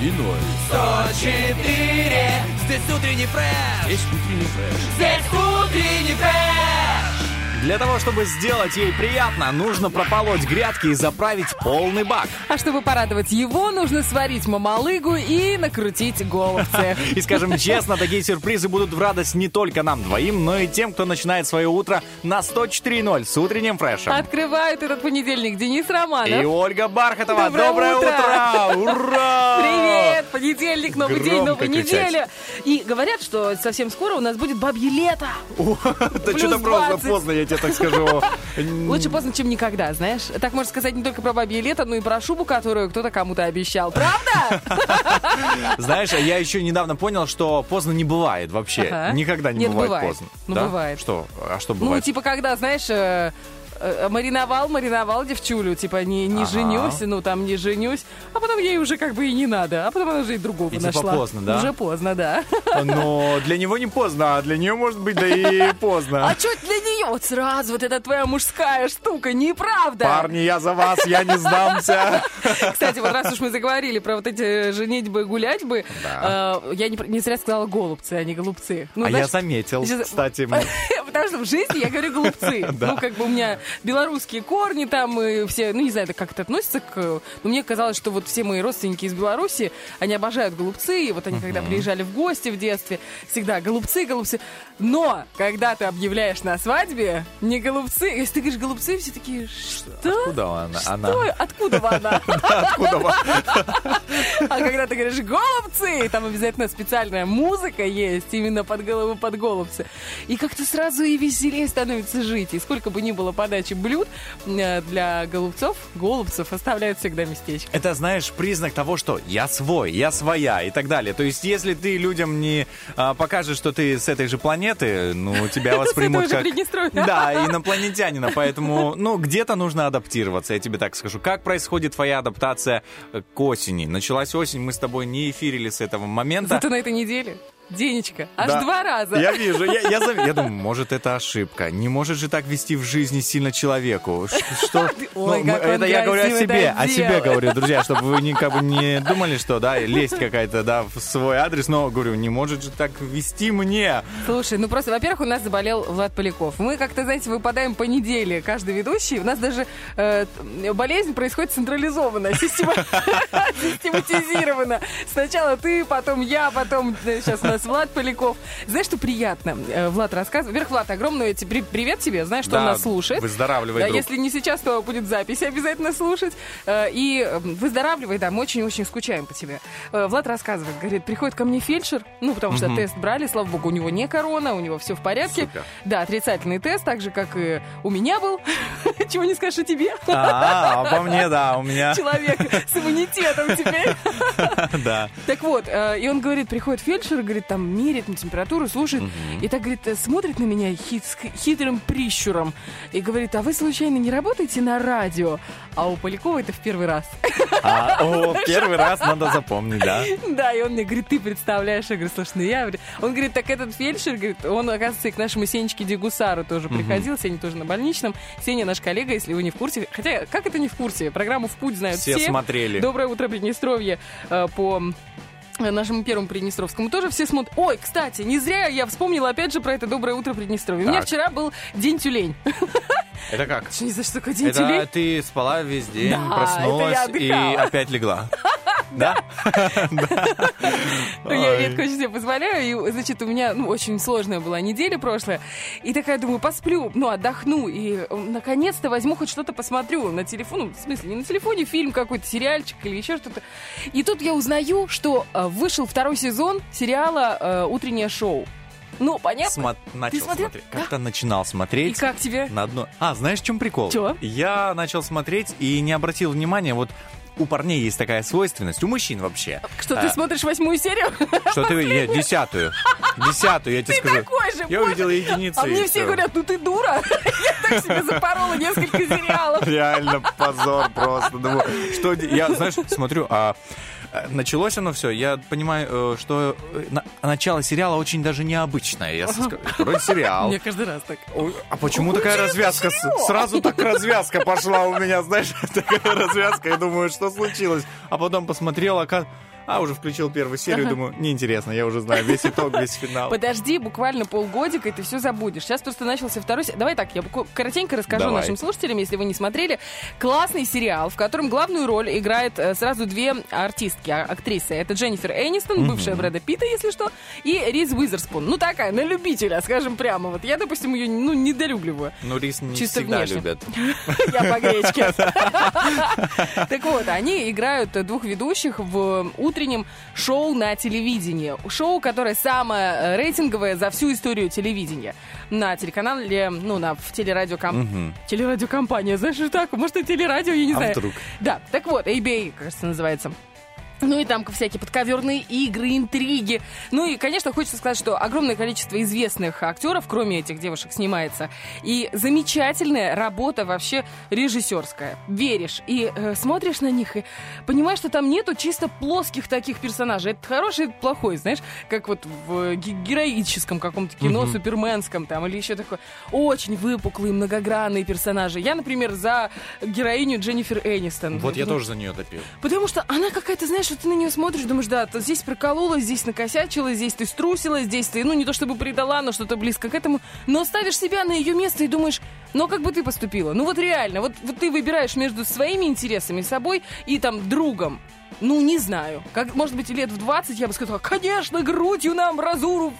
И ноль. 104 Здесь утренний фреш Есть утренний фреш. Здесь утренний фреш Для того, чтобы сделать ей приятно, нужно прополоть грядки и заправить полный бак. А чтобы порадовать его, нужно сварить мамалыгу и накрутить голубцы. И скажем честно, такие сюрпризы будут в радость не только нам двоим, но и тем, кто начинает свое утро на 104.0 с утренним фрешем. Открывают этот понедельник Денис Романов. И Ольга Бархатова. Доброе Доброе, утро! утро! Ура! Привет! Понедельник, новый день, новая кричать. неделя. И говорят, что совсем скоро у нас будет бабье лето. Да Плюс что-то просто 20. поздно, я тебе так скажу. Лучше поздно, чем никогда, знаешь. Так можно сказать не только про бабье лето, но и про шубу, которую кто-то кому-то обещал. Правда? Знаешь, я еще недавно понял, что поздно не бывает вообще. Никогда не бывает, поздно. Ну, бывает. Что? А что Ну, бывает? типа, когда, знаешь, э, мариновал, мариновал девчулю, типа, не, не Ага. женюсь, ну, там, не женюсь, а потом ей уже как бы и не надо, а потом она уже и другого И типа нашла. поздно, да? Уже поздно, да. Но для него не поздно, а для нее может быть да и поздно. А что для нее? Вот сразу вот эта твоя мужская штука, неправда. Парни, я за вас, я не сдамся. Кстати, вот раз уж мы заговорили про вот эти женитьбы, гулятьбы, Да. э, я не, не зря сказала голубцы, а не голубцы. Ну, А я заметил, сейчас- кстати. мы- Потому что в жизни я говорю голубцы. Да. Ну, как бы у меня белорусские корни там, и все, ну, не знаю, это как это относится к... Но мне казалось, что вот все мои родственники из Беларуси, они обожают голубцы, и вот они, когда приезжали в гости в детстве, всегда голубцы, голубцы. Но, когда ты объявляешь на свадьбе, не голубцы, если ты говоришь голубцы, все такие, что? Откуда она? она? Что? Откуда она? Откуда? А когда ты говоришь голубцы, там обязательно специальная музыка есть именно под голову под голубцы. И как-то сразу и веселее становится жить. И сколько бы ни было подачи блюд э, для голубцов, голубцев оставляют всегда местечко. Это, знаешь, признак того, что я свой, я своя и так далее. То есть, если ты людям не а, покажешь, что ты с этой же планеты, ну, тебя воспримут как... Да, инопланетянина. Поэтому, ну, где-то нужно адаптироваться, я тебе так скажу. Как происходит твоя адаптация к осени? Началась осень, мы с тобой не эфирили с этого момента. Зато на этой неделе Денечка, аж Да. два раза. Я вижу, я, я, зам- я думаю, может, это ошибка. Не может же так вести в жизни сильно человеку. Что? Ой, Ну, как это я говорю о себе, о себе говорю, друзья, чтобы вы не, как бы не думали, что, да, лезть какая-то, да, в свой адрес, но, говорю, не может же так вести мне. Слушай, ну просто, во-первых, у нас заболел Влад Поляков. Мы как-то, знаете, выпадаем по неделе, каждый ведущий. У нас даже э, болезнь происходит централизованно, система- систематизировано. Сначала ты, потом я, потом э, сейчас у нас Влад Поляков. Знаешь, что приятно? Э, Влад рассказывает. Во-первых, Влад, огромный те- при- привет тебе. Знаешь, что он Да, нас слушает. выздоравливай, Да, друг. если не сейчас, то будет запись обязательно слушать. Э, И э, выздоравливай, да, мы очень-очень скучаем по тебе. Э, Влад рассказывает, говорит, приходит ко мне фельдшер, ну, потому что тест брали, слава богу, у него не корона, у него все в порядке. Супер. Да, отрицательный тест, так же, как и у меня был. Чего не скажешь о тебе? А, обо мне, да, у меня, Человек с иммунитетом теперь. да. Так вот, и он говорит, приходит фельдшер, говорит, там меряет мне температуру, слушает, и так, говорит, смотрит на меня хит- с хитрым прищуром и говорит, а вы случайно не работаете на радио? А у Полякова это в первый раз. А, о, первый раз надо запомнить, да. Да, и он мне говорит, ты представляешь? Я говорю, слушай, ну я... говорю». Он говорит, так этот фельдшер, говорит, он, оказывается, и к нашему Сенечке Дегусару тоже приходил. Сеня тоже на больничном. Сеня наш коллега, если вы не в курсе. Хотя, как это не в курсе? Программу «В путь» знают Все все. смотрели. Доброе утро, Приднестровье. э, По нашему первому Приднестровскому тоже все смотрят. Ой, кстати, не зря я вспомнила опять же про это «Доброе утро, Приднестровье». У меня Так. вчера был день тюлень. Это как? Что, не знаешь, что такое день Это тюлень? ты спала весь день, Да, проснулась и опять легла. Да? Я редко очень себе позволяю. И, значит, у меня ну, очень сложная была неделя прошлая. И такая думаю, посплю, ну, отдохну. И э, наконец-то возьму хоть что-то посмотрю на телефон. Ну, в смысле, не на телефоне, фильм какой-то, сериальчик или еще что-то. И тут я узнаю, что э, вышел второй сезон сериала э, «Утреннее шоу». Ну, понятно? Смо- Начал смотрел? смотреть. Да. Как-то начинал И смотреть. как тебе? На одно... А, знаешь, в чем прикол? Чё? Я начал смотреть и не обратил внимания, вот у парней есть такая свойственность, у мужчин вообще. Что, ты А, смотришь восьмую серию? Что ты, я, десятую, десятую, я тебе Ты скажу. такой же, Я боже. увидела единицы. А мне все говорят, ну ты дура. Я так себе запорола несколько сериалов. Реально позор просто. Думаю, что я, знаешь, смотрю, а началось оно все, я понимаю, э, что э, на- начало сериала очень даже необычное. Я вроде сериал. Мне каждый раз так. А почему такая развязка? Сразу так развязка пошла у меня, знаешь, такая развязка. Я думаю, что случилось? А потом посмотрел, а а, уже включил первую серию, думаю, неинтересно, я уже знаю весь итог, весь финал. Подожди, буквально полгодика, и ты все забудешь. Сейчас просто начался второй... Давай так, я коротенько расскажу Давай. нашим слушателям, если вы не смотрели. Классный сериал, в котором главную роль играет э, сразу две артистки, а- актрисы. Это Дженнифер Энистон, бывшая Брэда Питта, если что, и Риз Уизерспун. Ну, такая, на любителя, скажем прямо. Вот я, допустим, ее, ну, недолюбливаю. Ну, рис не Чисто всегда внешне. любят. Я по гречке. Так вот, они играют двух ведущих в утреннем шоу на телевидении. Шоу, которое самое э, рейтинговое за всю историю телевидения. На телеканале, ну, на, в телерадиоком... Мгм. Телерадиокомпания, знаешь, так? Может, и телерадио, я не А знаю. вдруг? Да, так вот, ABA, кажется, называется. Ну и там всякие подковерные игры, интриги. Ну и, конечно, хочется сказать, что огромное количество известных актеров, кроме этих девушек, снимается. И замечательная работа вообще режиссерская. Веришь и э, смотришь на них и понимаешь, что там нету чисто плоских таких персонажей. Это хороший, это плохой, знаешь, как вот в ге- героическом каком-то кино, суперменском там, или еще такое. Очень выпуклые, многогранные персонажи. Я, например, за героиню Дженнифер Энистон. Вот я Ну, тоже за нее топил. Потому что она какая-то, знаешь, что ты на нее смотришь, думаешь, да, ты здесь проколола, здесь накосячила, здесь ты струсила, здесь ты, ну, не то чтобы предала, но что-то близко к этому. Но ставишь себя на ее место и думаешь, а как бы ты поступила? Ну, вот реально, вот, вот ты выбираешь между своими интересами, собой и там другом. Ну, не знаю. Как, может быть, лет в 20 я бы сказала, конечно, грудью нам разуру.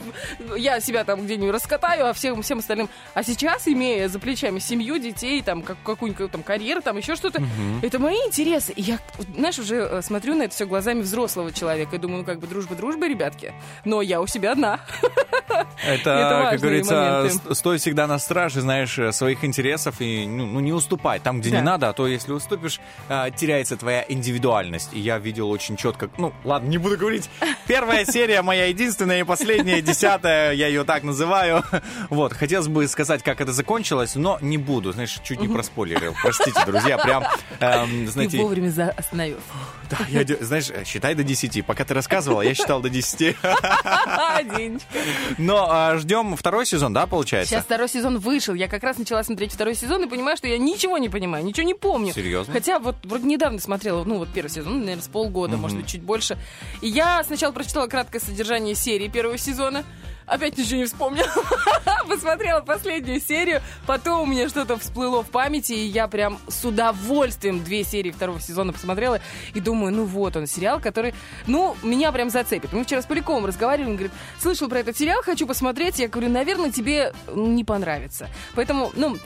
Я себя там где-нибудь раскатаю, а всем, всем остальным. А сейчас, имея за плечами семью, детей, там, как, какую-нибудь там карьеру, там еще что-то, это мои интересы. И я, знаешь, уже э, смотрю на это все глазами взрослого человека и думаю, ну, как бы дружба дружба, ребятки. Но я у себя одна. Это, как говорится, стой всегда на страже, знаешь, э, своих интересов и ну, ну, не уступай там, где не надо, а то если уступишь, а, теряется твоя индивидуальность. И я видел очень четко, ну, ладно, не буду говорить. Первая серия моя единственная и последняя, десятая, я ее так называю. Вот, хотелось бы сказать, как это закончилось, но не буду, знаешь, чуть не проспойлерил. Простите, друзья, прям, эм, Ты знаете, вовремя за- остановился. да, я, знаешь, э, считай до 10. Пока ты рассказывала, я считал до 10. А, Денечка. Но а, ждем второй сезон, да, получается? Сейчас второй сезон вышел. Я как раз начала смотреть второй сезон и понимаю, что я ничего не понимаю, ничего не помню. Серьезно? Хотя вот вроде недавно смотрела, ну вот первый сезон, наверное, с полгода, может быть, чуть больше. И я сначала прочитала краткое содержание серии первого сезона. Опять ничего не вспомнила. Посмотрела последнюю серию, потом у меня что-то всплыло в памяти, и я прям с удовольствием две серии второго сезона посмотрела, и думаю, ну вот он, сериал, который, ну, меня прям зацепит. Мы вчера с Поляковым разговаривали, он говорит, слышал про этот сериал, хочу посмотреть. Я говорю, наверное, тебе не понравится. Поэтому, ну,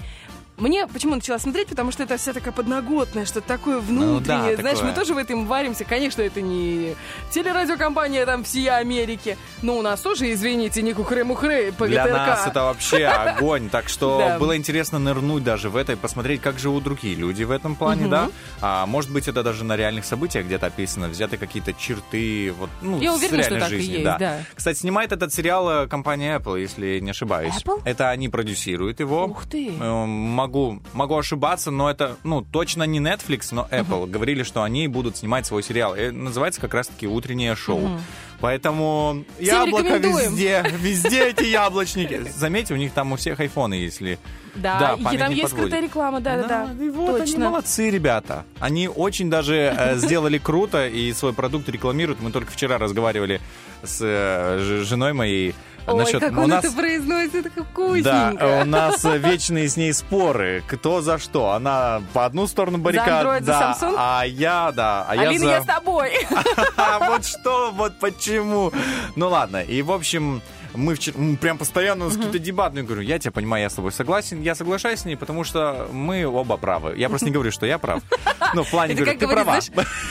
мне почему начала смотреть, потому что это вся такая подноготная, что-то такое внутреннее. Ну да, Знаешь, такое. мы тоже в этом варимся. Конечно, это не телерадиокомпания там всей Америки, но у нас тоже, извините, не кухры-мухры по Для ГТРК. нас это вообще огонь. Так что было интересно нырнуть даже в это и посмотреть, как живут другие люди в этом плане, да? А может быть, это даже на реальных событиях где-то описано, взяты какие-то черты, вот, ну, Я с уверена, что реальной так и есть, да. да. Кстати, снимает этот сериал э, компания Apple, если не ошибаюсь. Apple? Это они продюсируют его. Ух ты. Могу, могу ошибаться, но это, ну, точно не Netflix, но Apple. Говорили, что они будут снимать свой сериал. И называется как раз-таки «Утреннее шоу». Поэтому яблоко рекомендуем. везде, везде эти яблочники. Заметьте, у них там у всех айфоны, если... Да, и память там есть подводит. скрытая реклама, да-да-да. и вот они Точно. молодцы, ребята. Они очень даже э, сделали круто и свой продукт рекламируют. Мы только вчера разговаривали с э, женой моей Ой, насчет... как у он нас... это произносит, как Да, вкусненько. у нас э, вечные с ней споры. Кто за что? Она по одну сторону баррикад, да, а я, да, а Алина, я за... я с тобой. Вот что, вот почему. Ну ладно, и в общем, мы, вчера, мы прям постоянно нас какие-то дебаты. Я говорю, я тебя понимаю, я с тобой согласен, я соглашаюсь с ней, потому что мы оба правы. Я просто не говорю, что я прав. Ну, в плане, говорю, ты права.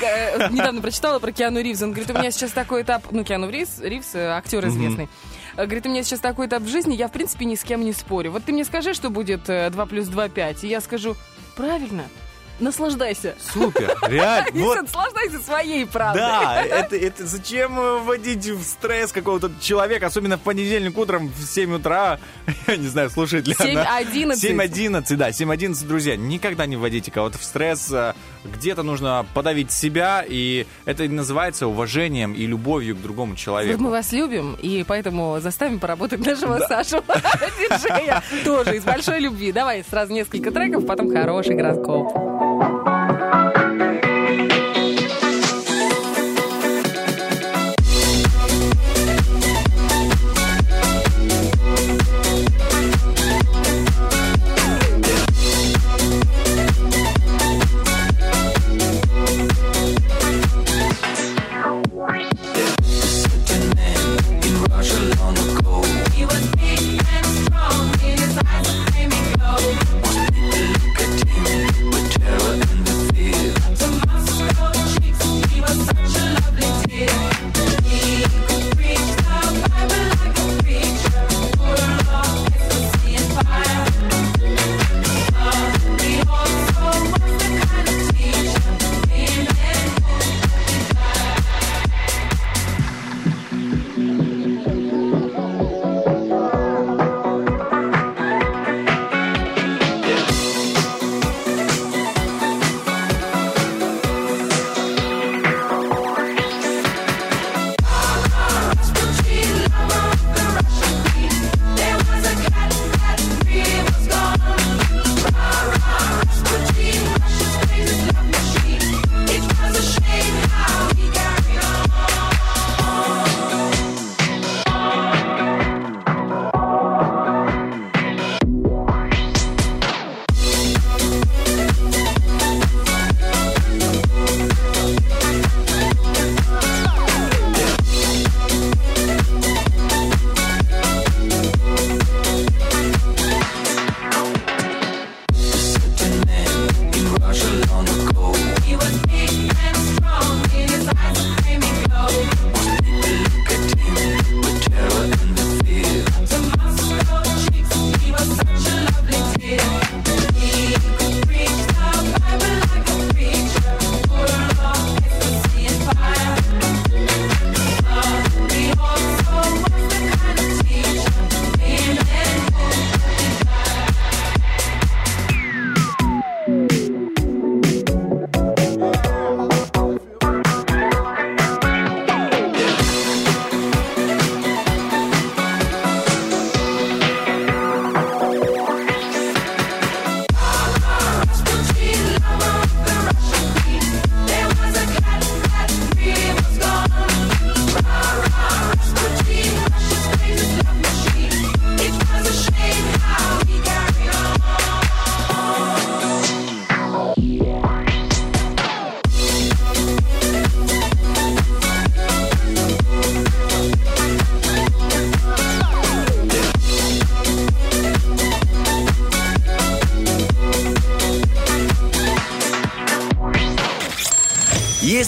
э, недавно прочитала про Киану Ривз. Он говорит, у меня сейчас такой этап, ну, Киану Ривз, Ривз э, актер известный. Э, Говорит, у меня сейчас такой этап в жизни, я, в принципе, ни с кем не спорю. Вот ты мне скажи, что будет э, 2 плюс 2 5, и я скажу, правильно, наслаждайся. Супер, реально. Вот наслаждайся своей правдой. Да, это, это зачем вводить в стресс какого-то человека, особенно в понедельник утром в 7 утра, я не знаю, слушает ли она. 7.11. 7.11, да, 7.11, друзья, никогда не вводите кого-то в стресс, э, где-то нужно подавить себя, и это называется уважением и любовью к другому Вот человеку. мы вас любим, и поэтому заставим поработать нашего Сашу, диджея, тоже из большой любви. Давай сразу несколько треков, потом хороший гороскоп. Thank you.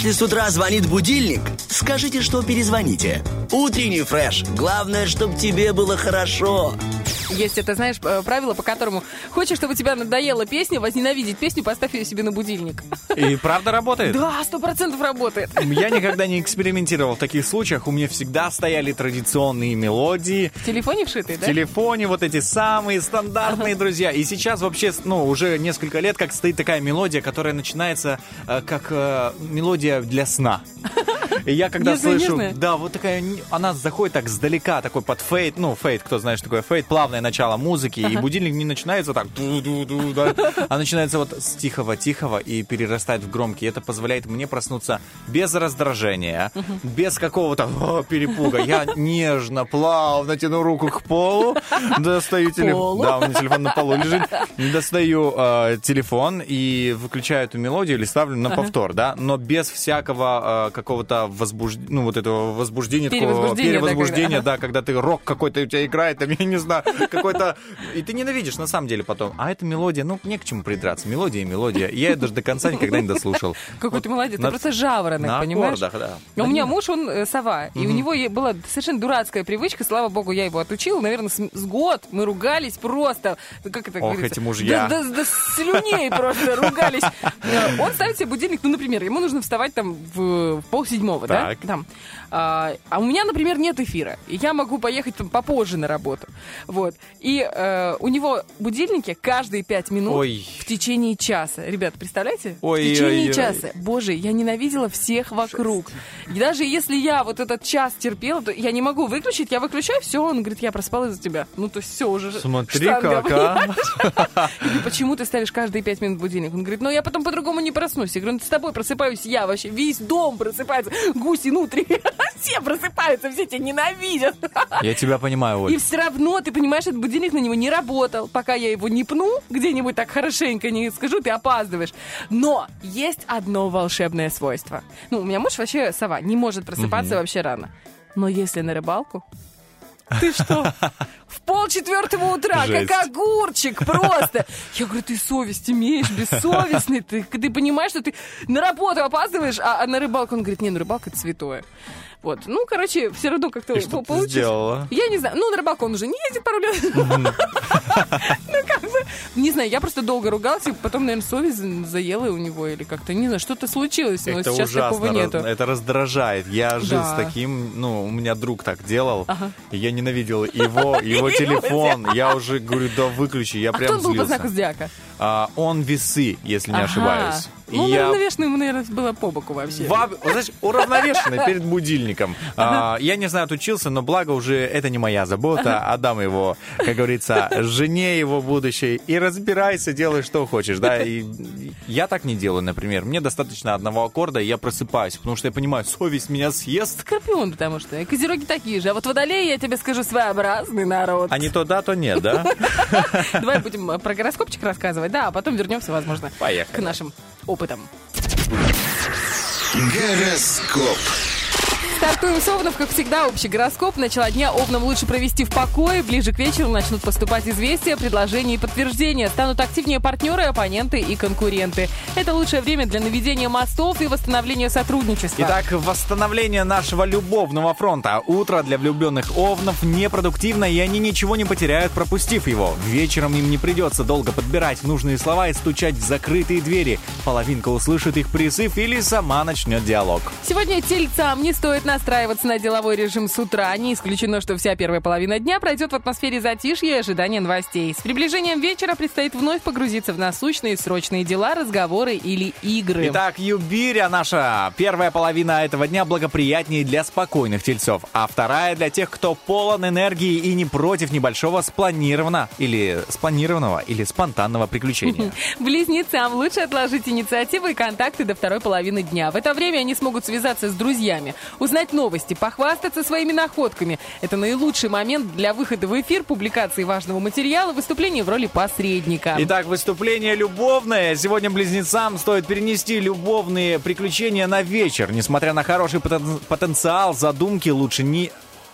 Если с утра звонит будильник, скажите, что перезвоните. Утренний фреш. Главное, чтобы тебе было хорошо. Есть это, знаешь, э, правило, по которому хочешь, чтобы тебя надоела песня, возненавидеть песню, поставь ее себе на будильник. И правда работает? Да, сто процентов работает. Я никогда не экспериментировал в таких случаях. У меня всегда стояли традиционные мелодии. В телефоне вшитый, В да? телефоне вот эти самые стандартные друзья. И сейчас вообще, ну, уже несколько лет, как стоит такая мелодия, которая начинается э, как э, мелодия для сна. И я когда Нежная, слышу, нежная. да, вот такая, она заходит так сдалека, такой под фейт, ну, фейт, кто знает, что такое фейт, плавное начало музыки, и будильник не начинается так, ду-ду-ду, да, а начинается вот с тихого-тихого и перерастает в громкий. Это позволяет мне проснуться без раздражения, без какого-то перепуга. Я нежно, плавно тяну руку к полу, достаю телефон. Да, у меня телефон на полу лежит. Достаю э, телефон и выключаю эту мелодию или ставлю на повтор, да, но без всякого э, какого-то возбуждения, ну, вот этого возбуждения, такого Перевозбуждения, да, перевозбуждения, когда- да, когда ты рок какой-то у тебя играет, там, я не знаю, какой-то... И ты ненавидишь на самом деле потом. А эта мелодия, ну, не к чему придраться. Мелодия и мелодия. Я ее даже до конца никогда не дослушал. Какой ты молодец, ты просто жаворонок, понимаешь? да. А У меня муж, он э, сова, и у него была совершенно дурацкая привычка, слава богу, я его отучила, наверное, с, год мы ругались просто, как это Ох, эти мужья. Да, слюней просто ругались. Э, Он ставит себе будильник, ну, например, ему нужно вставать там в, полседьмого, да? Там. А, а у меня, например, нет эфира, и я могу поехать там попозже на работу, вот. И э, у него будильники каждые пять минут Ой. в течение часа. Ребят, представляете? Ой, в течение ой, ой. часа. Боже, я ненавидела всех вокруг. И даже если я вот этот час терпела, то я не могу выключить, я выключаю, все, он говорит, я проспал из-за тебя. Ну, то есть все уже. Смотри как, а. Почему ты ставишь каждые пять минут будильник? Он говорит, ну я потом по-другому не проснусь. Я говорю, ну с тобой просыпаюсь я вообще, весь дом просыпается, гуси внутри, все просыпаются, все тебя ненавидят. Я тебя понимаю, Оль. И все равно, ты понимаешь, этот будильник на него не работал. Пока я его не пну, где-нибудь так хорошенько не скажу, ты опаздываешь. Но есть одно волшебное свойство. Ну, у меня муж вообще сова, не может просыпаться вообще рано. Но если на рыбалку, ты что? В полчетвертого утра, Жесть. как огурчик просто. Я говорю, ты совесть имеешь, бессовестный. Ты, ты понимаешь, что ты на работу опаздываешь, а, а на рыбалку? Он говорит, не, ну рыбалка это святое. Вот. Ну, короче, все равно как-то что получилось. сделала? Я не знаю. Ну, на рыбалку он уже не ездит пару лет. Ну, как бы, не знаю, я просто долго ругалась, и потом, наверное, совесть заела у него или как-то, не знаю, что-то случилось, но сейчас такого нету. это раздражает. Я жил с таким, ну, у меня друг так делал, я ненавидел его, его телефон. Я уже говорю, да выключи, я А кто прям он был по злился. знаку зодиака? А, он весы, если не ошибаюсь. Ну, я ему, наверное, было по боку вообще. Вот знаешь, уравновешенный перед будильником. А, я не знаю, отучился, но благо уже это не моя забота. Отдам его, как говорится, жене его будущей. И разбирайся, делай, что хочешь. Да? И я так не делаю, например. Мне достаточно одного аккорда, и я просыпаюсь, потому что я понимаю, совесть меня съест. Скорпион, потому что. И козероги такие же. А вот водолеи, я тебе скажу, своеобразный народ. А не то да, то нет, да? Давай будем про гороскопчик рассказывать, да, а потом вернемся, возможно, Поехали. к нашим опытам. Гороскоп. Стартуем с Овнов, как всегда, общий гороскоп. Начало дня Овнам лучше провести в покое. Ближе к вечеру начнут поступать известия, предложения и подтверждения. Станут активнее партнеры, оппоненты и конкуренты. Это лучшее время для наведения мостов и восстановления сотрудничества. Итак, восстановление нашего любовного фронта. Утро для влюбленных овнов непродуктивно, и они ничего не потеряют, пропустив его. Вечером им не придется долго подбирать нужные слова и стучать в закрытые двери. Половинка услышит их призыв или сама начнет диалог. Сегодня тельцам не стоит настраиваться на деловой режим с утра. Не исключено, что вся первая половина дня пройдет в атмосфере затишья и ожидания новостей. С приближением вечера предстоит вновь погрузиться в насущные срочные дела, разговоры или игры. Итак, Юбиря наша первая половина этого дня благоприятнее для спокойных тельцов, а вторая для тех, кто полон энергии и не против небольшого спланированного или спланированного или спонтанного приключения. Близнецам лучше отложить инициативы и контакты до второй половины дня. В это время они смогут связаться с друзьями, узнать новости, похвастаться своими находками. Это наилучший момент для выхода в эфир, публикации важного материала, выступления в роли посредника. Итак, выступление любовное. Сегодня близнецам стоит перенести любовные приключения на вечер. Несмотря на хороший потен- потенциал задумки, лучше не...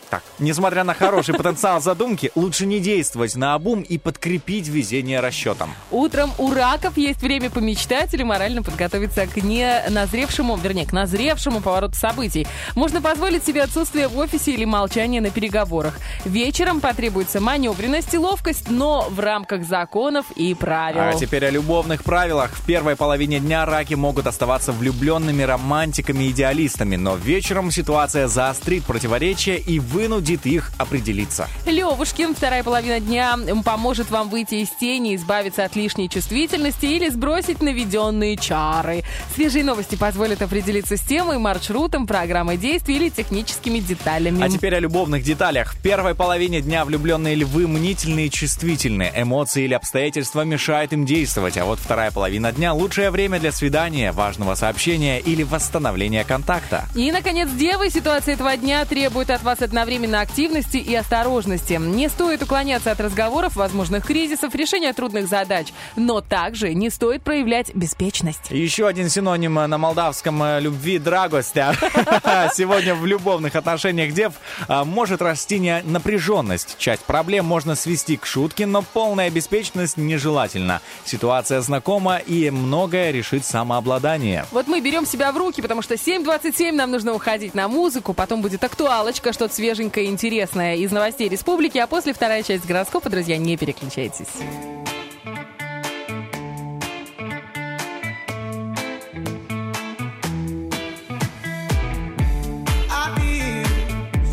Так, несмотря на хороший потенциал задумки, лучше не действовать на обум и подкрепить везение расчетом. Утром у раков есть время помечтать или морально подготовиться к не назревшему, вернее, к назревшему повороту событий. Можно позволить себе отсутствие в офисе или молчание на переговорах. Вечером потребуется маневренность и ловкость, но в рамках законов и правил. А теперь о любовных правилах. В первой половине дня раки могут оставаться влюбленными романтиками, идеалистами, но вечером ситуация заострит противоречия и вынудит их определиться. Левушкин, вторая половина дня поможет вам выйти из тени, избавиться от лишней чувствительности или сбросить наведенные чары. Свежие новости позволят определиться с темой, маршрутом, программой действий или техническими деталями. А теперь о любовных деталях. В первой половине дня влюбленные львы мнительные и чувствительны. Эмоции или обстоятельства мешают им действовать. А вот вторая половина дня – лучшее время для свидания, важного сообщения или восстановления контакта. И, наконец, девы, ситуация этого дня требует от вас одновременно активности и осторожности. Не стоит уклоняться от разговоров, возможных кризисов, решения трудных задач. Но также не стоит проявлять беспечность. Еще один синоним на молдавском э, любви – драгостя. Сегодня в любовных отношениях дев а, может расти не напряженность. Часть проблем можно свести к шутке, но полная беспечность нежелательна. Ситуация знакома и многое решит самообладание. Вот мы берем себя в руки, потому что 7.27 нам нужно уходить на музыку, потом будет актуалочка, что-то свеженькое интересное из новостей республики, а после вторая часть гороскопа, друзья, не переключайтесь.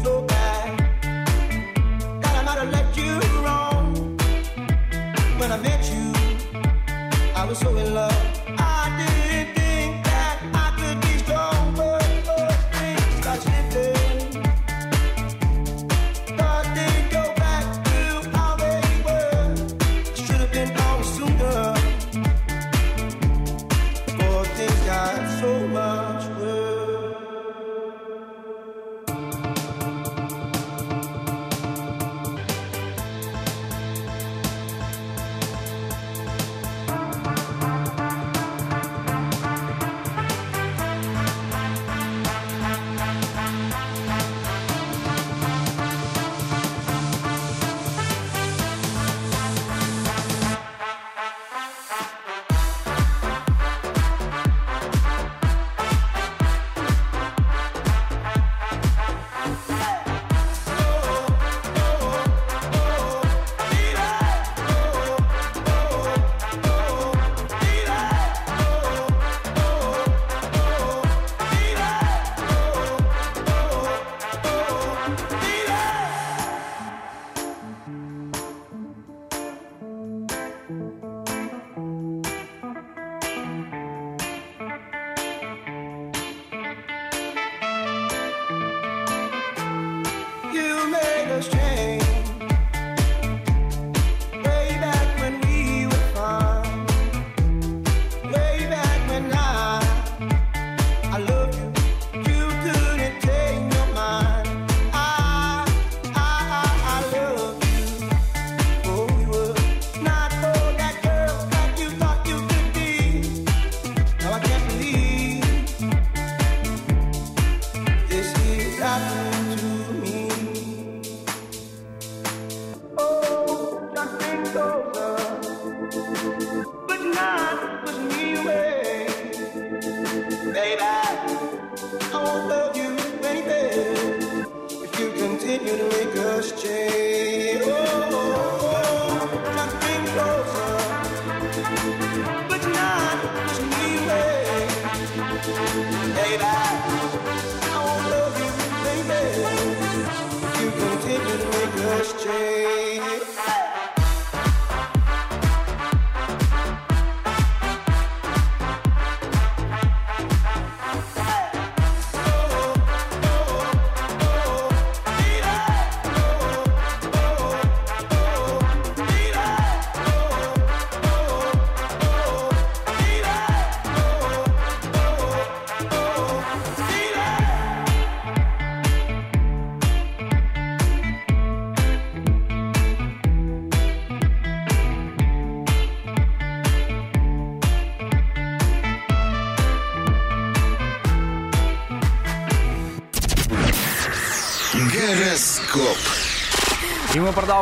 So bad. That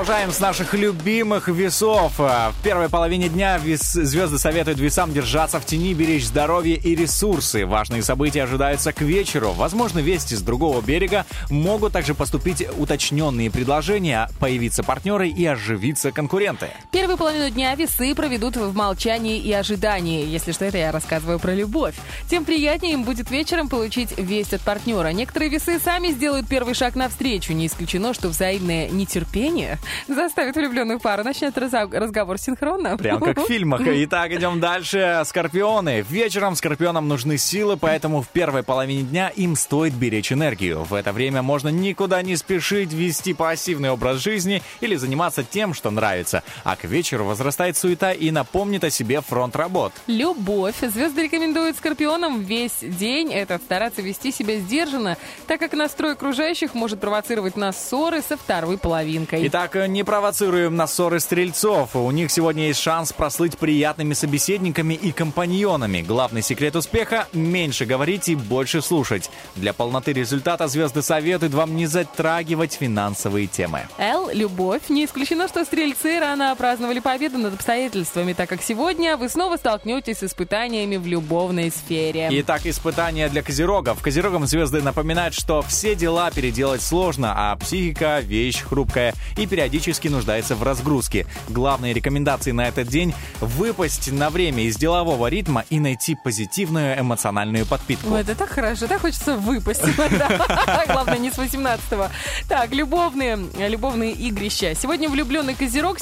продолжаем с наших любимых весов. А, В первой половине дня вес- звезды советуют весам держаться в тени, беречь здоровье и ресурсы. Важные события ожидаются к вечеру. Возможно, вести с другого берега могут также поступить уточненные предложения, появиться партнеры и оживиться конкуренты. Первую половину дня весы проведут в молчании и ожидании. Если что, это я рассказываю про любовь. Тем приятнее им будет вечером получить весть от партнера. Некоторые весы сами сделают первый шаг навстречу. Не исключено, что взаимное нетерпение заставит влюбленную пару начать разговор синхронно. Прям как в фильмах. Итак, идем дальше. Скорпионы. Вечером скорпионам нужны силы, поэтому в первой половине дня им стоит беречь энергию. В это время можно никуда не спешить, вести пассивный образ жизни или заниматься тем, что нравится. А к вечеру возрастает суета и напомнит о себе фронт работ. Любовь. Звезды рекомендуют скорпионам весь день этот стараться вести себя сдержанно, так как настрой окружающих может провоцировать на ссоры со второй половинкой. Итак, не провоцируем на ссоры стрельцов. У них сегодня есть шанс прослыть приятными собеседниками и компаньонами. Главный секрет успеха – меньше говорить и больше слушать. Для полноты результата звезды советуют вам не затрагивать финансовые темы. Л. Любовь. Не исключено, что стрельцы рано праздновали победу над обстоятельствами, так как сегодня вы снова столкнетесь с испытаниями в любовной сфере. Итак, испытания для козерогов. Козерогам звезды напоминают, что все дела переделать сложно, а психика – вещь хрупкая и периодически нуждается в разгрузке. Главные рекомендации на этот день – выпасть на время из делового ритма и найти позитивную эмоциональную подпитку. Ой, это так хорошо, так хочется выпасть. Главное, не с 18-го. Так, любовные, любовные игрища. Сегодня влюбленный козерог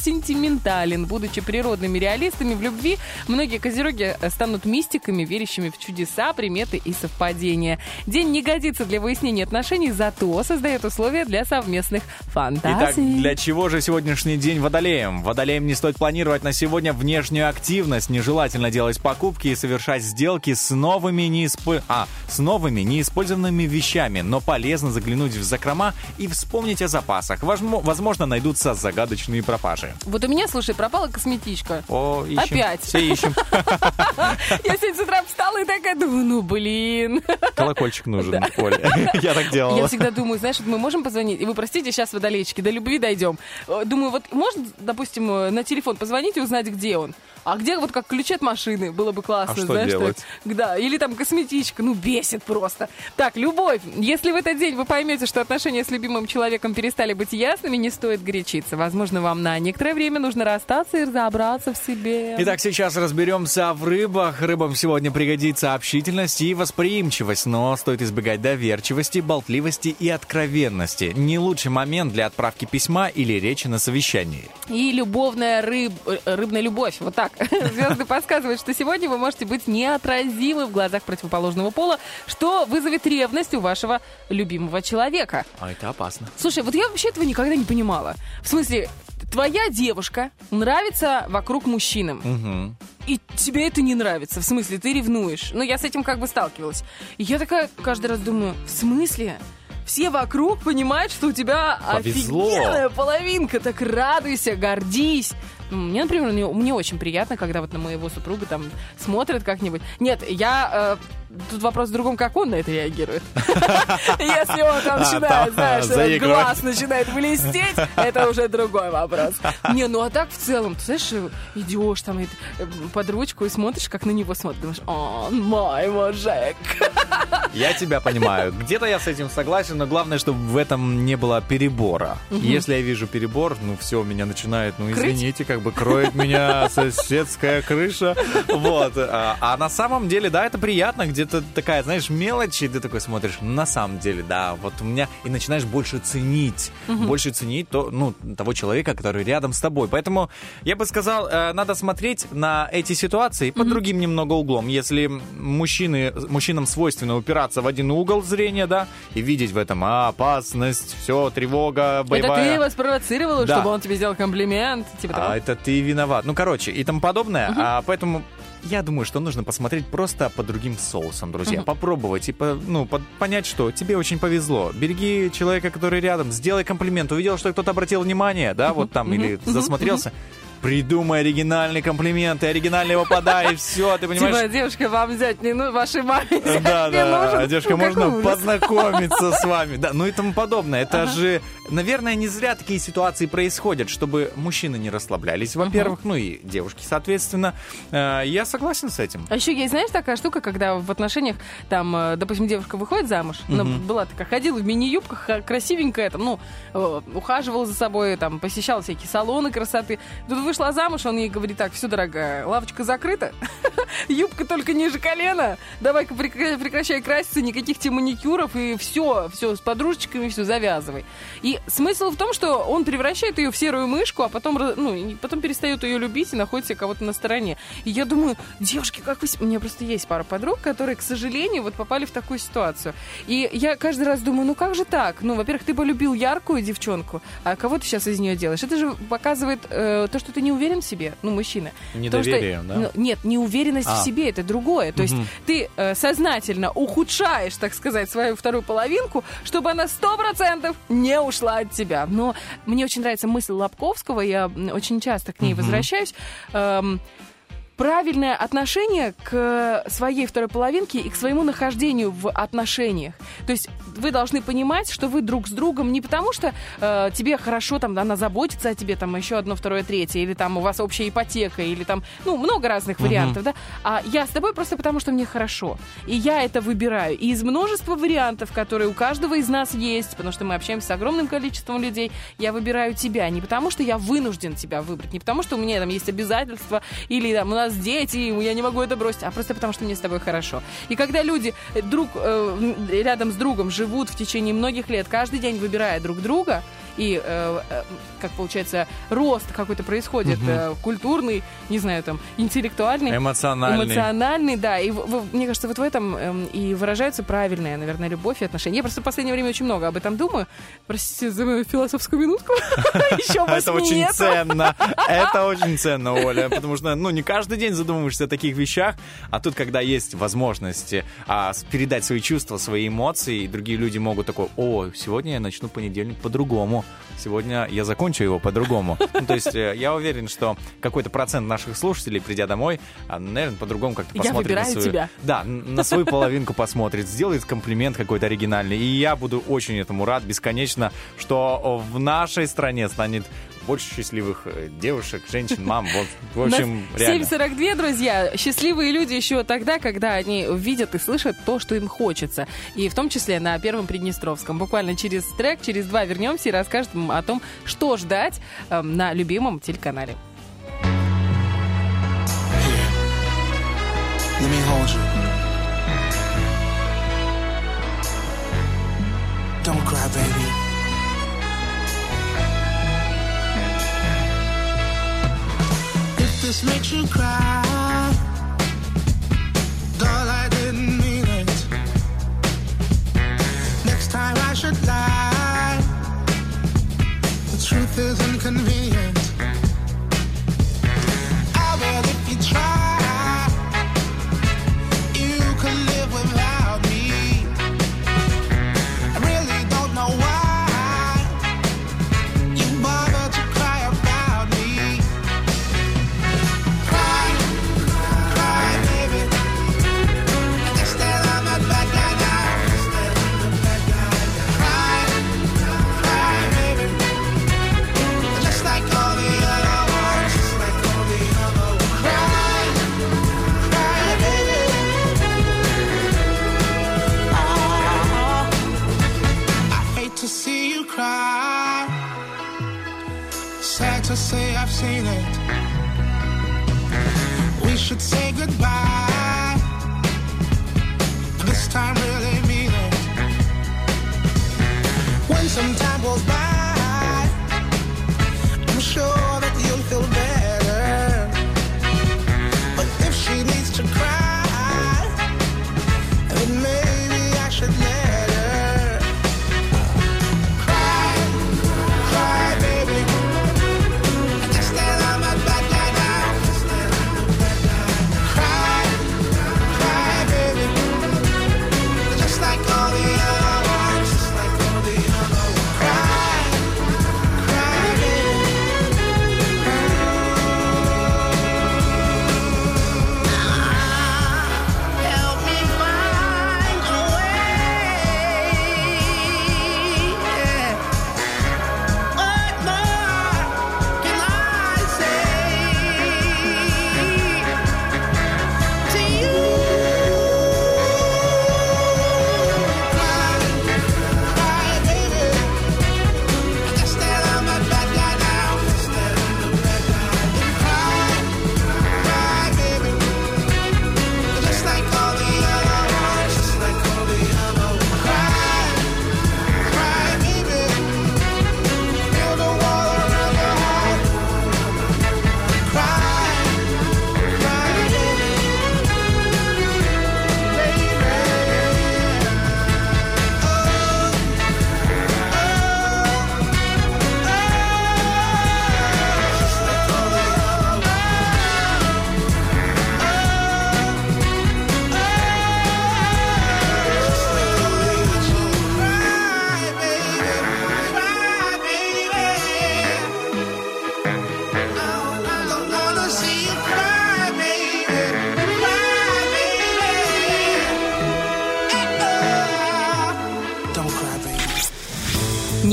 сентиментален. Будучи природными реалистами в любви, многие козероги станут мистиками, верящими в чудеса, приметы и совпадения. День не годится для выяснения отношений, зато создает условия для совместных Итак, фантазий. для чего же сегодняшний день водолеем? Водолеем не стоит планировать на сегодня внешнюю активность. Нежелательно делать покупки и совершать сделки с новыми, неиспо... а, с новыми неиспользованными вещами, но полезно заглянуть в закрома и вспомнить о запасах. Возможно, найдутся загадочные пропажи. Вот у меня, слушай, пропала косметичка. О, ищем. Опять. Все ищем. Я сегодня с утра встала и такая думаю, ну блин. Колокольчик нужен, Оля. Я так Я делала. всегда думаю, знаешь, мы можем позвонить, и вы простите, сейчас водолейчики, до любви дойдем. Э, Думаю, вот можно, допустим, э, на телефон позвонить и узнать, где он? А где вот как ключи от машины? Было бы классно, А что знаешь. делать? так. Да, или там косметичка, ну бесит просто. Так, любовь. Если в этот день вы поймете, что отношения с любимым человеком перестали быть ясными, не стоит горячиться. Возможно, вам на некоторое время нужно расстаться и разобраться в себе. Итак, сейчас разберемся в рыбах. Рыбам сегодня пригодится общительность и восприимчивость, но стоит избегать доверчивости, болтливости и откровенности. Не лучший момент для отправки письма или речи на совещании. И любовная рыб... э, рыбная любовь. Вот так. Звезды подсказывают, что сегодня вы можете быть неотразимы в глазах противоположного пола, что вызовет ревность у вашего любимого человека. А это опасно. Слушай, вот я вообще этого никогда не понимала. В смысле, твоя девушка нравится вокруг мужчинам. И тебе это не нравится. В смысле, ты ревнуешь. Ну, я с этим как бы сталкивалась. И я такая каждый раз думаю, в смысле? Все вокруг понимают, что у тебя Повезло. офигенная половинка. Так радуйся, гордись. Ну, Мне, например, мне, мне очень приятно, когда вот на моего супруга там смотрят как-нибудь. Нет, я... э, тут вопрос в другом, как он на это реагирует. Если он там А, начинает, знаешь, глаз начинает блестеть, это уже другой вопрос. Не, ну а так в целом, ты знаешь, идешь там э, под ручку и смотришь, как на него смотришь, думаешь, он мой мужик. Я тебя понимаю. Где-то я с этим согласен, но главное, чтобы в этом не было перебора. Если я вижу перебор, ну все, меня начинает, ну извините, как бы кроет меня соседская крыша. Вот. А, а на самом деле, да, это приятно, где-то такая, знаешь, мелочь, и ты такой смотришь, на самом деле, да, вот у меня, и начинаешь больше ценить, больше ценить то, ну, того человека, который рядом с тобой. Поэтому я бы сказал, э, надо смотреть на эти ситуации под другим немного углом. Если мужчины, мужчинам свойственно упираться в один угол зрения, да, и видеть в этом опасность, все, тревога, Это боевая... ты его спровоцировала, Да. чтобы он тебе сделал комплимент? Типа? А это ты виноват. Ну, короче, и тому подобное. А, поэтому я думаю, что нужно посмотреть просто по другим соусам, друзья. Попробовать и по- ну, под- понять, что тебе очень повезло. Береги человека, который рядом, сделай комплимент. Увидел, что кто-то обратил внимание, да, вот там, или засмотрелся. Придумай оригинальный комплимент, и оригинально его подай, и все, ты понимаешь? Типа, девушка, вам взять не ну, вашей маме взять Да, не да, нужен. девушка, Ну, можно познакомиться с вами. Да, ну и тому подобное. Это же, наверное, не зря такие ситуации происходят, чтобы мужчины не расслаблялись, во-первых, ну и девушки, соответственно. Э, Я согласен с этим. А еще есть, знаешь, такая штука, когда в отношениях, там, э, допустим, девушка выходит замуж, она была такая, ходила в мини-юбках, красивенькая, там, ну, э, ухаживала за собой, там, посещала всякие салоны красоты. Тут вышла замуж, он ей говорит, так, все, дорогая, лавочка закрыта, юбка только ниже колена, давай-ка прекра- прекращай краситься, никаких тебе маникюров, и все, все, с подружечками все, завязывай. И смысл в том, что он превращает ее в серую мышку, а потом, ну, потом перестает ее любить и находит себе кого-то на стороне. И я думаю, девушки, как вы... У меня просто есть пара подруг, которые, к сожалению, вот попали в такую ситуацию. И я каждый раз думаю, ну как же так? Ну, во-первых, ты полюбил яркую девчонку, а кого ты сейчас из нее делаешь? Это же показывает э, то, что ты не уверен в себе, ну, мужчина. То, что- Недоверие, да? ну, нет, неуверенность А. в себе это другое. То есть ты э, сознательно ухудшаешь, так сказать, свою вторую половинку, чтобы она сто процентов не ушла от тебя. Но мне очень нравится мысль Лобковского, я очень часто к ней возвращаюсь. Эм, правильное отношение к своей второй половинке и к своему нахождению в отношениях. То есть вы должны понимать, что вы друг с другом не потому, что э, тебе хорошо, там, она заботится о тебе, там, еще одно, второе, третье, или там у вас общая ипотека, или там, ну, много разных вариантов, да, а я с тобой просто потому, что мне хорошо. И я это выбираю. И из множества вариантов, которые у каждого из нас есть, потому что мы общаемся с огромным количеством людей, я выбираю тебя. Не потому, что я вынужден тебя выбрать, не потому, что у меня там есть обязательства, или там, у нас дети, и я не могу это бросить, а просто потому, что мне с тобой хорошо. И когда люди э, друг э, рядом с другом живут в течение многих лет, каждый день выбирая друг друга, и, э, э, как получается, рост какой-то происходит, э, культурный, не знаю, там, интеллектуальный, Эмоциональный. эмоциональный, да. И мне кажется, вот в этом эм, и выражается правильная, наверное, любовь и отношения. Я просто в последнее время очень много об этом думаю. Простите за мою философскую минутку. Еще Это очень ценно. Это очень ценно, Оля. Потому что, ну, не каждый день задумываешься о таких вещах, а тут, когда есть возможность а, передать свои чувства, свои эмоции, и другие люди могут такой, о, сегодня я начну понедельник по-другому. Сегодня я закончу его по-другому. Ну, то есть э, я уверен, что какой-то процент наших слушателей, придя домой, а, наверное, по-другому как-то Я посмотрит на выбираю свою... тебя. Да, на свою половинку посмотрит, сделает комплимент какой-то оригинальный. И я буду очень этому рад бесконечно, что в нашей стране станет больше счастливых э, девушек, женщин, мам. Вот, в общем, На реально. 7.42, друзья. Счастливые люди еще тогда, когда они видят и слышат то, что им хочется. И в том числе на Первом Приднестровском. Буквально через трек, через два вернемся и расскажем о том, что ждать эм, на любимом телеканале. Let me hold you. This makes you cry, seen it. We should say goodbye. This time really mean it. When some time goes by,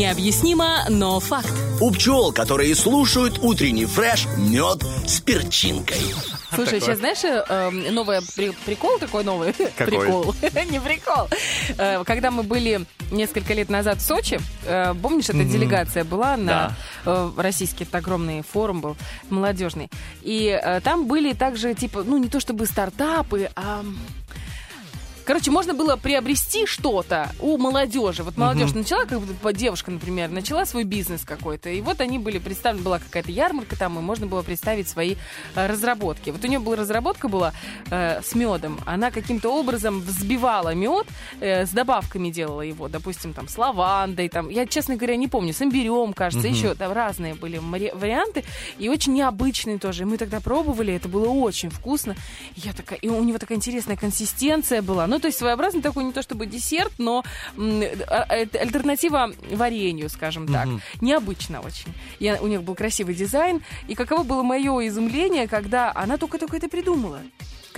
Необъяснимо, но факт. У пчел, которые слушают утренний фреш, мед с перчинкой. Слушай, сейчас знаешь, э, э, новый при- прикол такой новый? Какой? Прикол. Не прикол. Э, Когда мы были несколько лет назад в Сочи, э, помнишь, эта делегация была на э, российский, это огромный форум был, молодежный. И э, там были также, типа, ну, не то чтобы стартапы, а... Короче, можно было приобрести что-то у молодежи. Вот молодежь начала, как бы девушка, например, начала свой бизнес какой-то. И вот они были представлены, была какая-то ярмарка там, и можно было представить свои э, разработки. Вот у нее была разработка была э, с медом. Она каким-то образом взбивала мед, э, с добавками делала его, допустим, там, с лавандой, там, я, честно говоря, не помню, с имбирем, кажется, еще там разные были варианты, и очень необычные тоже. И мы тогда пробовали, это было очень вкусно. И я такая, и у него такая интересная консистенция была. Ну, то есть своеобразный такой не то чтобы десерт, но а- а- альтернатива варенью, скажем так. Необычно очень. Я, у них был красивый дизайн. И каково было мое изумление, когда она только-только это придумала.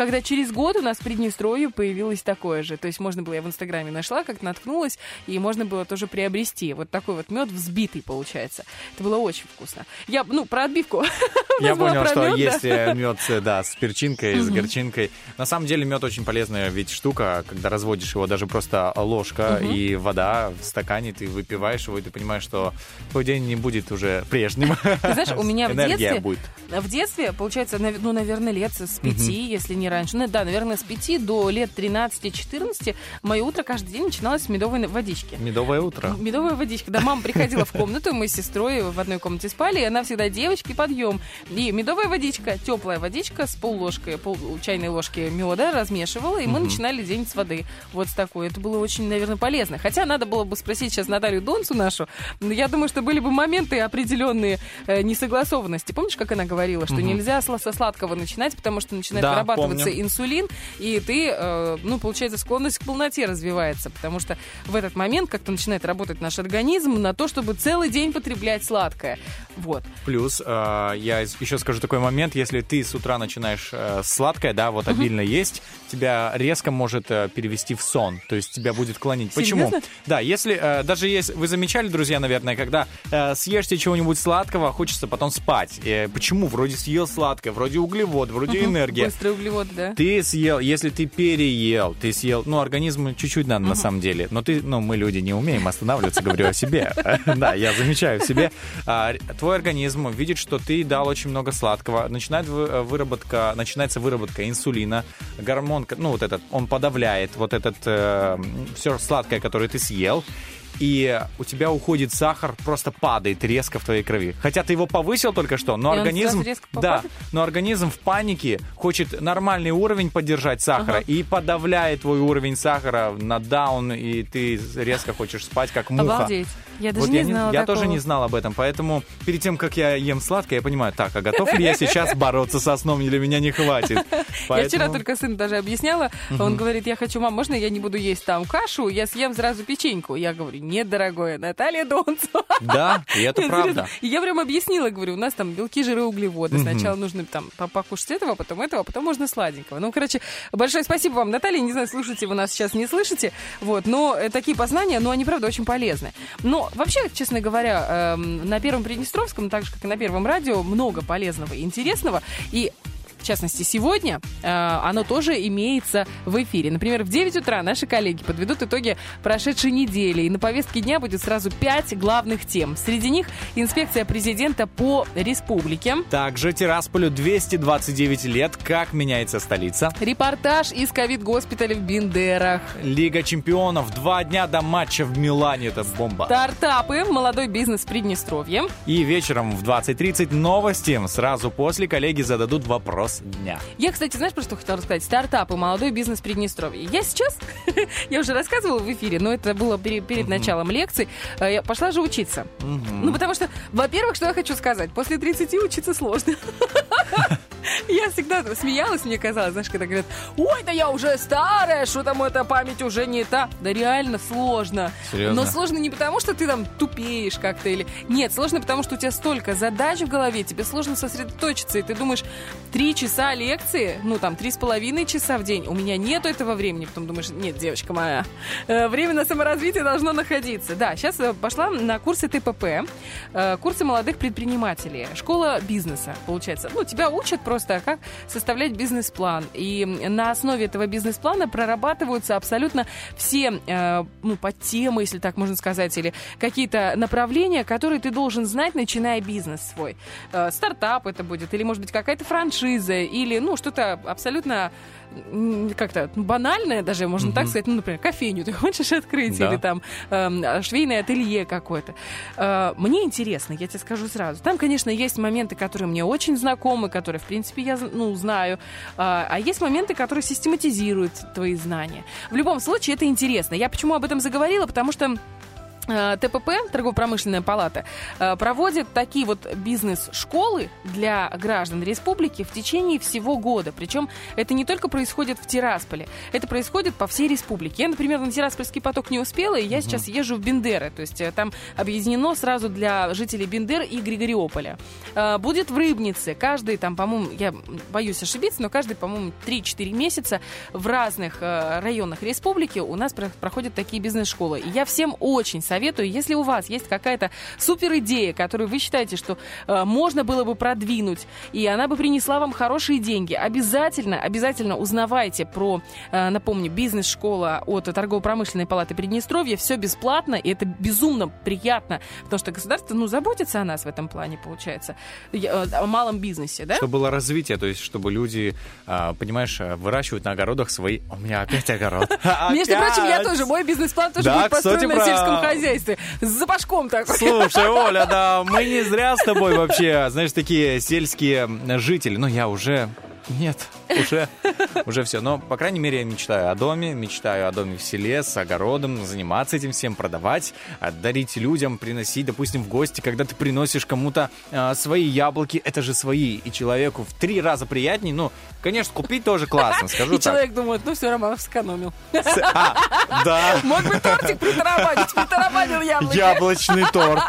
Когда через год у нас в Приднестровье появилось такое же. То есть можно было, я в Инстаграме нашла, как наткнулась, и можно было тоже приобрести. Вот такой вот мед взбитый получается. Это было очень вкусно. Я, ну, про отбивку. Я была понял, что да. есть э, мед, э, да, с перчинкой, с горчинкой. На самом деле мед очень полезная ведь штука, когда разводишь его, даже просто ложка и вода в стакане, ты выпиваешь его, и ты понимаешь, что твой день не будет уже прежним. Ты знаешь, у меня в детстве, будет. в детстве, получается, ну, наверное, лет с пяти, если не раньше, ну, да, наверное, с пяти до лет 13-14 мое утро каждый день начиналось с медовой водички. Медовое утро. Медовая водичка. Да, мама приходила в комнату, мы с сестрой в одной комнате спали, и она всегда девочки, подъем. И медовая водичка, теплая водичка с полложкой, пол чайной ложки меда размешивала, и мы начинали день с воды. Вот с такой. Это было очень, наверное, полезно. Хотя надо было бы спросить сейчас Наталью Донцу нашу. но Я думаю, что были бы моменты определенные э, несогласованности. Помнишь, как она говорила, что нельзя сла- со сладкого начинать, потому что начинает Да, вырабатываться помню. инсулин, и ты, э, ну, получается, склонность к полноте развивается, потому что в этот момент как-то начинает работать наш организм на то, чтобы целый день потреблять сладкое. Вот. Плюс, э, я еще скажу такой момент, если ты с утра начинаешь э, сладкое, да, вот обильно есть, тебя резко может э, перевести в сон, то есть тебя будет клонить. Почему? Серьезно? Да, если, э, даже если, вы замечали, друзья, наверное, когда э, съешьте чего-нибудь сладкого, хочется потом спать. Э, почему? Вроде съел сладкое, вроде углевод, вроде энергия. Быстрый углевод, да. Ты съел, если ты переел, ты съел, ну, организму чуть-чуть надо на самом деле, но ты, ну, мы люди не умеем останавливаться, говорю о себе. Да, я замечаю в себе. А, Твой организм видит, что ты дал очень много сладкого, начинает вы- выработка, начинается выработка инсулина, гормон, ну, вот этот, он подавляет вот этот, все сладкое, которое ты съел, и у тебя уходит сахар, просто падает резко в твоей крови. Хотя ты его повысил только что, но И организм... да, но организм в панике хочет нормальный уровень поддержать сахара и подавляет твой уровень сахара на даун, и ты резко хочешь спать, как муха. Обалдеть. Я даже Вот не я, знала я такого. тоже не знал об этом, поэтому перед тем, как я ем сладкое, я понимаю, так, а готов ли я сейчас бороться со сном, или меня не хватит? Я Поэтому- вчера только сыну даже объясняла. Он говорит, я хочу, мам, можно я не буду есть там кашу, я съем сразу печеньку? Я говорю, нет, дорогое, Наталья Донцова. Да, и это правда. И я прям объяснила, говорю, у нас там белки, жиры, углеводы. Сначала нужно там по- покушать этого, потом этого, потом можно сладенького. Ну, короче, большое спасибо вам, Наталья. Не знаю, слушаете вы нас сейчас, не слышите. Вот, но э, такие познания, но они, правда, очень полезны. Но вообще, честно говоря, эм, на Первом Приднестровском, так же, как и на Первом радио, много полезного и интересного. И в частности, сегодня э, оно тоже имеется в эфире. Например, в 9 утра наши коллеги подведут итоги прошедшей недели. И на повестке дня будет сразу 5 главных тем. Среди них инспекция президента по республике, Также Тирасполю 229 лет, как меняется столица. репортаж из ковид-госпиталя в Бендерах, Лига чемпионов, два дня до матча в Милане, это бомба. стартапы, молодой бизнес в Приднестровье. И вечером в 20.30 новости. Сразу после коллеги зададут вопрос дня. Я, кстати, знаешь, про что хотела рассказать? Стартапы, молодой бизнес в Приднестровье. Я сейчас, я уже рассказывала в эфире, но это было пере- перед началом лекции, э, я пошла же учиться. Ну, потому что, во-первых, что я хочу сказать, после 30 учиться сложно. Я всегда смеялась, мне казалось, знаешь, когда говорят, ой, да я уже старая, что там эта память уже не та. Да реально сложно. Серьезно? Но сложно не потому, что ты там тупеешь как-то или... Нет, сложно потому, что у тебя столько задач в голове, тебе сложно сосредоточиться, и ты думаешь, три часа лекции, ну там, три с половиной часа в день, у меня нету этого времени. Потом думаешь, нет, девочка моя, э, время на саморазвитие должно находиться. Да, сейчас пошла на курсы ТПП, э, курсы молодых предпринимателей, школа бизнеса, получается. Ну, тебя учат просто, как составлять бизнес-план. И на основе этого бизнес-плана прорабатываются абсолютно все, э, ну, подтемы, если так можно сказать, или какие-то направления, которые ты должен знать, начиная бизнес свой. Э, стартап это будет, или, может быть, какая-то франшиза, или, ну, что-то абсолютно как-то банальное даже, можно так сказать, ну, например, кофейню ты хочешь открыть, Да. или там эм, швейное ателье какое-то. Э, мне интересно, я тебе скажу сразу. Там, конечно, есть моменты, которые мне очень знакомы, которые, в принципе, я ну, знаю. А, а есть моменты, которые систематизируют твои знания. В любом случае, это интересно. Я почему об этом заговорила? Потому что э, ТПП, торгово-промышленная палата, э, проводит такие вот бизнес-школы для граждан республики в течение всего года. Причем это не только происходит в Тирасполе, это происходит по всей республике. Я, например, на Тираспольский поток не успела, и я сейчас езжу в Бендеры. То есть э, там объединено сразу для жителей Бендер и Григориополя. Э, Будет в Рыбнице. Каждый там, по-моему, я боюсь ошибиться, но каждый, по-моему, 3-4 месяца в разных э, районах республики у нас про- проходят такие бизнес-школы. И я всем очень советую, если у вас есть какая-то супер идея, которую вы считаете, что э, можно было бы продвинуть, и она бы принесла вам хорошие деньги, обязательно, обязательно узнавайте про, э, напомню, бизнес-школа от торгово-промышленной палаты Приднестровья. Все бесплатно, и это безумно приятно, потому что государство, ну, заботится о нас в этом плане, получается, э, о малом бизнесе, да? Чтобы было развитие, то есть чтобы люди, а, понимаешь, выращивают на огородах свои... У меня опять огород. Между прочим, я тоже, мой бизнес-план тоже будет построен на сельском хозяйстве. С запашком такой. Слушай, Оля, да, мы не зря с тобой вообще, знаешь, такие сельские жители. Но я уже... Нет, уже, уже все. Но, по крайней мере, я мечтаю о доме, мечтаю о доме в селе с огородом, заниматься этим всем, продавать, дарить людям, приносить, допустим, в гости, когда ты приносишь кому-то а, свои яблоки, это же свои, и человеку в три раза приятнее. Ну, конечно, купить тоже классно, скажу И так. человек думает, ну все, Романов сэкономил. А, да. Мог бы тортик притарабанить, притарабанил яблоки. Яблочный торт.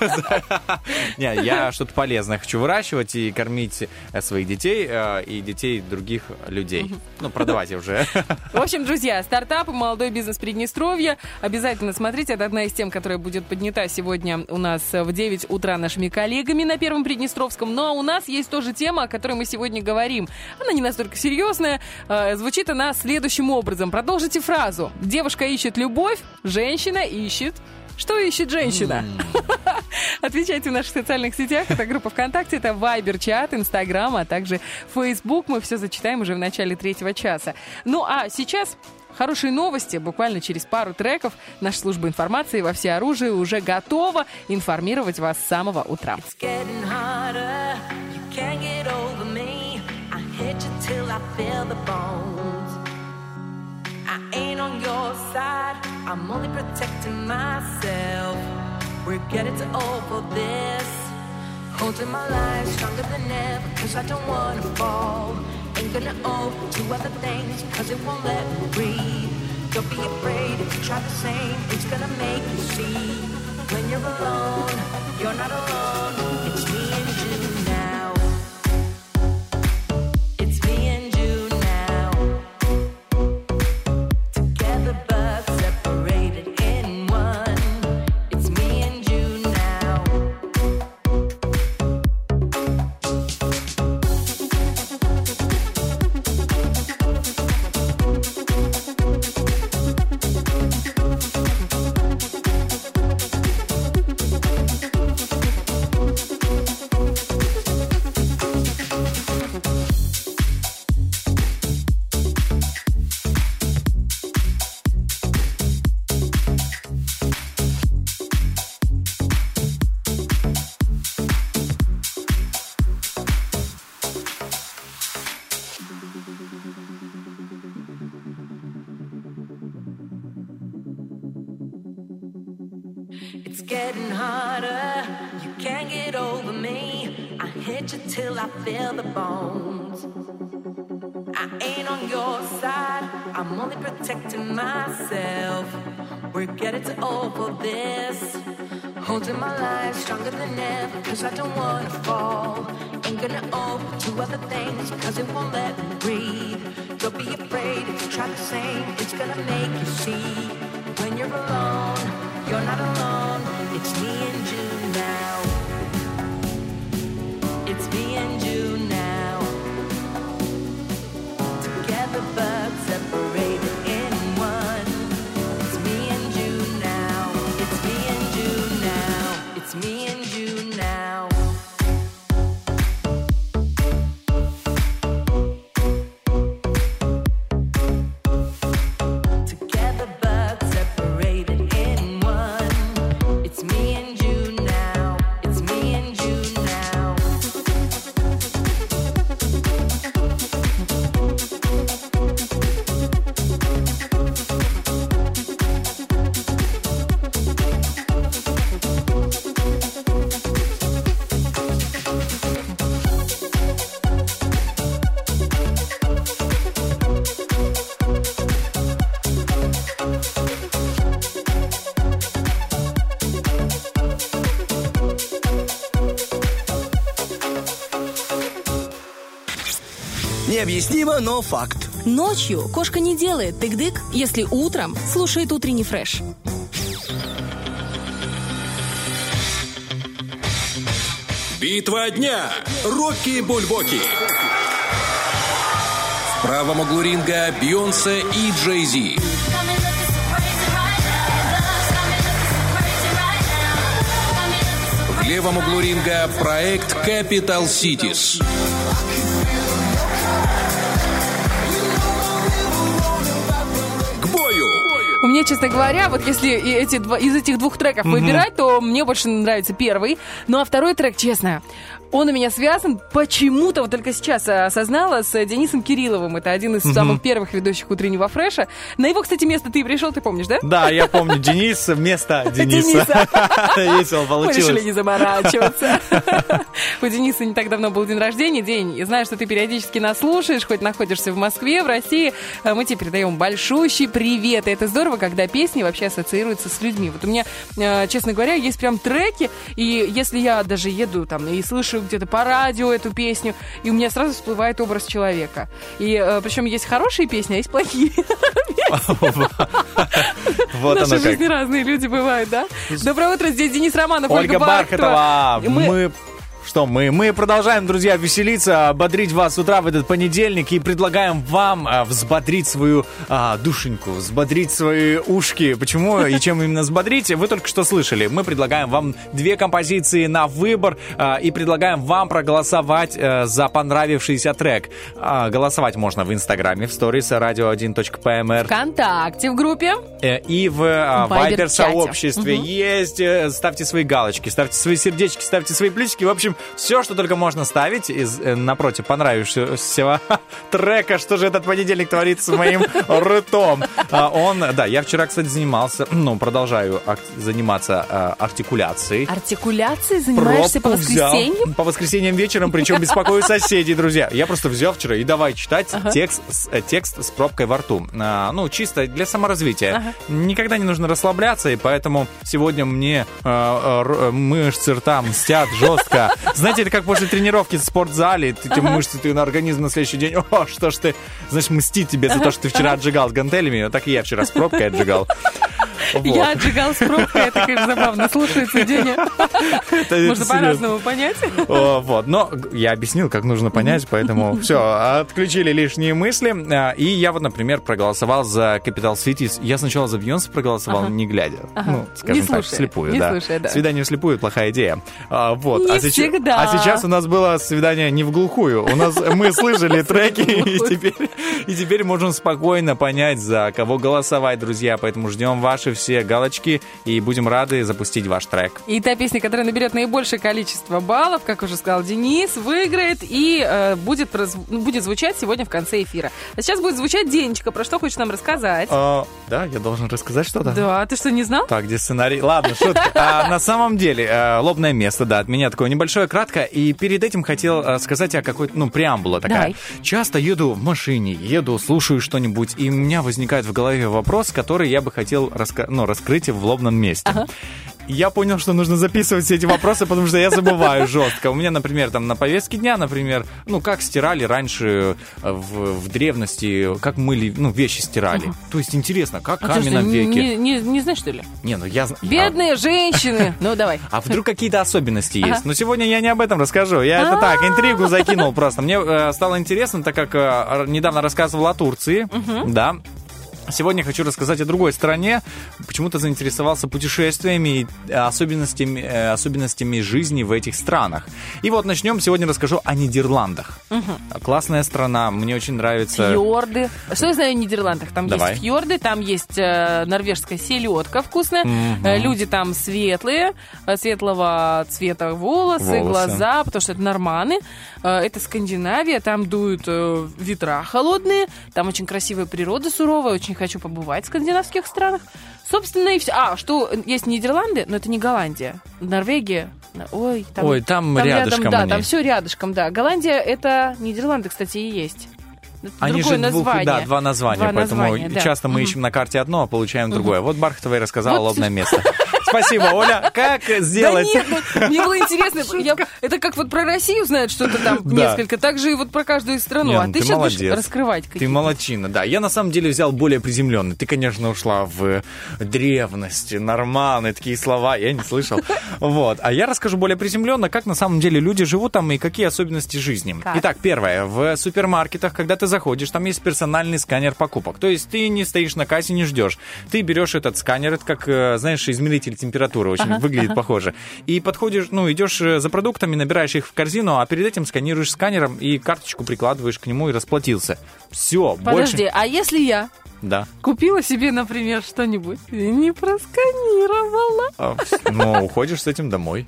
Не, я что-то полезное хочу выращивать и кормить э, своих детей э, и детей других людей. Ну, продавать я уже. В общем, друзья, стартапы, молодой бизнес Приднестровья. Обязательно смотрите. Это одна из тем, которая будет поднята сегодня у нас в 9 утра нашими коллегами на Первом Приднестровском. Но у нас есть тоже тема, о которой мы сегодня говорим. Она не настолько серьезная. Э, Звучит она следующим образом. Продолжите фразу. Девушка ищет любовь, женщина ищет... Что ищет женщина? Отвечайте в наших социальных сетях. Это группа ВКонтакте, это Вайбер, чат, Инстаграм, а также Фейсбук. Мы все зачитаем уже в начале третьего часа. Ну а сейчас Хорошие новости. Буквально через пару треков наша служба информации во все оружие уже готова информировать вас с самого утра. Harder. I feel the. I ain't on your side. I'm only protecting myself. We're getting too old for this. Holding my life stronger than ever. Cause I don't wanna fall. Ain't gonna owe to other things. Cause it won't let me breathe. Don't be afraid if you try the same. It's gonna make you see. When you're alone, you're not alone. Your side. I'm only protecting myself. We're getting too old for this. Holding my line stronger than ever, cause I don't wanna fall. Ain't gonna open to other things, cause it won't let me breathe. Don't be afraid if you try the same, it's gonna make you see. When you're alone, you're not alone. It's me and you now. It's me and you now. Необъяснимо, но факт. Ночью кошка не делает тык-дык, если утром слушает утренний фреш. Битва дня. Рокки Бульбоки. В правом углу ринга Бейонсе и Джей Зи. В левом углу ринга проект Capital Cities. Меня, честно говоря, вот если эти два, из этих двух треков выбирать, то мне больше нравится первый. Ну а второй трек, честно, он у меня связан почему-то, вот только сейчас э, осознала, с Денисом Кирилловым. Это один из самых первых ведущих утреннего фреша. На его, кстати, место ты пришел, ты помнишь, да? Да, я помню, Денис вместо Дениса. Весело Мы решили получилось. не заморачиваться. У Дениса не так давно был день рождения. День, и знаю, что ты периодически нас слушаешь, хоть находишься в Москве, в России. А Мы тебе передаем большущий привет. И это здорово, когда песни вообще ассоциируются с людьми. Вот у меня, э, честно говоря, есть прям треки, и если я даже еду там и слышу где-то по радио эту песню, и у меня сразу всплывает образ человека. И причем есть хорошие песни, а есть плохие. Вот В нашей жизни разные люди бывают, да? Доброе утро, здесь Денис Романов, Ольга, Бархатова. Мы... Мы что, мы, мы продолжаем, друзья, веселиться, бодрить вас с утра в этот понедельник и предлагаем вам а, взбодрить свою а, душеньку, взбодрить свои ушки. Почему и чем именно взбодрить? Вы только что слышали. Мы предлагаем вам две композиции на выбор а, и предлагаем вам проголосовать а, за понравившийся трек. А, голосовать можно в Инстаграме, в сторис radio1.pmr ВКонтакте в группе. Э, и в а. Вайбер-сообществе есть. э, Ставьте свои галочки, ставьте свои сердечки, ставьте свои плюсики. В общем, все, что только можно ставить из, э, напротив понравившегося трека. Что же этот понедельник творится с моим ртом? А, Он, да, я вчера, кстати, занимался, ну, продолжаю заниматься а, артикуляцией. Артикуляцией занимаешься по взял. воскресеньям? По воскресеньям вечером, причем беспокою соседей, друзья. Я просто взял вчера и давай читать текст, с- э, текст с пробкой во рту. А, ну, чисто для саморазвития. Никогда не нужно расслабляться, и поэтому сегодня мне э, мышцы рта мстят жестко. Знаете, это как после тренировки в спортзале, ты, эти мышцы, ты на организм на следующий день, о, что ж ты, значит, мстить тебе за то, что ты вчера отжигал с гантелями, вот так и я вчера с пробкой отжигал. Вот. Я отжигал с пробкой, это, конечно, забавно слушается, Деня. Можно по-разному понять. Вот, но я объяснил, как нужно понять, поэтому все, отключили лишние мысли. А, И я вот, например, проголосовал за Capital Cities. Я сначала за Бейонсе проголосовал, Ага. не глядя. Ага. Ну, скажем Не так, слушая, вслепую, не да. слушая, да. Свидание вслепую — плохая идея. А, Вот. Не а, сейчас, всегда. а сейчас у нас было свидание не в глухую. У нас мы слышали треки, и теперь, и теперь можем спокойно понять, за кого голосовать, друзья. Поэтому ждем ваши все галочки и будем рады запустить ваш трек. И та песня, которая наберет наибольшее количество баллов, как уже сказал Денис, выиграет и э, будет, ну, будет звучать сегодня в конце эфира. А сейчас будет звучать Денечка. Про что хочешь нам рассказать? А, да, я должен рассказать что-то? Да, ты что, не знал? Так, где сценарий? Ладно, шутка. А, на самом деле, э, лобное место, да, от меня такое небольшое, кратко. И перед этим хотел э, сказать о какой-то, ну, преамбула такая. Давай. Часто еду в машине, еду, слушаю что-нибудь, и у меня возникает в голове вопрос, который я бы хотел раска- ну, раскрыть в лобном месте. Я понял, что нужно записывать все эти вопросы, потому что я забываю жестко. У меня, например, там на повестке дня, например, ну, как стирали раньше э, в, в древности, как мыли, ну, вещи стирали. То есть интересно, как А каменном веке. не, не, не знаешь, что ли? Не, ну я... Бедные женщины! Ну, давай. А вдруг какие-то особенности есть? Но сегодня я не об этом расскажу. Я это так, интригу закинул просто. Мне э, стало интересно, так как э, недавно рассказывал о Турции. Да. Сегодня хочу рассказать о другой стороне. Почему-то заинтересовался путешествиями и э, особенностями, э, особенностями жизни в этих странах. И вот начнем. Сегодня расскажу о Нидерландах. Классная страна. Мне очень нравится. Фьорды. Что я знаю о Нидерландах? Там Давай. есть фьорды, там есть э, норвежская селедка вкусная. Э, люди там светлые, светлого цвета волосы, Волосы. глаза, потому что это норманы. Это Скандинавия, там дуют ветра холодные, там очень красивая природа суровая, очень хочу побывать в скандинавских странах. Собственно, и все. А, что есть Нидерланды, но это не Голландия. Норвегия. Ой, там, Ой, там рядышком Да, они. там все рядышком, да. Голландия это Нидерланды, кстати, и есть. Они же двух, название. да, два названия, Два поэтому названия, да. часто мы ищем на карте одно, а получаем другое. Вот Бархатова и рассказала Вот. лобное место. Спасибо, Оля. Как Да сделать? нет, ну, мне было интересно. я- это как вот про Россию знают что-то там Да. несколько, так же и вот про каждую страну. Не, а ну ты ты сейчас будешь раскрывать Ты какие-то. молодчина, да. Я на самом деле взял более приземленный. Ты, конечно, ушла в древность, норманы, такие слова, я не слышал. Вот. А я расскажу более приземленно, как на самом деле люди живут там и какие особенности жизни. Так. Итак, первое. В супермаркетах, когда ты заходишь, там есть персональный сканер покупок. То есть ты не стоишь на кассе, не ждешь. Ты берешь этот сканер, это как, э, знаешь, измеритель температуры, очень выглядит похоже. И подходишь, ну, идешь э, за продуктами, набираешь их в корзину, а перед этим сканируешь сканером и карточку прикладываешь к нему и расплатился. Все, Подожди, больше... а если я Да. купила себе, например, что-нибудь и не просканировала? А, Ну, уходишь с этим домой.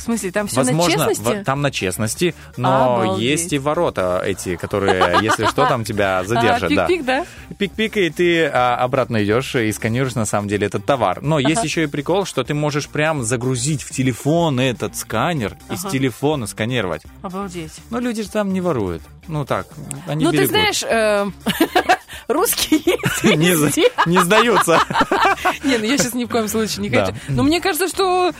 В смысле, там все на Возможно, честности? в- там на честности, но Обалдеть. есть и ворота эти, которые, если что, там тебя задержат. Ага, да. пик-пик, да? Пик-пик, и ты а, обратно идешь и сканируешь на самом деле этот товар. Но есть еще и прикол, что ты можешь прям загрузить в телефон этот сканер и с телефона сканировать. Обалдеть. Но люди же там не воруют. Ну так, они Ну, ты знаешь, э, русские не, не сдаются. Не, ну я сейчас ни в коем случае не хочу. Но мне кажется, что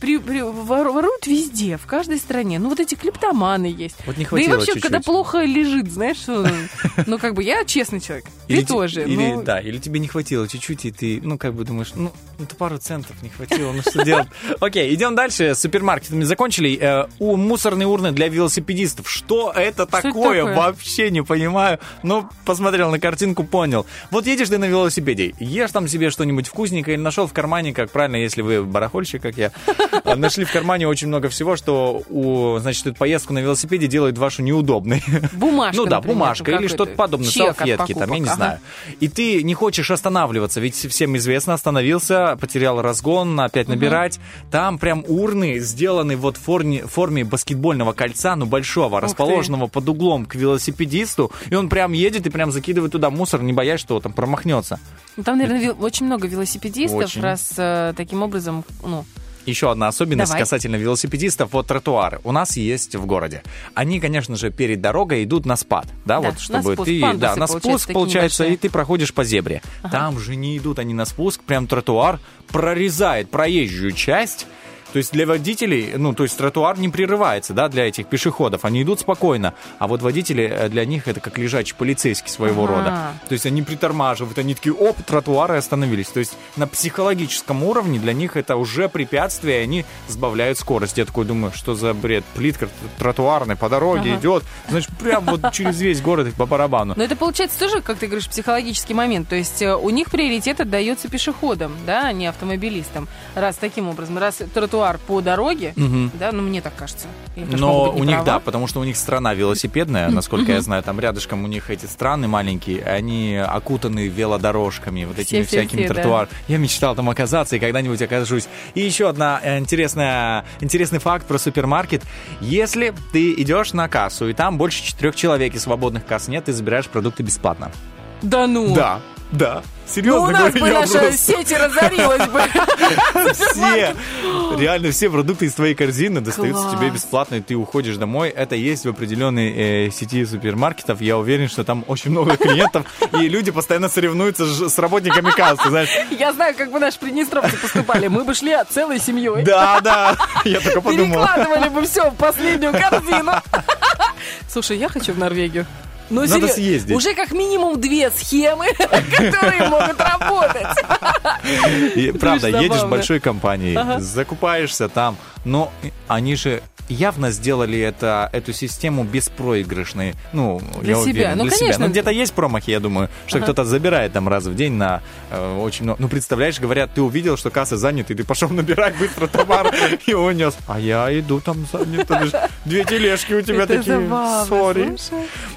при- при- вор- воруют везде, в каждой стране. Ну, вот эти клептоманы есть. Вот не да и хватило вообще, чуть-чуть. когда плохо лежит, знаешь, что... Ну, как бы я честный человек. Или Ты тоже. Или, ну, да, или тебе не хватило чуть-чуть, и ты, ну, как бы думаешь, ну, это пару центов не хватило, ну, что делать? Окей, идем дальше. С супермаркетами закончили. Э, у мусорные урны для велосипедистов. Что это такое? Вообще не понимаю. Ну, посмотрел на картинку, понял. Вот едешь ты на велосипеде, ешь там себе что-нибудь вкусненькое или нашел в кармане, как правильно, если вы барахольщик, как я, нашли в кармане очень много всего, что, у, значит, эту поездку на велосипеде делает вашу неудобной. Бумажка, Ну да, например, бумажка или что-то подобное, салфетки там, я не знаю. И ты не хочешь останавливаться, ведь всем известно, остановился, потерял разгон, опять набирать. Там прям урны сделаны вот в форме, форме баскетбольного кольца, ну большого, ты. расположенного под углом к велосипедисту, и он прям едет и прям закидывает туда мусор, не боясь, что там промахнется. Ну, Там, наверное, очень много велосипедистов, Очень. раз э, таким образом, ну, Еще одна особенность Давай. касательно велосипедистов, вот тротуары. У нас есть в городе. Они, конечно же, перед дорогой идут на спад, да, Да, вот чтобы спуск, ты, пандусы, да, на спуск получается, и ты проходишь по зебре. Там же не идут они на спуск, прям тротуар прорезает проезжую часть. То есть для водителей, ну, то есть тротуар не прерывается, да, для этих пешеходов. Они идут спокойно. А вот водители, э, для них это как лежачий полицейский своего Ага. рода. То есть они притормаживают, они такие, оп, тротуары остановились. То есть на психологическом уровне для них это уже препятствие, и они сбавляют скорость. Я такой думаю, что за бред? Плитка тротуарная по дороге Ага. идет, значит, прям вот через весь город по барабану. Но это получается тоже, как ты говоришь, психологический момент. То есть э, у них приоритет отдается пешеходам, да, а не автомобилистам. Раз таким образом, раз тротуар тротуар по дороге, Мгм. да, ну мне так кажется. Я, конечно, Но у них, права. да, потому что у них страна велосипедная, насколько я знаю, там рядышком у них эти страны маленькие, они окутаны велодорожками, вот этими Все-все-все, всякими да. тротуарами. Я мечтал там оказаться и когда-нибудь окажусь. И еще одна интересная, интересный факт про супермаркет. Если ты идешь на кассу, и там больше четырех человек, и свободных касс нет, ты забираешь продукты бесплатно. Да ну. Да, да. Ну, Серьезно у нас говорю, бы наша просто- сеть разорилась бы. все, реально все продукты из твоей корзины достаются тебе бесплатно, и ты уходишь домой. Это есть в определенной э, сети супермаркетов. Я уверен, что там очень много клиентов, и люди постоянно соревнуются с работниками кассы, знаешь. Я знаю, как бы наши приднестровцы поступали. Мы бы шли целой семьей. Да, да, я только подумал. Перекладывали бы все в последнюю корзину. Слушай, я хочу в Норвегию. Ну, Надо серьезно, съездить. Уже как минимум две схемы, которые могут работать. И, правда, едешь в большой компании, закупаешься там, но они же явно сделали это, эту систему беспроигрышной. Ну, Для я себя. уверен, Ну, для конечно. себя. Ну, где-то есть промахи, я думаю, что Ага. кто-то забирает там раз в день на э, очень много. Ну, представляешь, говорят, ты увидел, что касса занята, и ты пошел набирать быстро товар и унес. А я иду там занят. Ты же- Две тележки у тебя такие. Сори.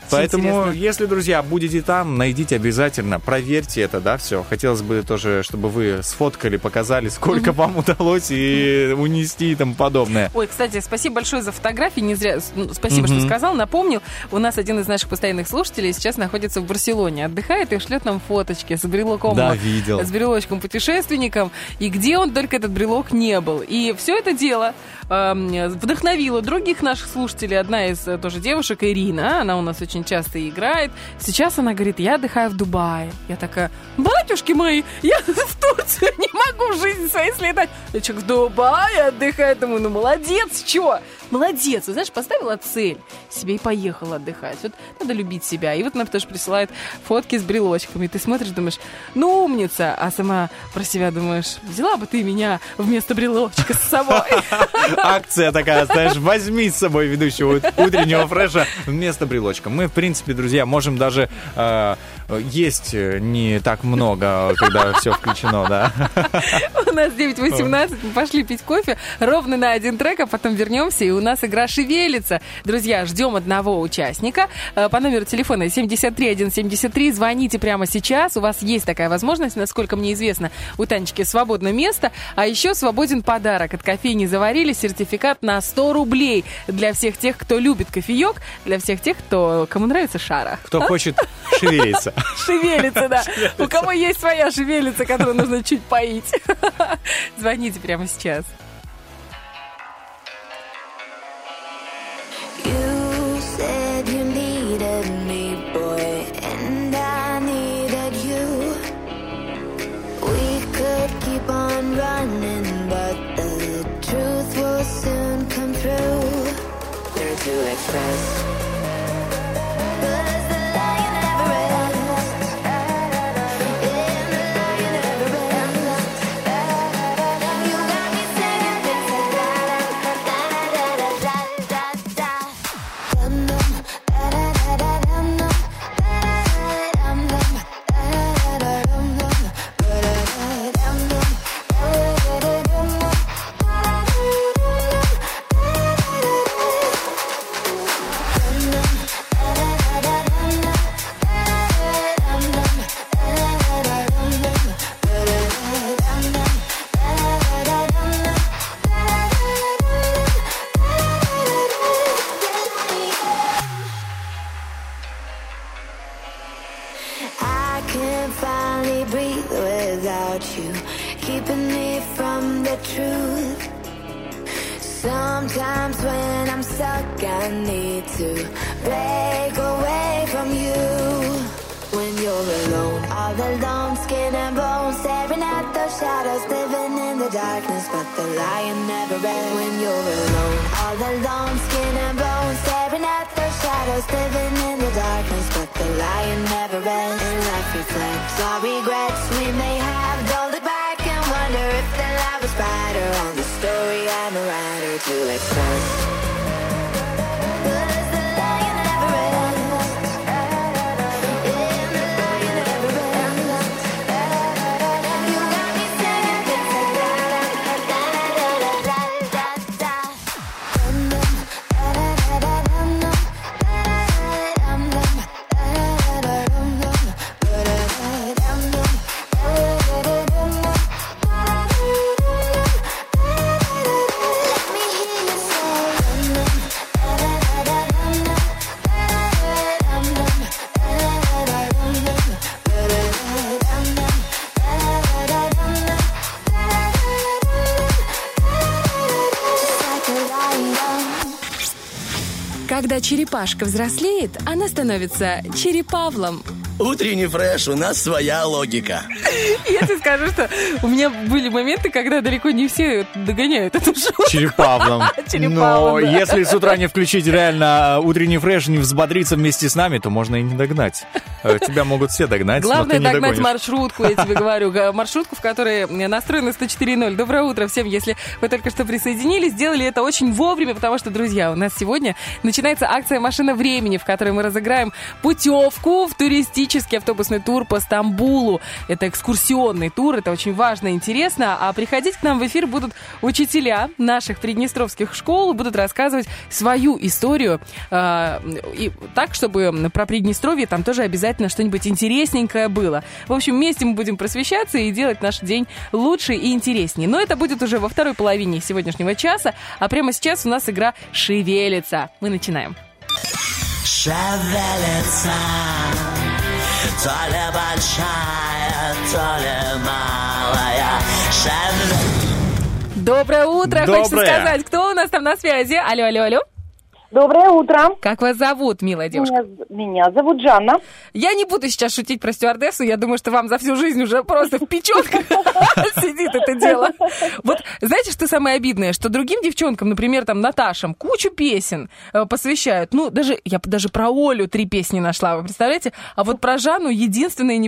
Поэтому, если, друзья, будете там, найдите обязательно, проверьте это, да, все. Хотелось бы тоже, чтобы вы сфоткали, показали, сколько вам удалось и унести и тому подобное. Ой, кстати, спасибо большое за фотографии. Не зря, ну, спасибо, что сказал. Напомню, у нас один из наших постоянных слушателей сейчас находится в Барселоне, отдыхает и шлет нам фоточки с брелоком. Да, видел. С брелочком путешественником. И где он только этот брелок не был. И все это дело эм, вдохновило других наших слушателей. Одна из э, тоже девушек, Ирина, она у нас очень часто играет. Сейчас она говорит, я отдыхаю в Дубае. Я такая, батюшки мои, я в Турцию не могу в жизни своей слетать. Я человек в Дубае отдыхает. Думаю, ну молодец, чё? Молодец. Знаешь, поставила цель себе и поехала отдыхать. Вот надо любить себя. И вот она тоже присылает фотки с брелочками. Ты смотришь, думаешь, ну умница. А сама про себя думаешь, взяла бы ты меня вместо брелочка с собой. Акция такая, знаешь, возьми с собой ведущего утреннего фреша вместо брелочка. Мы, в принципе, друзья, можем даже э, есть не так много, когда все включено, да. У нас 9.18, мы пошли пить кофе ровно на один трек, а потом вернемся, и у нас игра «Шевелится». Друзья, ждем одного участника. Э, По номеру телефона 73173 звоните прямо сейчас. У вас есть такая возможность, насколько мне известно, у Танечки свободно место, а еще свободен подарок от кофейни «Заварили», сертификат на 100 рублей для всех тех, кто любит кофеек, для всех тех, кто, кому нравится шара. Кто хочет шевелиться. Шевелится, да. У кого есть своя шевелица, которую нужно чуть поить. Звоните прямо сейчас. On running, but the truth will soon come through. Express. Черепашка взрослеет, она становится черепавлом. Утренний фреш, у нас своя логика. Я тебе скажу, что у меня были моменты, когда далеко не все догоняют эту шутку. Черепавлом. Но да. если с утра не включить реально э, утренний фреш, не взбодриться вместе с нами, то можно и не догнать. Э, Тебя могут все догнать, но Главное догнать маршрутку, я тебе говорю. Маршрутку, в которой настроена 104.0. Доброе утро всем, если вы только что присоединились. Сделали это очень вовремя, потому что, друзья, у нас сегодня начинается акция «Машина времени», в которой мы разыграем путевку в туристический автобусный тур по Стамбулу. Это экскурсионный тур, это очень важно и интересно. А приходить к нам в эфир будут учителя наших приднестровских школ, будут рассказывать свою историю. э, и так, чтобы про Приднестровье там тоже обязательно что-нибудь интересненькое было. В общем, вместе мы будем просвещаться и делать наш день лучше и интереснее. Но это будет уже во второй половине сегодняшнего часа. А прямо сейчас у нас игра «Шевелится». Мы начинаем. Шевелится, то ли большая, то ли малая. Шевелится. Доброе утро! Хочется Доброе. сказать, кто у нас там на связи? Алло, алло, алло. Доброе утро. Как вас зовут, милая девушка? Меня, меня зовут Жанна. Я не буду сейчас шутить про стюардессу, я думаю, что вам за всю жизнь уже просто в печенках сидит это дело. Вот знаете, что самое обидное? Что другим девчонкам, например, там, Наташам, кучу песен э, посвящают. Ну, даже, я даже про Олю три песни нашла, вы представляете? А вот про Жанну единственная и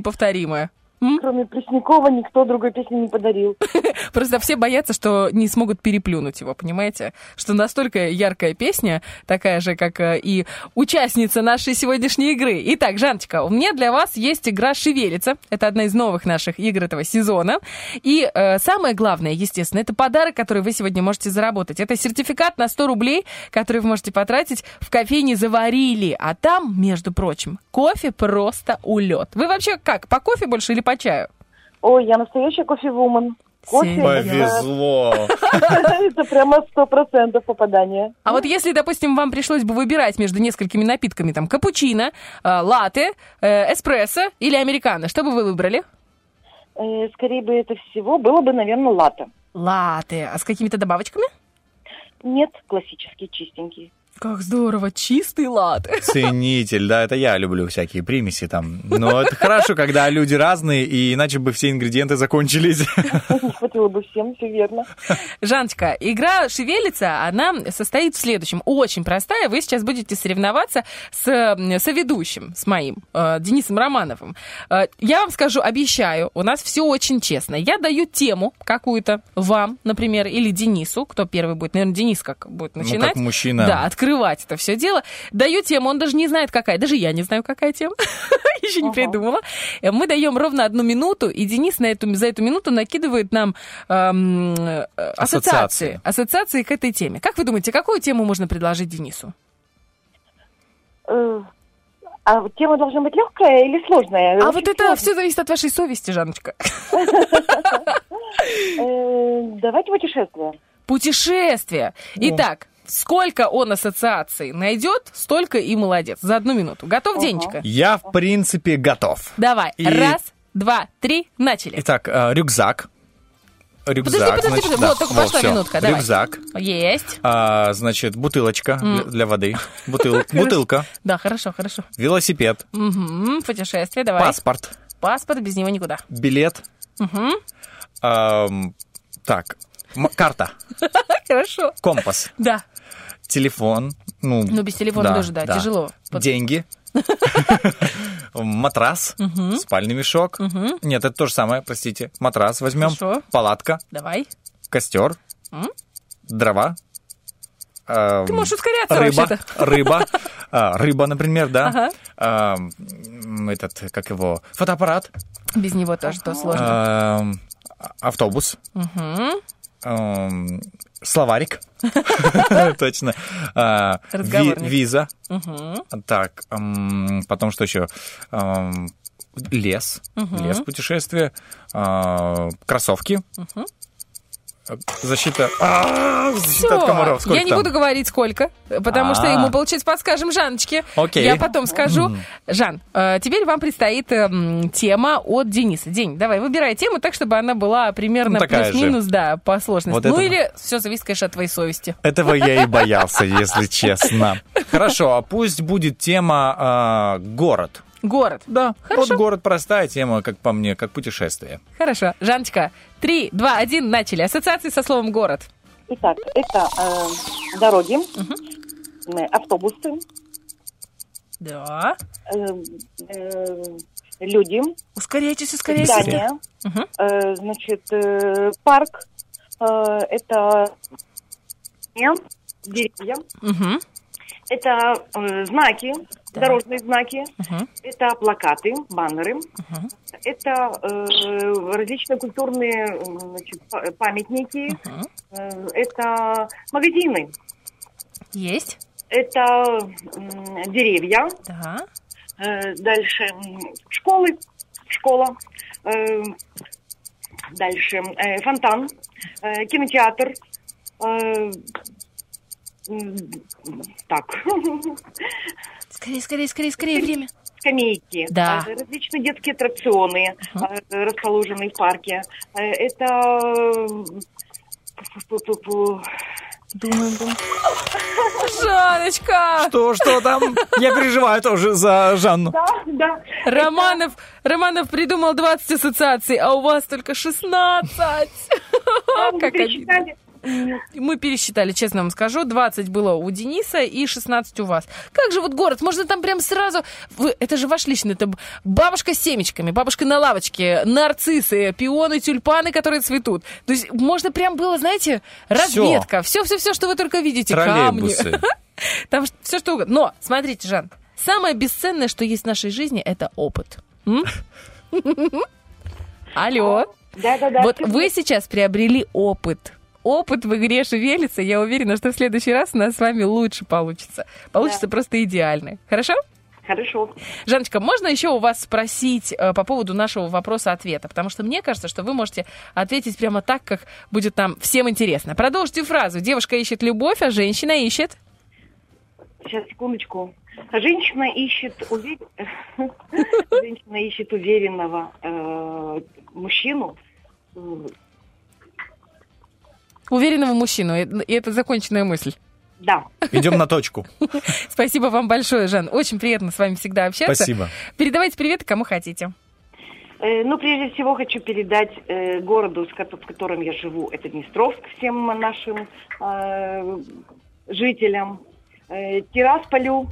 неповторимая. Кроме Преснякова никто другой песни не подарил. Просто все боятся, что не смогут переплюнуть его, понимаете? Что настолько яркая песня, такая же, как э, и участница нашей сегодняшней игры. Итак, Жаночка, у меня для вас есть игра «Шевелится». Это одна из новых наших игр этого сезона. И э, самое главное, естественно, это подарок, который вы сегодня можете заработать. Это сертификат на 100 рублей, который вы можете потратить в кофейне «Заварили». А там, между прочим, кофе просто улет. Вы вообще как, по кофе больше или по чаю? Ой, я настоящая кофе-вумен. Кофе Повезло. это прямо сто процентов попадание. А вот если, допустим, вам пришлось бы выбирать между несколькими напитками, там, капучино, э, латте, э, эспрессо или американо, что бы вы выбрали? Э, скорее бы это всего было бы, наверное, латте. Латте. А с какими-то добавочками? Нет, классический, чистенький. Как здорово, чистый латте. Ценитель, да, это я люблю всякие примеси там. Но это хорошо, когда люди разные, и иначе бы все ингредиенты закончились. Не хватило бы всем, все верно. Жаночка, игра «Шевелится», она состоит в следующем. Очень простая. Вы сейчас будете соревноваться с соведущим, с моим, э, Денисом Романовым. Э, я вам скажу, обещаю, у нас все очень честно. Я даю тему какую-то вам, например, или Денису, кто первый будет. Наверное, Денис как будет Ну, начинать. как мужчина. Да, открывать это все дело. Даю тему, он даже не знает, какая. Даже я не знаю, какая тема. Еще не придумала. Э, Мы даем ровно одну минуту, и Денис на эту, за эту минуту накидывает нам эм, э, ассоциации. Ассоциации. К этой теме. Как вы думаете, какую тему можно предложить Денису? А тема должна быть легкая или сложная? А Очень вот это сложно. все зависит от вашей совести, Жанночка. Давайте путешествие. Путешествие. Итак, сколько он ассоциаций найдет, столько и молодец. За одну минуту. Готов, Денечка? Я, в принципе, готов. Давай. И- Раз, два, три, начали. Итак, э, рюкзак. Рюкзак. Подожди, подожди, значит, подожди. да. Вот, только пошла всё. минутка. Давай. Рюкзак. Есть. А, значит, бутылочка для, для воды. Бутыл- бутылка. Да, хорошо, хорошо. Велосипед. Мгм, Путешествие, давай. Паспорт. Паспорт, без него никуда. Билет. Мгм. ам, так, карта. Хорошо. Компас. Да. Телефон. Ну, Ну, без телефона тоже, да, тяжело. Вот. Деньги. Матрас. Спальный мешок. Нет, это то же самое, простите. Матрас возьмем. Палатка. Давай. Костер. Дрова. ам, Ты можешь ускоряться рыба, рыба, А, рыба, например, да. Ага. Ам, м, этот, как его, фотоаппарат, Без него тоже то сложно. Ам, автобус, Мгм. Ам, словарик, точно, А, виза, так, потом что еще, лес, лес, путешествие, а, кроссовки. Защита... А, Защита от комаров. Сколько Я не там? буду говорить сколько, потому что А. ему, получается, подскажем Жаночке. Окей. Я потом скажу. Жан, э, теперь вам предстоит эм, тема от Дениса. День, давай, выбирай тему так, чтобы она была примерно Ну, плюс-минус, да, по сложности. Вот ну это- или все зависит, конечно, от твоей совести. Этого я и боялся, если честно. Хорошо, а пусть будет тема а, город. Город. Да, Хорошо. вот город простая тема, как по мне, как путешествие. Хорошо. Жаночка, три, два, один, начали. Ассоциации со словом город. Итак, это э, дороги, э, автобусы, Да. э, э, люди, Ускоряйтесь, ускоряйтесь. здания, э, значит, э, парк, э, это деревья, Мгм. Это э, знаки, дорожные знаки, Мгм. это плакаты, баннеры, это э, различные культурные э, значит, па- памятники, э, это магазины, Есть. это м, деревья, Да. Э, дальше школы, школа, Э, дальше э, фонтан, э, кинотеатр, э, так, Скорее, скорее, скорее, скорее, время. скамейки, Да. э, различные детские аттракционы, э, расположенные в парке. Э, Это м, пу-пу-пу-пу. Думаем, думаем. Жаночка! Что, что там? Я переживаю тоже за Жанну. Да, да. Романов, Романов придумал 20 ассоциаций, а у вас только 16. Вы Как обидно. Мы пересчитали, честно вам скажу. 20 было у Дениса и 16 у вас. Как же вот город? Можно там прям сразу... Вы, это же ваш личный. Это бабушка с семечками, бабушка на лавочке, нарциссы, пионы, тюльпаны, которые цветут. То есть можно прям было, знаете, разведка. Все-все-все, что вы только видите. Камни. Там все что угодно. Но, смотрите, Жан, самое бесценное, что есть в нашей жизни, это опыт. Алло. Да-да-да. Вот вы сейчас приобрели опыт. Опыт в игре шевелится. Я уверена, что в следующий раз у нас с вами лучше получится. Получится просто идеально. Хорошо? Хорошо. Жаночка, можно еще у вас спросить э, по поводу нашего вопроса-ответа? Потому что мне кажется, что вы можете ответить прямо так, как будет нам всем интересно. Продолжите фразу. Девушка ищет любовь, а женщина ищет... Сейчас, секундочку. Женщина ищет, увер- Женщина ищет уверенного э, мужчину. Уверенного мужчину. И это законченная мысль. Да. Идем на точку. Спасибо вам большое, Жан. Очень приятно с вами всегда общаться. Спасибо. Передавайте привет кому хотите. Э, Ну, прежде всего, хочу передать э, городу, в котором я живу, это Днестровск, всем нашим э, жителям, э, Тирасполю,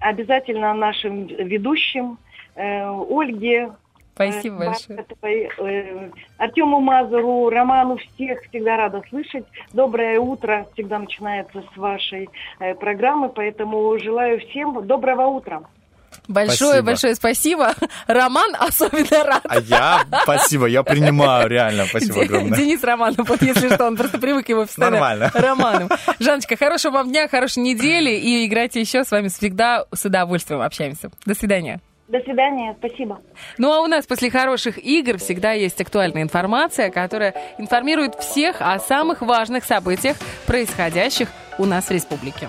обязательно нашим ведущим, э, Ольге, Спасибо большое. Э, Артему Мазуру, Роману, всех всегда рада слышать. Доброе утро всегда начинается с вашей э, программы, поэтому желаю всем доброго утра. Большое, Спасибо. большое спасибо. Роман особенно рад. А я, спасибо, я принимаю, реально, спасибо огромное. Денис Романов, вот если что, он просто привык его постоянно Нормально. Романом. Жаночка, хорошего вам дня, хорошей недели, и играйте еще с вами всегда с удовольствием общаемся. До свидания. До свидания, спасибо. Ну а у нас после хороших игр всегда есть актуальная информация, которая информирует всех о самых важных событиях, происходящих у нас в республике.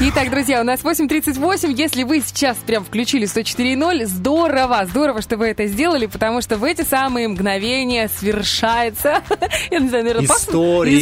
Итак, друзья, у нас 8.38. Если вы сейчас прям включили 104.0, здорово, здорово, что вы это сделали, потому что в эти самые мгновения свершается... Я не знаю, наверное, пас-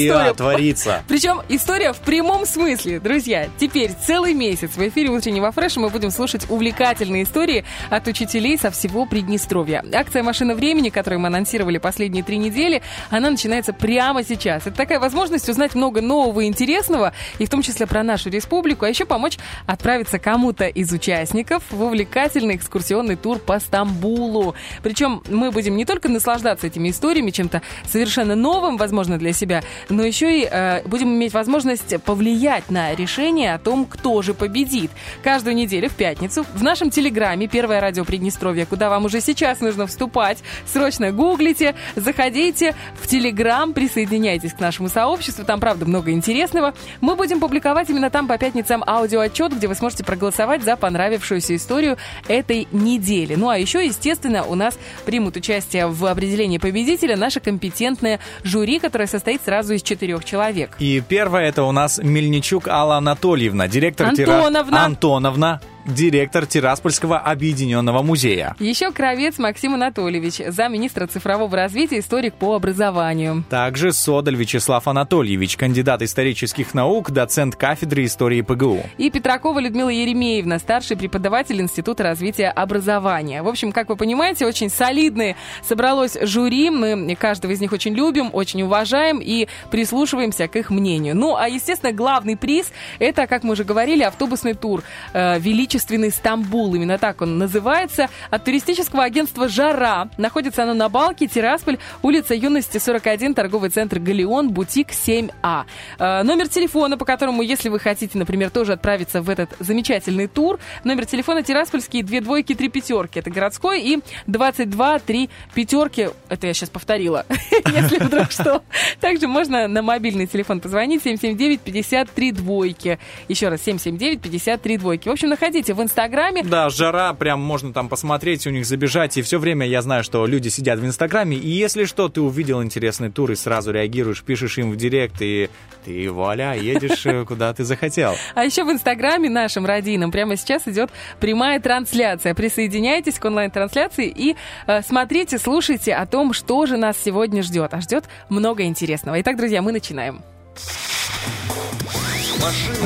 История творится. Причем история в прямом смысле. Друзья, теперь целый месяц в эфире утреннего фреша мы будем слушать увлекательные истории от учителей со всего Приднестровья. Акция «Машина времени», которую мы анонсировали последние три недели, она начинается прямо сейчас. Это такая возможность узнать много нового и интересного, и в том числе про нашу республику, а еще помочь отправиться кому-то из участников в увлекательный экскурсионный тур по Стамбулу. Причем мы будем не только наслаждаться этими историями, чем-то совершенно новым, возможно, для себя, но еще и э, будем иметь возможность повлиять на решение о том, кто же победит. Каждую неделю в пятницу в нашем телеграме «Первое радио Приднестровья», куда вам уже сейчас нужно вступать, срочно гуглите, заходите в телеграм, присоединяйтесь к нашему сообществу, там, правда, много интересного. Мы будем публиковать именно там по пятницам аудиоотчет, где вы сможете проголосовать за понравившуюся историю этой недели. Ну а еще, естественно, у нас примут участие в определении победителя наше компетентное жюри, которое состоит сразу из четырех человек. И первое это у нас Мельничук Алла Анатольевна, директор Тира- Антоновна. Директор Тираспольского объединенного музея. Еще Кровец Максим Анатольевич, замминистра цифрового развития, историк по образованию. Также Содоль Вячеслав Анатольевич, кандидат исторических наук, доцент кафедры истории ПГУ. И Петракова Людмила Еремеевна, старший преподаватель Института развития образования. В общем, как вы понимаете, очень солидные собралось жюри. Мы каждого из них очень любим, очень уважаем и прислушиваемся к их мнению. Ну, а, естественно, главный приз – это, как мы уже говорили, автобусный тур э, «Величественный Стамбул». Именно так он называется. От туристического агентства «Жара». Находится оно на Балке, Тирасполь, улица Юности, 41, торговый центр «Галеон», бутик 7А. Э, номер телефона, по которому, если вы хотите, например, тоже отправиться в этот замечательный тур, номер телефона Тираспольский, две двойки, три пятерки. Это городской и 22, три пятерки. Это я сейчас повторила, если вдруг что. Также можно на мобильный телефон позвонить 779-53 двойки. Еще раз, 779-53 двойки. В общем, находите в Инстаграме. Да, жара, прям можно там посмотреть, у них забежать. И все время я знаю, что люди сидят в Инстаграме. И если что, ты увидел интересный тур и сразу реагируешь, пишешь им в директ, и ты, вуаля, едешь э, куда ты захотел. А еще в Инстаграме нашем родийном прямо сейчас идет прямая трансляция. Присоединяйтесь к онлайн-трансляции и э, смотрите, слушайте о том, что же нас сегодня ждет. А ждет много интересного. Итак, друзья, мы начинаем.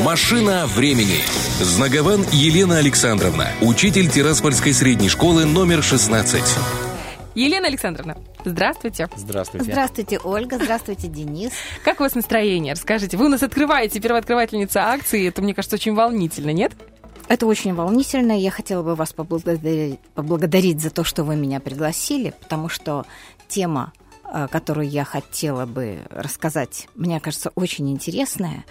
Машина времени. Знагован Елена Александровна, учитель Тираспольской средней школы номер 16. Елена Александровна, здравствуйте. Здравствуйте. Здравствуйте, Ольга. Здравствуйте, Денис. Как у вас настроение? Расскажите. Вы у нас открываете, первооткрывательница акции. Это, мне кажется, очень волнительно, нет? Это очень волнительно. Я хотела бы вас поблагодарить, поблагодарить за то, что вы меня пригласили, потому что тема, э, которую я хотела бы рассказать, мне кажется, очень интересная.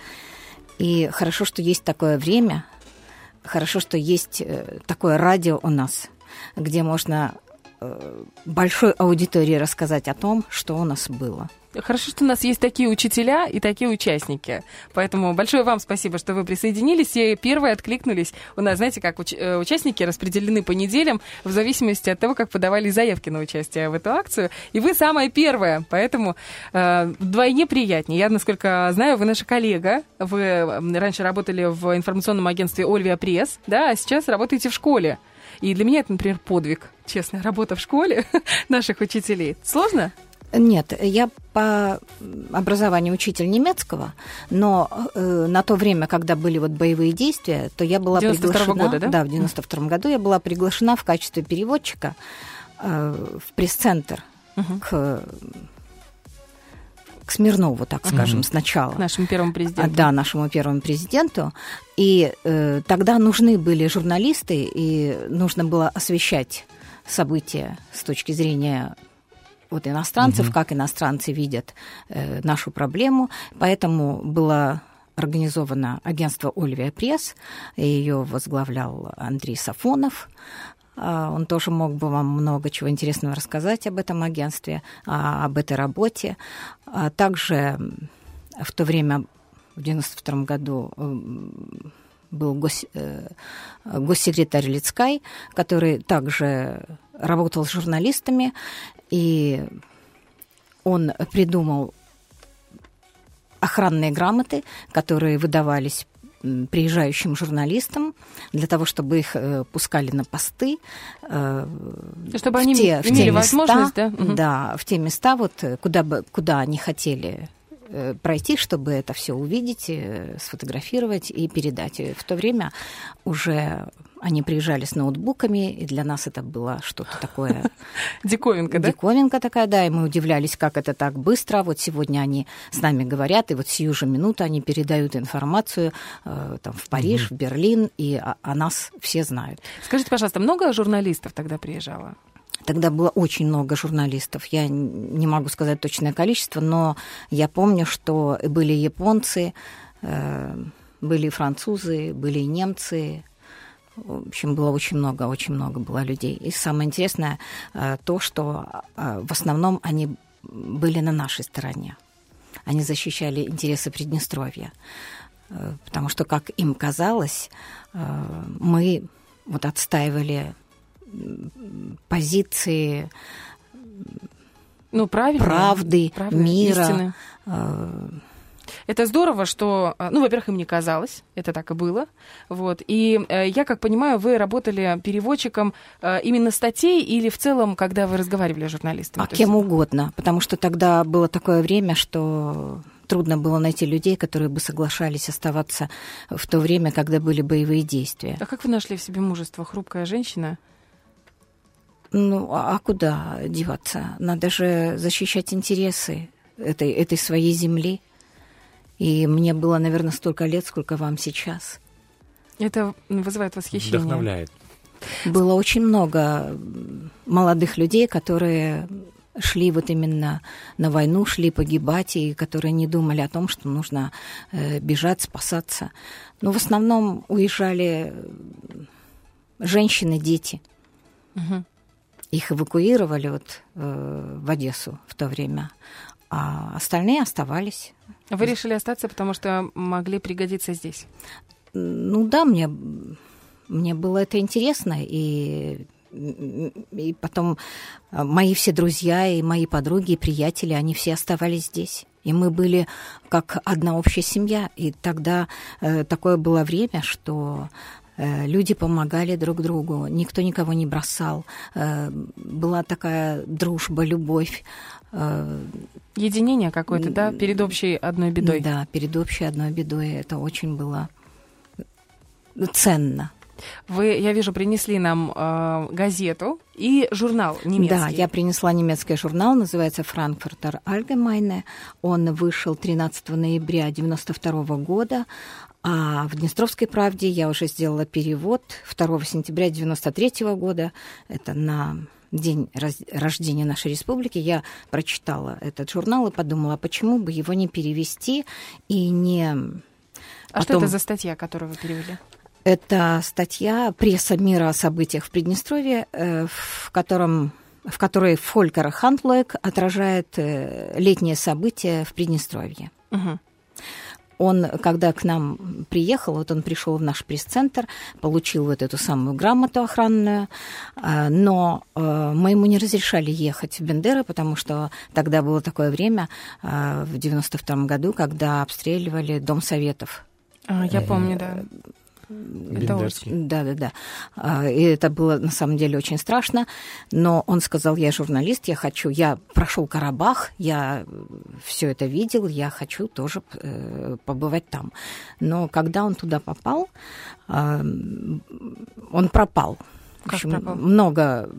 И хорошо, что есть такое время, хорошо, что есть э, такое радио у нас, где можно э, большой аудитории рассказать о том, что у нас было. Хорошо, что у нас есть такие учителя и такие участники. Поэтому большое вам спасибо, что вы присоединились и первые откликнулись. У нас, знаете, как уч- э, участники распределены по неделям в зависимости от того, как подавали заявки на участие в эту акцию. И вы самая первая, поэтому э, вдвойне приятнее. Я, насколько знаю, вы наша коллега. Вы раньше работали в информационном агентстве Ольвия Пресс, да, а сейчас работаете в школе. И для меня это, например, подвиг, честно, работа в школе наших учителей. Сложно? Нет, я по образованию учитель немецкого, но э, на то время, когда были вот боевые действия, то я была 92-го приглашена... года, да? Да, в 92 году я была приглашена в качестве переводчика э, в пресс-центр к, к Смирнову, так скажем, Мгм. сначала. К нашему первому президенту. А, Да, нашему первому президенту. И э, тогда нужны были журналисты, и нужно было освещать события с точки зрения вот иностранцев, Мгм. как иностранцы видят э, нашу проблему. Поэтому было организовано агентство «Ольвия Пресс». Ее возглавлял Андрей Сафонов. А, Он тоже мог бы вам много чего интересного рассказать об этом агентстве, а, об этой работе. А Также в то время, в 92 году, м, был гос- э, госсекретарь Лицкай, который также работал с журналистами, и он придумал охранные грамоты, которые выдавались приезжающим журналистам для того, чтобы их э, пускали на посты. э, Чтобы в они те- в те имели места, возможность, да? Мгм. Да, в те места, вот, э, куда, бы, куда они хотели э, пройти, чтобы это все увидеть, э, сфотографировать и передать. И в то время уже они приезжали с ноутбуками, и для нас это было что-то такое Диковинка, да? Диковинка такая, да, и мы удивлялись, как это так быстро. Вот сегодня они с нами говорят, и вот сию же минуту они передают информацию э, там, в Париж, в Берлин, и о, о нас все знают. Скажите, пожалуйста, много журналистов тогда приезжало? Тогда было очень много журналистов. Я не могу сказать точное количество, но я помню, что были японцы, э, были французы, были немцы. В общем, было очень много, очень много было людей. И самое интересное э, то, что э, в основном они были на нашей стороне. Они защищали интересы Приднестровья. Э, Потому что, как им казалось, мы вот отстаивали позиции Ну, правильно. правды, Правда, мира. истины. Это здорово, что, э, ну, во-первых, им не казалось, это так и было, вот. И э, я, как понимаю, вы работали переводчиком э, именно статей или в целом, когда вы разговаривали с журналистами? А То кем есть- угодно, потому что тогда было такое время, что трудно было найти людей, которые бы соглашались оставаться в то время, когда были боевые действия. А как вы нашли в себе мужество? Хрупкая женщина? Ну, а а куда деваться? Надо же защищать интересы этой, этой своей земли. И мне было, наверное, столько лет, сколько вам сейчас. Это вызывает восхищение. Вдохновляет. Было очень много молодых людей, которые шли вот именно на войну, шли погибать, и которые не думали о том, что нужно э, бежать, спасаться. Но в основном уезжали женщины, дети. Мгм. Их эвакуировали вот, э, в Одессу в то время, а остальные оставались. Вы решили остаться, потому что могли пригодиться здесь? Ну да, мне, мне было это интересно, и, и потом а, мои все друзья, и мои подруги, и приятели, они все оставались здесь. И мы были как одна общая семья. И тогда э, такое было время, что э, люди помогали друг другу, никто никого не бросал. Э, была такая дружба, любовь. Э, Единение какое-то, да, перед общей одной бедой? Да, перед общей одной бедой. Это очень было ценно. Вы, я вижу, принесли нам э, газету и журнал немецкий. Да, я принесла немецкий журнал, называется «Франкфуртер Allgemeine». Он вышел 13 ноября 1992 года, а в «Днестровской правде» я уже сделала перевод 2 сентября 1993 года. Это на день раз- рождения нашей республики. Я прочитала этот журнал и подумала, а почему бы его не перевести и не... А что потом- это за статья, которую вы перевели? Это статья «Пресса мира о событиях в Приднестровье», э, в, котором, в которой Фолькер Хантлойк отражает э, летние события в Приднестровье. Мгм. Он, когда к нам приехал, вот он пришел в наш пресс-центр, получил вот эту самую грамоту охранную, а, но э, мы ему не разрешали ехать в Бендеры, потому что тогда было такое время, а, в 92 году, когда обстреливали Дом Советов. А, я помню, да. Это очень- Да, да, да. И это было на самом деле очень страшно. Но он сказал, я журналист, я хочу, я прошел Карабах, я все это видел, я хочу тоже э, побывать там. Но когда он туда попал, он пропал. Как общем, пропал? много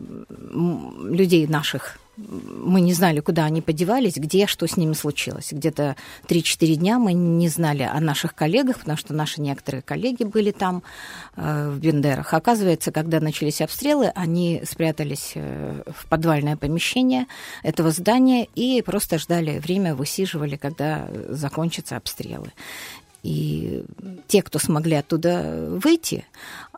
людей наших мы не знали, куда они подевались, где, что с ними случилось. Где-то 3-4 дня мы не знали о наших коллегах, потому что наши некоторые коллеги были там, э, в Бендерах. Оказывается, когда начались обстрелы, они спрятались э, в подвальное помещение этого здания и просто ждали время, высиживали, когда закончатся обстрелы. И те, кто смогли оттуда выйти,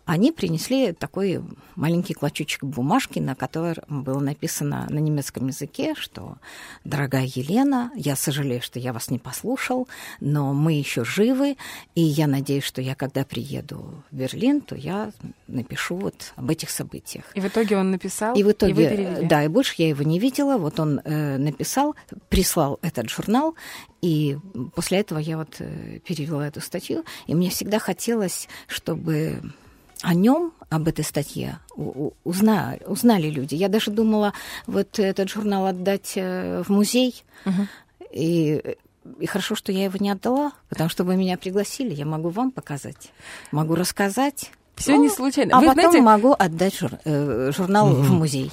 они принесли такой маленький клочочек бумажки, на котором было написано на немецком языке, что «Дорогая Елена, я сожалею, что я вас не послушал, но мы еще живы, и я надеюсь, что я, когда приеду в Берлин, то я напишу вот об этих событиях». И в итоге он написал, И в итоге, перевели. да, и больше я его не видела. Вот он э, написал, прислал этот журнал, и после этого я вот э, перевела эту статью. И мне всегда хотелось, чтобы о нем, об этой статье узнали, узнали люди. Я даже думала вот этот журнал отдать э, в музей. И, и хорошо, что я его не отдала, потому что вы меня пригласили, я могу вам показать, могу рассказать. Всё не случайно. А Вы потом знаете- могу отдать жур- э, журнал в музей.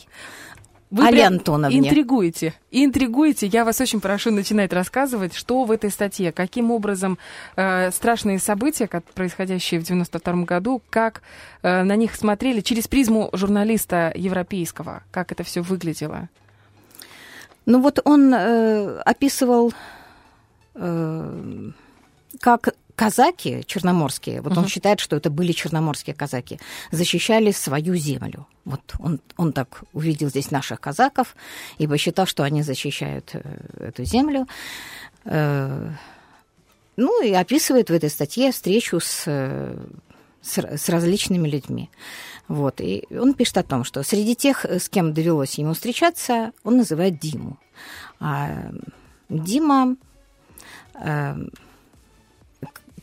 Вы Али Антоновне. Интригуете. Интригуете. Я вас очень прошу начинать рассказывать, что в этой статье, каким образом э, страшные события, как происходящие в 92 году, как э, на них смотрели через призму журналиста европейского, как это все выглядело. Ну вот он э, описывал, э, как казаки черноморские, вот он Мгм. считает, что это были черноморские казаки, защищали свою землю. Вот он, он так увидел здесь наших казаков и посчитал, что они защищают э, эту землю. Э, ну и описывает в этой статье встречу с, э, с, с различными людьми. Вот. И он пишет о том, что среди тех, с кем довелось ему встречаться, он называет Диму. А Дима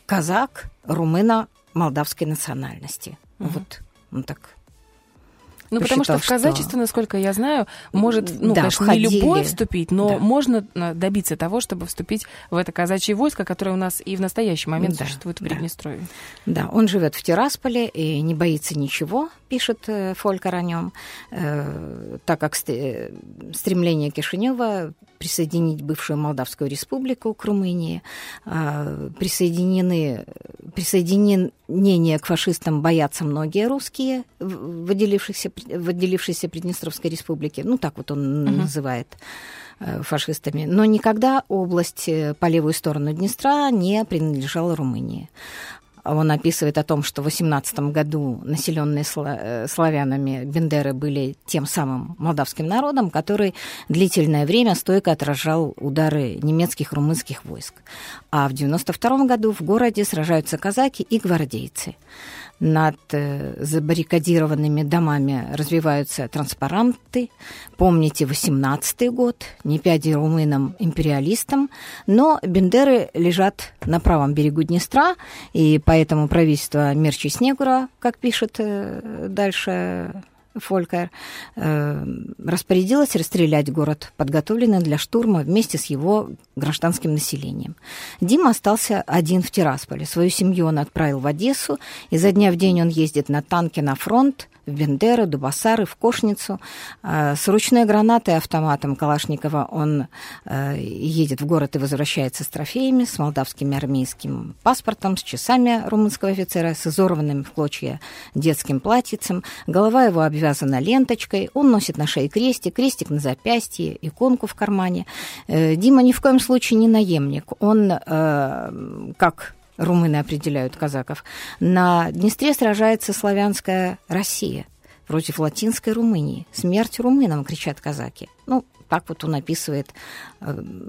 казак румыно-молдавской национальности. Вот он так Ну, потому что посчитал, в казачество, насколько я знаю, может, ну, Да, конечно, входили. не любой вступить, но Да. можно э, добиться того, чтобы вступить в это казачье войско, которое у нас и в настоящий момент Да, существует в да. Приднестровье. Да, он живет в Тирасполе и не боится ничего, пишет э, Фолькер о нем, э, так как ст- э, стремление Кишинева присоединить бывшую Молдавскую республику к Румынии, э, присоединены, присоединение к фашистам боятся многие русские в в отделившихся, в отделившейся Приднестровской республике, ну так вот он Мгм. называет э, фашистами, но никогда область э, по левую сторону Днестра не принадлежала Румынии. Он описывает о том, что в 18 году населенные э, славянами Бендеры были тем самым молдавским народом, который длительное время стойко отражал удары немецких румынских войск. А в 92 году в городе сражаются казаки и гвардейцы. Над э, забаррикадированными домами развиваются транспаранты. Помните 18 год, не пяди румынам-империалистам, но Бендеры лежат на правом берегу Днестра, и поэтому правительство Мерчи Снегура, как пишет э, дальше Фолькер, э, распорядилось расстрелять город, подготовленный для штурма вместе с его гражданским населением. Дима остался один в Тирасполе. Свою семью он отправил в Одессу, и за дня в день он ездит на танке на фронт, в Бендеры, Дубасары, в Кошницу. А, С ручной гранатой автоматом Калашникова он э, едет в город и возвращается с трофеями, с молдавским армейским паспортом, с часами румынского офицера, с изорванным в клочья детским платьицем. Голова его обвязана ленточкой, он носит на шее крестик, крестик на запястье, иконку в кармане. Э, Дима ни в коем случае не наемник. Он, э, как румыны определяют казаков, на Днестре сражается славянская Россия против латинской Румынии. Смерть румынам, кричат казаки. Ну, так вот он описывает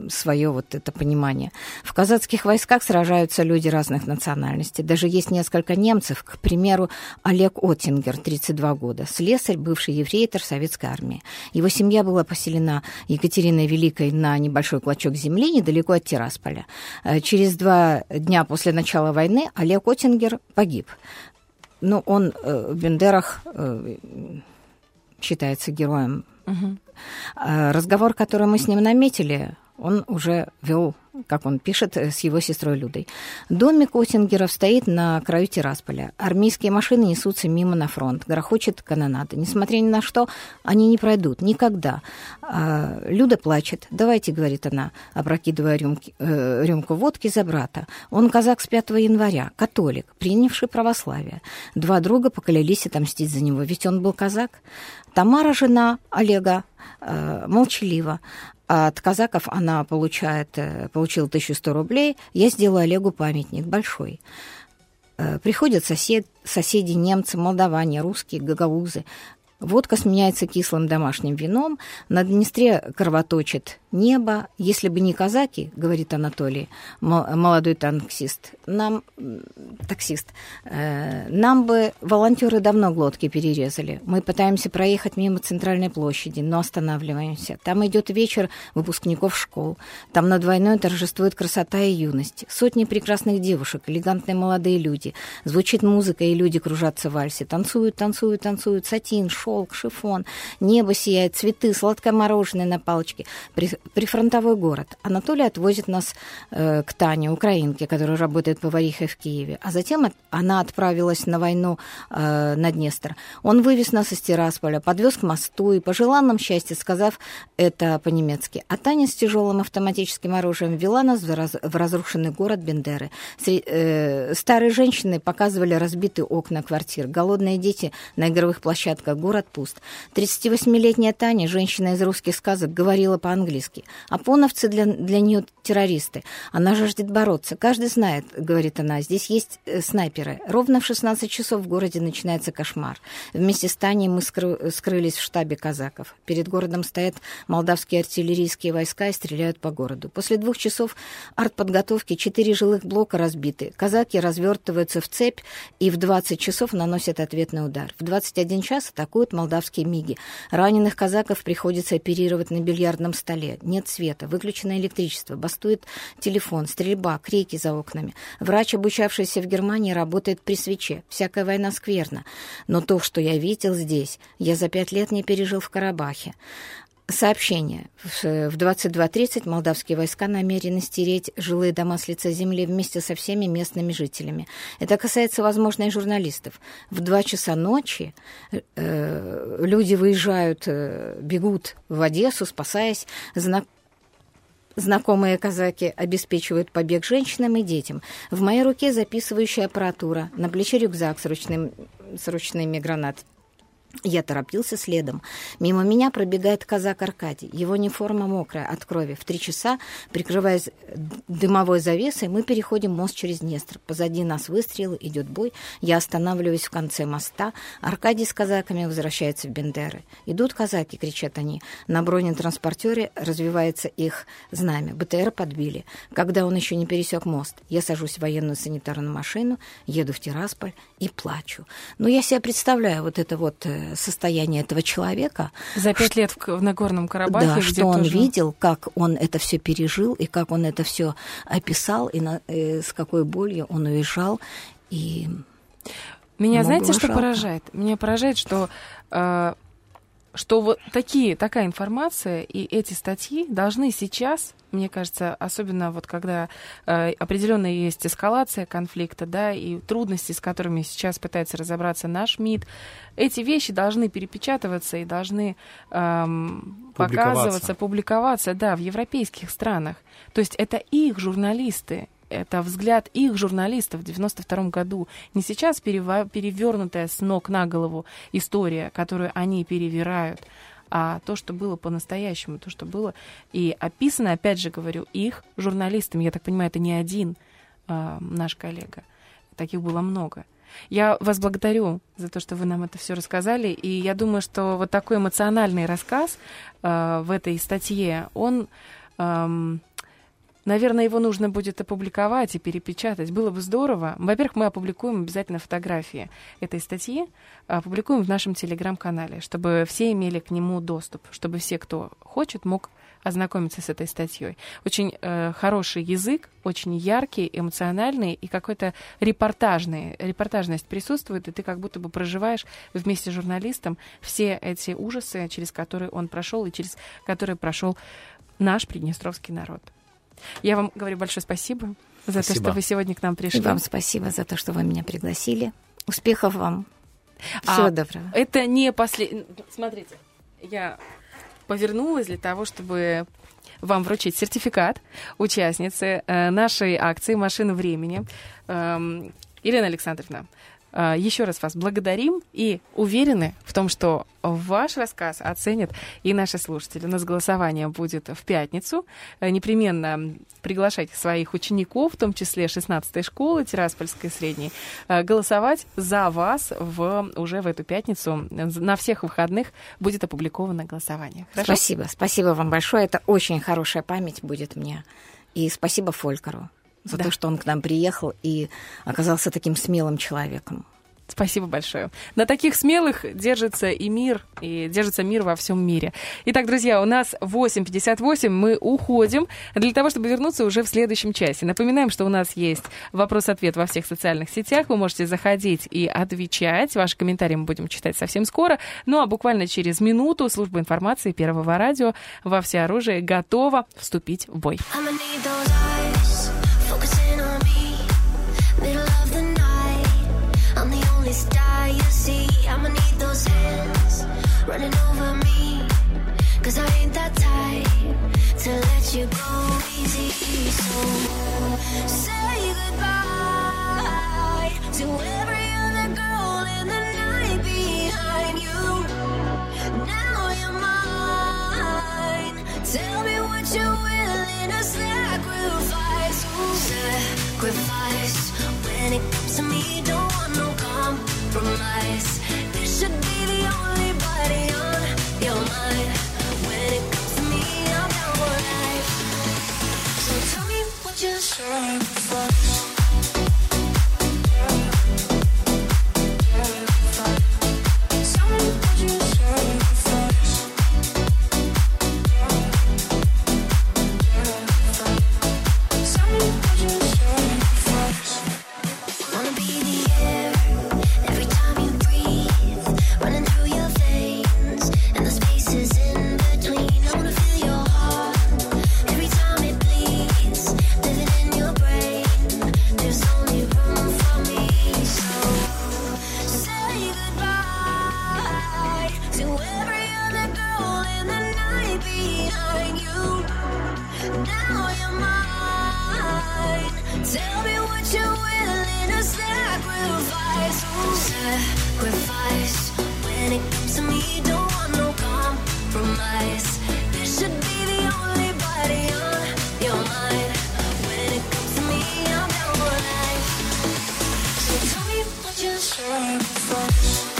свое вот это понимание. В казацких войсках сражаются люди разных национальностей. Даже есть несколько немцев, к примеру, Олег Оттингер, 32 года, слесарь, бывший еврейтор советской армии. Его семья была поселена Екатериной Великой на небольшой клочок земли недалеко от Тирасполя. Э, Через два дня после начала войны Олег Оттингер погиб. Ну, он э, в Бендерах э, считается героем Мгм. А Разговор, который мы с ним наметили, он уже вел, как он пишет, э, с его сестрой Людой. Домик Оттингеров стоит на краю Тирасполя. Армейские машины несутся мимо на фронт. Грохочет канонада. Несмотря ни на что, они не пройдут. Никогда. А Люда плачет. «Давайте», — говорит она, опрокидывая рюмки, э, рюмку водки за брата. Он казак с 5 января, католик, принявший православие. Два друга поклялись отомстить за него, ведь он был казак. Тамара, жена Олега, э, молчалива. а от казаков она получает, э, получила 1100 рублей. Я сделаю Олегу памятник большой. Э, Приходят сосед, соседи, немцы, молдаване, русские, гагаузы. Водка сменяется кислым домашним вином, на Днестре кровоточит небо. Если бы не казаки, говорит Анатолий, мо- молодой танкист, нам, таксист, э, нам бы волонтеры давно глотки перерезали. Мы пытаемся проехать мимо центральной площади, но останавливаемся. Там идет вечер выпускников школ. Там над войной торжествует красота и юность. Сотни прекрасных девушек, элегантные молодые люди. Звучит музыка, и люди кружатся в вальсе. Танцуют, танцуют, танцуют. Сатин, шелк, шифон. Небо сияет, цветы, сладкое мороженое на палочке. Прифронтовой город. Анатолий отвозит нас э, к Тане, украинке, которая работает поварихой в Киеве. А затем от- она отправилась на войну э, на Днестр. Он вывез нас из Тирасполя, подвез к мосту и пожелал нам счастья, сказав это по-немецки. А Таня с тяжелым автоматическим оружием вела нас в, раз- в разрушенный город Бендеры. Сре- э, старые женщины показывали разбитые окна квартир, голодные дети на игровых площадках, город пуст. 38-летняя Таня, женщина из русских сказок, говорила по-английски. Апоновцы для, для нее террористы. Она жаждет бороться. Каждый знает, говорит она, здесь есть э, снайперы. Ровно в 16 часов в городе начинается кошмар. Вместе с Таней мы скры- скрылись в штабе казаков. Перед городом стоят молдавские артиллерийские войска и стреляют по городу. После двух часов артподготовки четыре жилых блока разбиты. Казаки развертываются в цепь и в 20 часов наносят ответный удар. В 21 час атакуют молдавские МИГи. Раненых казаков приходится оперировать на бильярдном столе. Нет света, выключено электричество, бастует телефон, стрельба, крики за окнами. Врач, обучавшийся в Германии, работает при свече. Всякая война скверна. Но то, что я видел здесь, я за пять лет не пережил в Карабахе. Сообщение. В в 22.30 молдавские войска намерены стереть жилые дома с лица земли вместе со всеми местными жителями. Это касается, возможно, и журналистов. В 2 часа ночи э, люди выезжают, э, бегут в Одессу, спасаясь. Знак- Знакомые казаки обеспечивают побег женщинам и детям. В моей руке записывающая аппаратура, на плече рюкзак с, ручным, с ручными гранатами. Я торопился следом. Мимо меня пробегает казак Аркадий. Его неформа мокрая от крови. В три часа, прикрываясь дымовой завесой, мы переходим мост через Днестр. Позади нас выстрелы, идет бой. Я останавливаюсь в конце моста. Аркадий с казаками возвращается в Бендеры. Идут казаки, кричат они. На бронетранспортере развивается их знамя. БТР подбили. Когда он еще не пересек мост, я сажусь в военную санитарную машину, еду в Тирасполь и плачу. Но я себе представляю вот это вот э, состояние этого человека. За пять лет в, в Нагорном Карабахе, Да, что он тоже- видел, как он это все пережил, и как он это все описал, и на- э, с какой болью он уезжал. И Меня знаете, что жалко. поражает? Меня поражает, что, э, что вот такие, такая информация и эти статьи должны сейчас, мне кажется, особенно вот когда э, определенная есть эскалация конфликта, да, и трудности, с которыми сейчас пытается разобраться наш МИД, эти вещи должны перепечатываться и должны эм, Публиковаться. показываться, публиковаться, да, в европейских странах. То есть это их журналисты, это взгляд их журналистов в 92 году. Не сейчас перевернутая с ног на голову история, которую они перевирают, а то, что было по-настоящему, то, что было. И описано, опять же говорю, их журналистами. Я так понимаю, это не один а, наш коллега. Таких было много. Я вас благодарю за то, что вы нам это все рассказали. И я думаю, что вот такой эмоциональный рассказ а, в этой статье, он ам, Наверное, его нужно будет опубликовать и перепечатать. Было бы здорово. Во-первых, мы опубликуем обязательно фотографии этой статьи, опубликуем в нашем телеграм-канале, чтобы все имели к нему доступ, чтобы все, кто хочет, мог ознакомиться с этой статьей. Очень э, хороший язык, очень яркий, эмоциональный и какой-то репортажный. Репортажность присутствует, и ты как будто бы проживаешь вместе с журналистом все эти ужасы, через которые он прошел и через которые прошел наш приднестровский народ. Я вам говорю большое спасибо за то, Спасибо. что вы сегодня к нам пришли. И вам спасибо за то, что вы меня пригласили. Успехов вам. А Всего доброго. Это не последний... Смотрите, я повернулась для того, чтобы вам вручить сертификат участницы э, нашей акции «Машина времени». Эм, Елена Александровна, А, Еще раз вас благодарим и уверены в том, что ваш рассказ оценят и наши слушатели. У нас голосование будет в пятницу. Э, Непременно приглашайте своих учеников, в том числе 16-й школы Тираспольской средней, э, голосовать за вас в, уже в эту пятницу. На всех выходных будет опубликовано голосование. Хорошо? Спасибо, спасибо вам большое. Это очень хорошая память будет мне. И спасибо Фолькеру за Да. то, что он к нам приехал и оказался таким смелым человеком. Спасибо большое. На таких смелых держится и мир, и держится мир во всем мире. Итак, друзья, у нас 8.58, мы уходим для того, чтобы вернуться уже в следующем часе. Напоминаем, что у нас есть вопрос-ответ во всех социальных сетях. Вы можете заходить и отвечать. Ваши комментарии мы будем читать совсем скоро. Ну а буквально через минуту служба информации Первого радио во всеоружии готова вступить в бой. I'ma running over me. Cause I ain't that type to let you go easy. So say goodbye to every other girl in the night behind you. Now you're mine. Tell me what you're willing to sacrifice. Sacrifice. When it comes to me, don't want no compromise. This should be the Shine just right before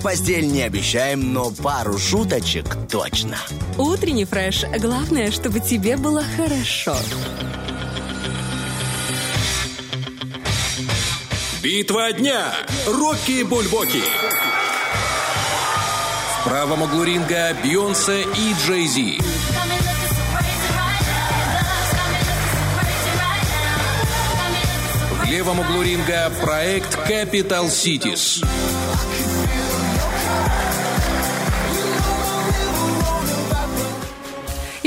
в постель не обещаем, но пару шуточек точно. Утренний фреш. Главное, чтобы тебе было хорошо. Битва дня. Рокки Бульбоки. В правом углу ринга Бьонсе и Джей Зи. В левом углу ринга проект Capital Cities.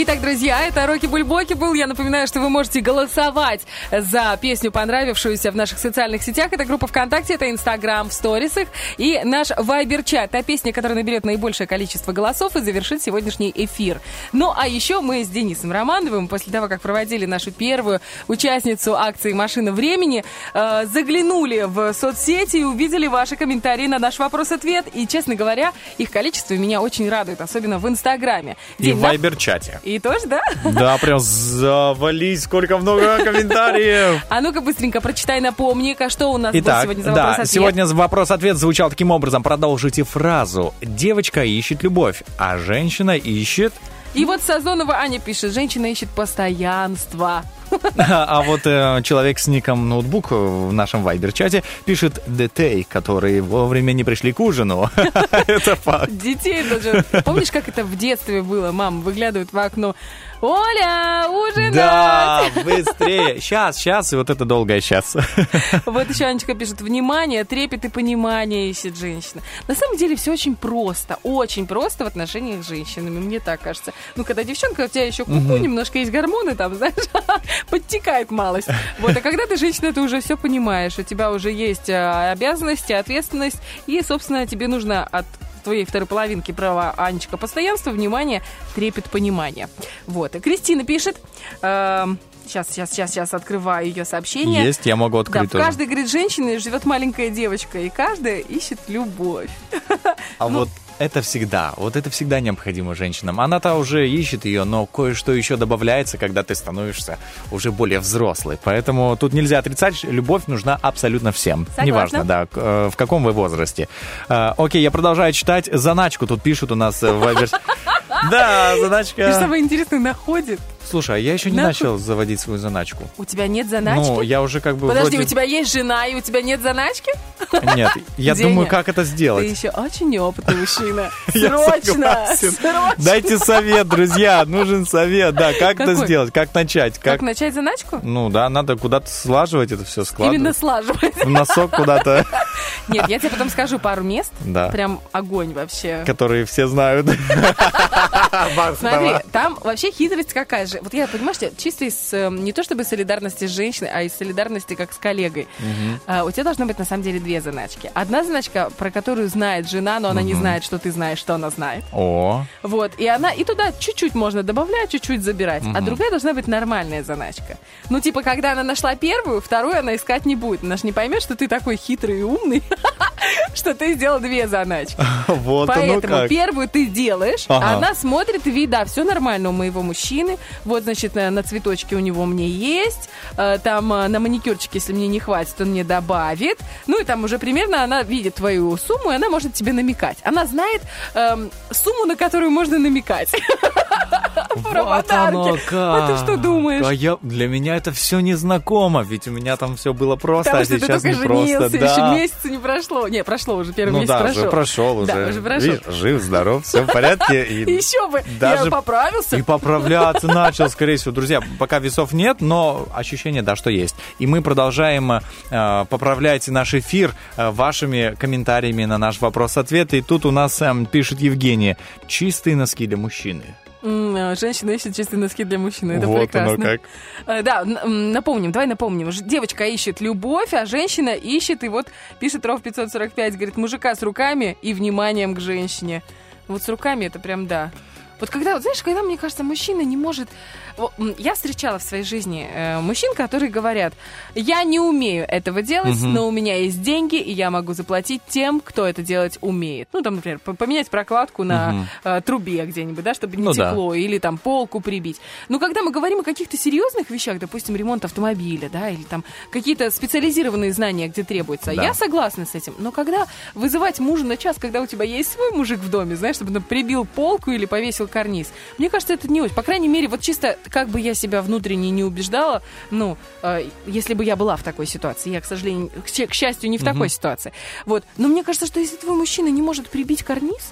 Итак, друзья, это Рокки Бульбоки был. Я напоминаю, что вы можете голосовать за песню, понравившуюся в наших социальных сетях. Это группа ВКонтакте, это Инстаграм в сторисах и наш Вайбер-чат. Та песня, которая наберет наибольшее количество голосов и завершит сегодняшний эфир. Ну, а еще мы с Денисом Романовым, после того, как проводили нашу первую участницу акции «Машина времени», э, заглянули в соцсети и увидели ваши комментарии на наш вопрос-ответ. И, честно говоря, их количество меня очень радует, особенно в Инстаграме. И День, в на- Вайбер-чате. И тоже, да? Да, прям завались, сколько много комментариев. А ну-ка быстренько прочитай, напомни-ка, что у нас Итак, сегодня за да, вопрос-ответ. сегодня вопрос-ответ звучал таким образом. Продолжите фразу. Девочка ищет любовь, а женщина ищет... И вот Сазонова Аня пишет, женщина ищет постоянство. А вот э, человек с ником ноутбук в нашем вайбер-чате пишет детей, которые вовремя не пришли к ужину. Это факт. Детей даже. Помнишь, как это в детстве было? Мама выглядывает в окно. Оля, ужинать! Да, быстрее. Сейчас, сейчас, и вот это долгое сейчас. Вот еще Анечка пишет, внимание, трепет и понимание ищет женщина. На самом деле все очень просто, очень просто в отношениях с женщинами, мне так кажется. Ну, когда девчонка, у тебя еще куку, немножко есть гормоны там, знаешь, подтекает малость. Вот, а когда ты женщина, ты уже все понимаешь, у тебя уже есть а, обязанности, ответственность, и, собственно, тебе нужно от твоей второй половинки права Анечка постоянство, внимание, трепет, понимание. Вот. И Кристина пишет, эм, сейчас, сейчас, сейчас, сейчас открываю ее сообщение. Есть, я могу открыть Да, в тоже. каждой, говорит, женщине живет маленькая девочка, и каждая ищет любовь. А вот это всегда, вот это всегда необходимо женщинам. Она-то уже ищет ее, но кое-что еще добавляется, когда ты становишься уже более взрослый. Поэтому тут нельзя отрицать, любовь нужна абсолютно всем. Согласна. Неважно, да, э, в каком вы возрасте. Э, Окей, я продолжаю читать. Заначку тут пишут у нас э, в. Да, заначка. самое интересное, находит. Слушай, а я еще не Да. начал заводить свою заначку. У тебя нет заначки? Ну, я уже как бы Подожди, вроде- у тебя есть жена, и у тебя нет заначки? Нет, я Деня, думаю, как это Ты сделать. еще очень неопытный мужчина. Срочно! Срочно! Дайте совет, друзья, нужен совет, да, как это сделать, как начать, Как как... начать заначку? Ну да, надо куда-то слаживать это все, складывать. Именно слаживать. В носок куда-то, Нет, я тебе потом скажу пару мест. Да. Прям огонь вообще. которые все знают. Смотри, там вообще хитрость какая же. Вот я, понимаешь, чисто из, э, не то чтобы солидарности с женщиной, а из солидарности как с коллегой. А, у тебя должно быть на самом деле две заначки. Одна заначка, про которую знает жена, но она не Мгм. знает, что ты знаешь, что она знает. О, Вот, и она, и туда чуть-чуть можно добавлять, чуть-чуть забирать. А Мгм. другая должна быть нормальная заначка. Ну, типа, когда она нашла первую, вторую она искать не будет. Она ж не поймет, что ты такой хитрый и умный, что ты сделал две заначки. вот Поэтому первую ты делаешь, а она смотрит и видит, да, все нормально у моего мужчины. Вот, значит, на, на цветочке у него мне есть. э, Там э, на маникюрчике, если мне не хватит, он мне добавит. Ну и там уже примерно она видит твою сумму, и она может тебе намекать. Она знает эм, сумму, на которую можно намекать. Про подарки. А ты что думаешь? А я, для меня это все незнакомо, ведь у меня там все было просто, а сейчас не просто. еще месяца не прошло. Не, прошло уже, первый Ну месяц да, прошел. уже прошел, уже. Да, уже прошел. Видишь, жив, здоров, все в порядке. И Еще бы, я поправился. И поправляться начал, скорее всего. Друзья, пока весов нет, но ощущение, да, что есть. И мы продолжаем э, поправлять наш эфир э, вашими комментариями на наш вопрос-ответ. И тут у нас эм, пишет Евгения. Чистые носки для мужчины. А, Женщина ищет чистые носки для мужчины. Это вот прекрасно. оно как. Э, Да, напомним, давай напомним. Девочка ищет любовь, а женщина ищет, и вот пишет Ров 545, говорит, мужика с руками и вниманием к женщине. Вот с руками это прям да. Вот когда, вот знаешь, когда, мне кажется, мужчина не может... Я встречала в своей жизни э, мужчин, которые говорят, я не умею этого делать, Мгм. но у меня есть деньги, и я могу заплатить тем, кто это делать умеет. Ну, там, например, поменять прокладку на э, трубе где-нибудь, да, чтобы не Ну да. текло, или там полку прибить. Но когда мы говорим о каких-то серьезных вещах, допустим, ремонт автомобиля, да, или там какие-то специализированные знания, где требуется, Да. я согласна с этим. Но когда вызывать мужа на час, когда у тебя есть свой мужик в доме, знаешь, чтобы он прибил полку или повесил карниз, мне кажется, это не очень. По крайней мере, вот чисто как бы я себя внутренне не убеждала, ну, э, если бы я была в такой ситуации, я, к сожалению, к, к счастью, не в Мгм. такой ситуации. Вот. Но мне кажется, что если твой мужчина не может прибить карниз,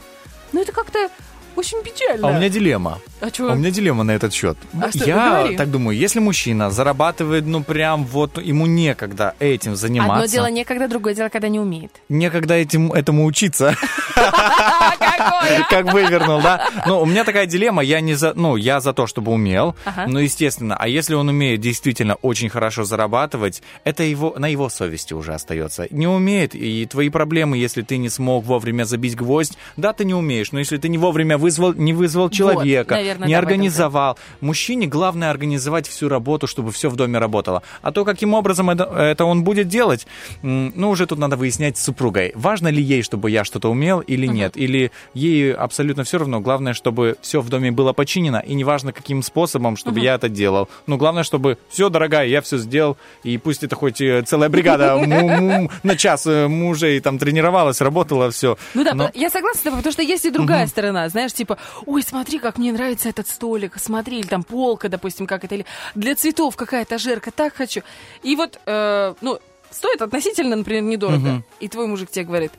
ну это как-то очень печально. А у меня дилемма. А чё? У меня дилемма на этот счет. А что, Я говори. так думаю, если мужчина зарабатывает, ну прям вот ему некогда этим заниматься. Одно дело некогда, другое дело, когда не умеет. Некогда этим, этому учиться. Как вывернул, да? Ну, у меня такая дилемма, я не за, ну, я за то, чтобы умел, Ага. ну, естественно, а если он умеет действительно очень хорошо зарабатывать, это его, на его совести уже остается. Не умеет, и твои проблемы, если ты не смог вовремя забить гвоздь, да, ты не умеешь, но если ты не вовремя вызвал, не вызвал человека, наверное, не да, организовал, мужчине главное организовать всю работу, чтобы все в доме работало. А то, каким образом это, это он будет делать, ну, уже тут надо выяснять с супругой. Важно ли ей, чтобы я что-то умел или нет? Или ей абсолютно все равно. Главное, чтобы все в доме было починено, и неважно, каким способом, чтобы Мгм. я это делал. Ну, главное, чтобы все, дорогая, я все сделал, и пусть это хоть э, целая бригада на час э, мужей там тренировалась, работала, все. Ну да, я согласна с тобой, потому что есть и другая сторона, знаешь, типа, ой, смотри, как мне нравится этот столик, смотри, или там полка, допустим, как это, или для цветов какая этажерка, так хочу. И вот, э, ну, стоит относительно, например, недорого, Мгм. и твой мужик тебе говорит,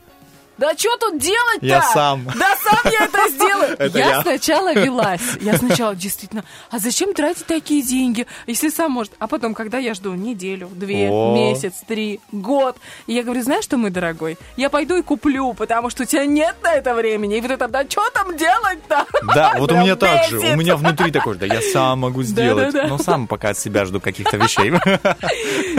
да что тут делать-то? Я сам. Да сам я это сделаю. Это я, я. сначала велась. Я сначала действительно, а зачем тратить такие деньги, если сам может? А потом, когда я жду неделю, две, О. месяц, три, год, и я говорю, знаешь что, мой дорогой, я пойду и куплю, потому что у тебя нет на это времени. И вот это, да что там делать-то? Да, вот у меня так же. У меня внутри такой, да я сам могу сделать. Но сам пока от себя жду каких-то вещей.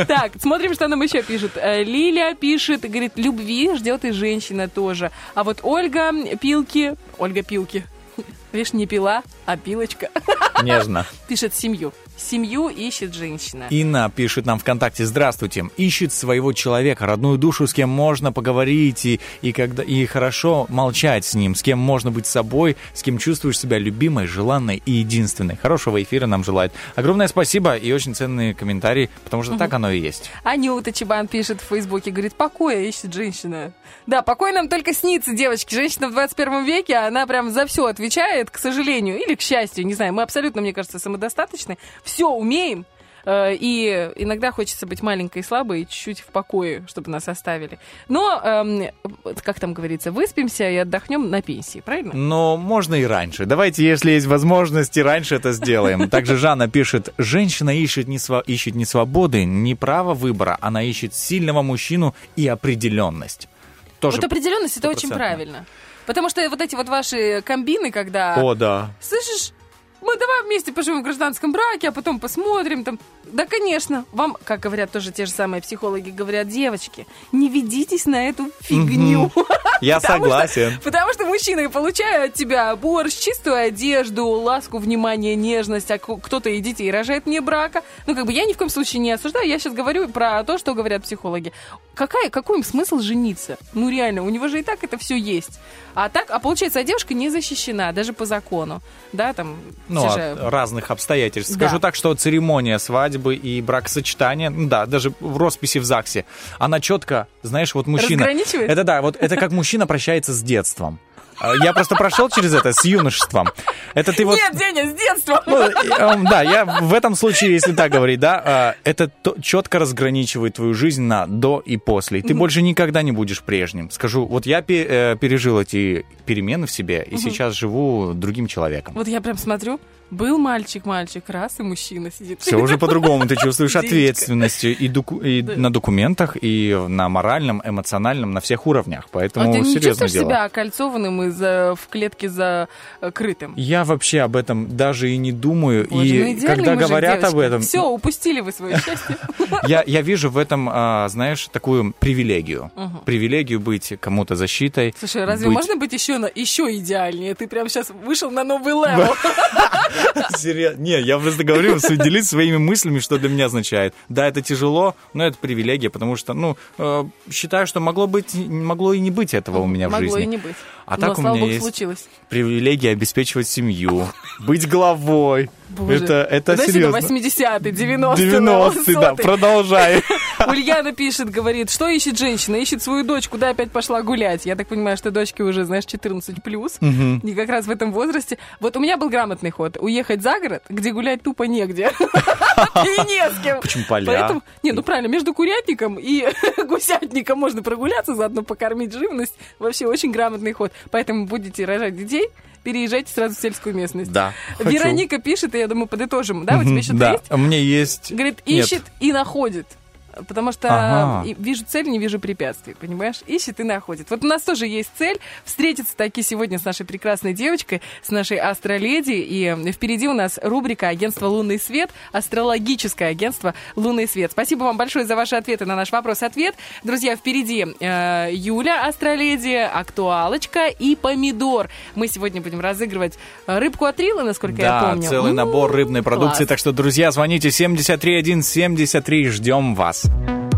Так, смотрим, что нам еще пишут. Э, Лиля пишет, говорит, любви ждет и женщина тоже. А вот Ольга Пилки, Ольга Пилки, видишь, не пила, а пилочка, Нежно. пишет семью. Семью ищет женщина. Инна пишет нам ВКонтакте, здравствуйте, ищет своего человека, родную душу, с кем можно поговорить и, и, когда, и хорошо молчать с ним, с кем можно быть собой, с кем чувствуешь себя любимой, желанной и единственной. Хорошего эфира нам желает. Огромное спасибо и очень ценные комментарии, потому что так оно и есть. Анюта Чебан пишет в Фейсбуке, говорит, покоя ищет женщина. Да, покой нам только снится, девочки. Женщина в 21 веке, она прям за все отвечает, к сожалению, или к счастью, не знаю. Мы абсолютно, мне кажется, самодостаточны. Все умеем. э, И иногда хочется быть маленькой и слабой и чуть-чуть в покое, чтобы нас оставили. Но, эм, как там говорится, выспимся и отдохнем на пенсии, правильно? Но можно и раньше. Давайте, если есть возможность, и раньше это сделаем. Также Жанна пишет, женщина ищет не, сва- ищет не свободы, не право выбора, она ищет сильного мужчину и определенность. Тоже... вот определенность это очень правильно. Потому что вот эти вот ваши комбины, когда... О, да. Слышишь, мы давай вместе поживем в гражданском браке, а потом посмотрим там. Да, конечно, вам, как говорят тоже те же самые психологи, говорят, девочки, не ведитесь на эту фигню. Я согласен. Потому что мужчины получают от тебя борщ, чистую одежду, ласку, внимание, нежность, а кто-то и детей рожает не брака. Ну, как бы я ни в коем случае не осуждаю, я сейчас говорю про то, что говорят психологи. Какая, какой им смысл жениться? Ну, реально, у него же и так это все есть. А так, а получается, а девушка не защищена, даже по закону. Да, там, Ну, от разных обстоятельств. Да. Скажу так, что церемония свадьбы и бракосочетание, ну да, даже в росписи в ЗАГСе, она четко, знаешь, вот мужчина... Это да, вот это как мужчина прощается с детством. А, Я просто прошел через это с юношеством. Это ты вот... Нет, Деня, с детства! Ну, и, эм, да, я в этом случае, если так говорить, да, а, это то- четко разграничивает твою жизнь на до и после. И Ты больше никогда не будешь прежним. Скажу, вот я э, пережил эти перемены в себе, и Мгм. сейчас живу другим человеком. Вот я прям смотрю, был мальчик-мальчик, раз и мужчина сидит. Все уже по-другому. Ты чувствуешь ответственность и, доку- и Да. на документах, и на моральном, эмоциональном, на всех уровнях. А Поэтому ты не чувствуешь дело. себя окольцованным и за- в клетке закрытым? Я вообще об этом даже и не думаю. Боже, ну и идеальный когда говорят об девочка. этом, Все, упустили вы свое счастье. я, я вижу в этом, а, знаешь, такую привилегию. Привилегию быть кому-то защитой. Слушай, разве быть- можно быть еще, на, еще идеальнее? Ты прям сейчас вышел на новый level. Не, я просто говорю, делиться своими мыслями, что для меня означает. Да, это тяжело, но это привилегия, потому что, ну, э, считаю, что могло быть, могло и не быть этого у меня в Могло жизни. и не быть. А Но, так у слава меня богу, есть случилось. привилегия обеспечивать семью, быть главой. Боже. Это, это Подожди, серьезно. 80-е, 90-е, 90 да, продолжай. Ульяна пишет, говорит, что ищет женщина? Ищет свою дочь, куда опять пошла гулять. Я так понимаю, что дочке уже, знаешь, 14 плюс. Мгм. И как раз в этом возрасте. Вот у меня был грамотный ход. Уехать за город, где гулять тупо негде. И не с кем. Почему поля? Поэтому, не, ну правильно, между курятником и гусятником можно прогуляться, заодно покормить живность. Вообще очень грамотный ход. Поэтому будете рожать детей, переезжайте сразу в сельскую местность. Да. хочу. Вероника пишет, и я думаю, подытожим. Да, у тебя еще да. есть? У меня есть... Говорит, Нет. ищет и находит. Потому что Ага. вижу цель, не вижу препятствий, понимаешь? Ищет и находит. Вот у нас тоже есть цель встретиться таки сегодня с нашей прекрасной девочкой, с нашей астроледи. И впереди у нас рубрика агентства «Лунный свет», астрологическое агентство «Лунный свет». Спасибо вам большое за ваши ответы на наш вопрос-ответ. Друзья, впереди э, Юля, астроледи, актуалочка и помидор. Мы сегодня будем разыгрывать э, рыбку от Рила, насколько я Да, помню. целый М, набор рыбной продукции. класс. Так что, друзья, звоните 73173, ждем вас. Peace.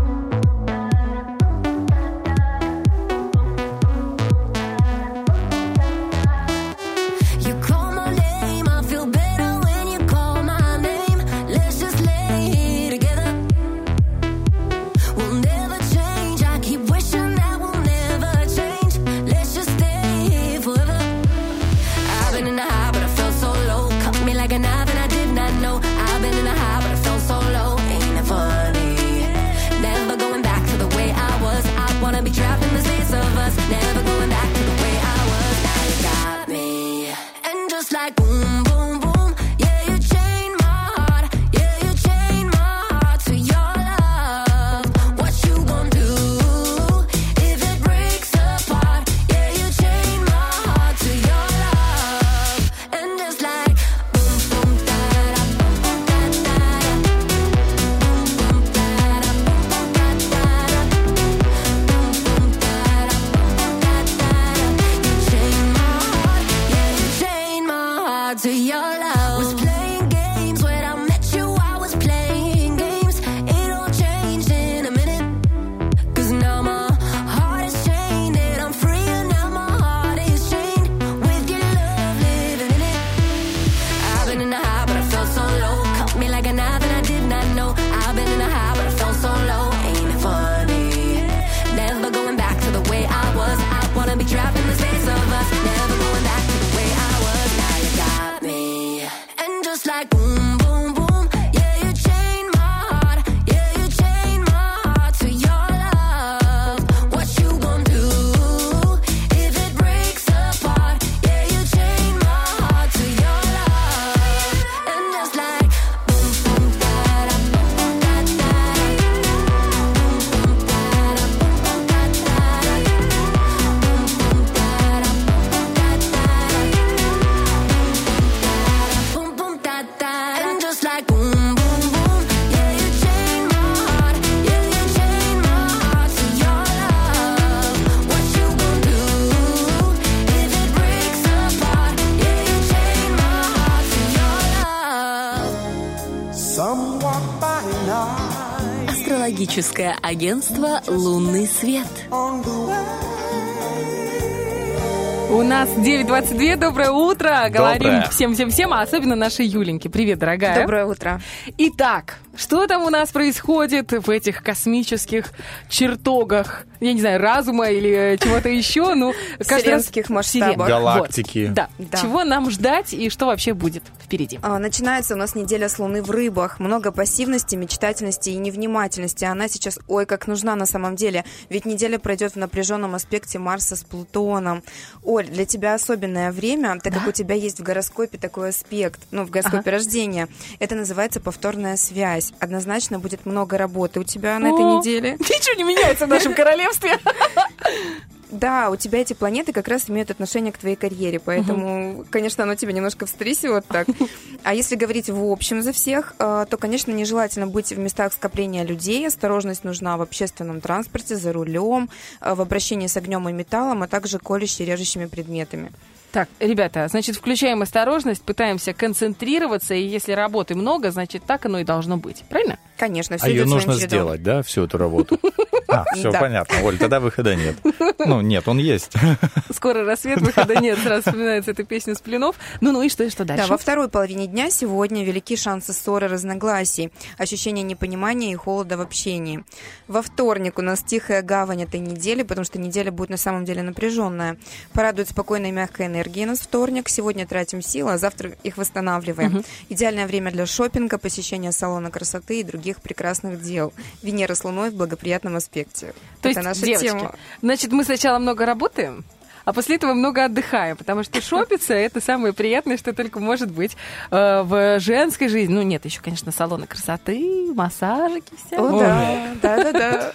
Туристическое агентство «Лунный свет». У нас 9.22, доброе утро. Говорим Доброе. всем-всем-всем, а особенно нашей Юленьке. Привет, дорогая. Доброе утро. Итак, что там у нас происходит в этих космических чертогах? Я не знаю, разума или э, чего-то еще. Ну, Вселенских масштабах. Галактики. Вот. Да. Да. Чего нам ждать и что вообще будет впереди? А, Начинается у нас неделя с Луны в рыбах. Много пассивности, мечтательности и невнимательности. Она сейчас, ой, как нужна на самом деле. Ведь неделя пройдет в напряженном аспекте Марса с Плутоном. Оль, для тебя особенное время, так как у тебя есть в гороскопе такой аспект, ну, в гороскопе рождения. Это называется повторная связь. Однозначно будет много работы у тебя на этой О, неделе. Ничего не меняется в нашем королевстве. Да, у тебя эти планеты как раз имеют отношение к твоей карьере, поэтому, конечно, оно тебя немножко встрясет так. А если говорить в общем за всех, э, то, конечно, нежелательно быть в местах скопления людей. Осторожность нужна в общественном транспорте, за рулем, э, в обращении с огнем и металлом, а также колющими режущими предметами. Так, ребята, значит, включаем осторожность, пытаемся концентрироваться, и если работы много, значит, так оно и должно быть. Правильно? Конечно, все А ее нужно сделать, да, всю эту работу? А, все Да. понятно, Оль, тогда выхода нет. Ну, нет, он есть. Скоро рассвет, выхода нет, сразу вспоминается эта песня с пленов. Ну-ну и что, и что Да, дальше? во второй половине дня сегодня велики шансы ссоры, разногласий, ощущение непонимания и холода в общении. Во вторник у нас тихая гавань этой недели, потому что неделя будет на самом деле напряженная. Порадует спокойной и мягкой энергии нас вторник. Сегодня тратим силы, а завтра их восстанавливаем. Идеальное время для шопинга, посещения салона красоты и других прекрасных дел. Венера с Луной в благоприятном аспекте. То Это есть, наша девочки, тема. значит, мы сначала много работаем, а после этого много отдыхаем, потому что шопиться это самое приятное, что только может быть э, в женской жизни. Ну, нет, еще, конечно, салоны красоты, массажики все. О, да, да, да, да.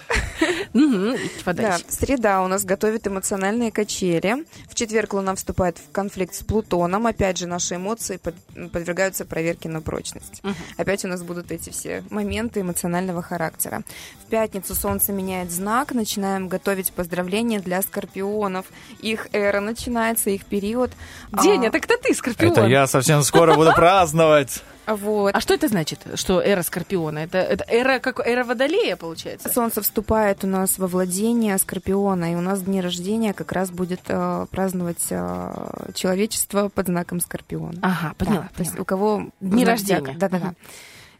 Да, среда у нас готовит эмоциональные качели. В четверг Луна вступает в конфликт с Плутоном. Опять же, наши эмоции под- подвергаются проверке на прочность. Опять у нас будут эти все моменты эмоционального характера. В пятницу Солнце меняет знак. Начинаем готовить поздравления для скорпионов. Их эра начинается, их период. Деня, А, так это ты, Скорпион. Это я совсем скоро буду праздновать. Вот. А что это значит, что эра Скорпиона? Это, это эра, как эра Водолея, получается? Солнце вступает у нас во владение Скорпиона, и у нас дни рождения как раз будет э, праздновать э, человечество под знаком Скорпиона. Ага, Да, поняла, то есть поняла. у кого Дни рождения. Да-да-да.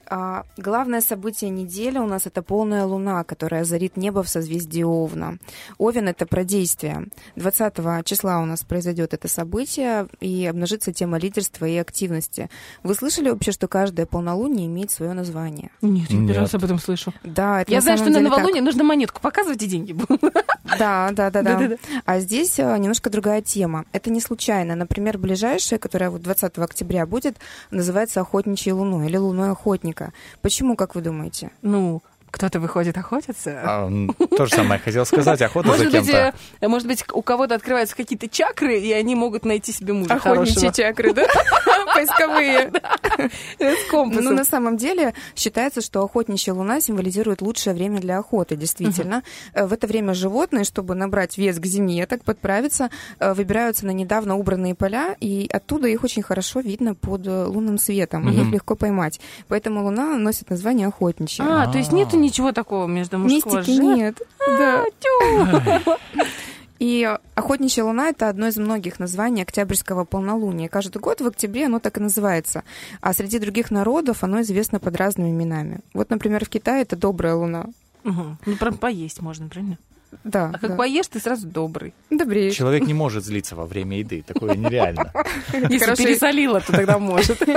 А, главное событие недели у нас это полная луна, которая озарит небо в созвездии Овна. Овен это про действие. 20 числа у нас произойдет это событие и обнажится тема лидерства и активности. Вы слышали вообще, что каждое полнолуние имеет свое название? Нет, я первый раз об этом слышу. Да, это Я на знаю, что на деле так. новолуние нужно монетку показывать и деньги будут. Да, да, да, да. А здесь э, немножко другая тема. Это не случайно. Например, ближайшая, которая вот 20 октября будет, называется «Охотничьей луной» или «Луной охотника». Почему, как вы думаете? Ну, кто-то выходит охотиться. А, То же самое хотел сказать, охота за Может быть, кем-то. э, может быть, у кого-то открываются какие-то чакры, и они могут найти себе мужа Охотничьи хорошего. чакры, да? Поисковые. Компасом. Ну, на самом деле, считается, что охотничья луна символизирует лучшее время для охоты, действительно. Э, В это время животные, чтобы набрать вес к зиме, так подправиться, э, выбираются на недавно убранные поля, и оттуда их очень хорошо видно под э, лунным светом, и их легко поймать. Поэтому луна носит название охотничья. А, то есть нету ничего такого между мужского Мистики и женского? нет. Да. И э, охотничья луна это одно из многих названий октябрьского полнолуния. Каждый год в октябре оно так и называется. А среди других народов оно известно под разными именами. Вот, например, в Китае это добрая луна. Мгм. Ну, прям поесть можно, правильно? Да. А как да. поешь, ты сразу добрый. Добрее. Человек не может злиться во время еды, такое нереально. Если пересолила, то тогда может.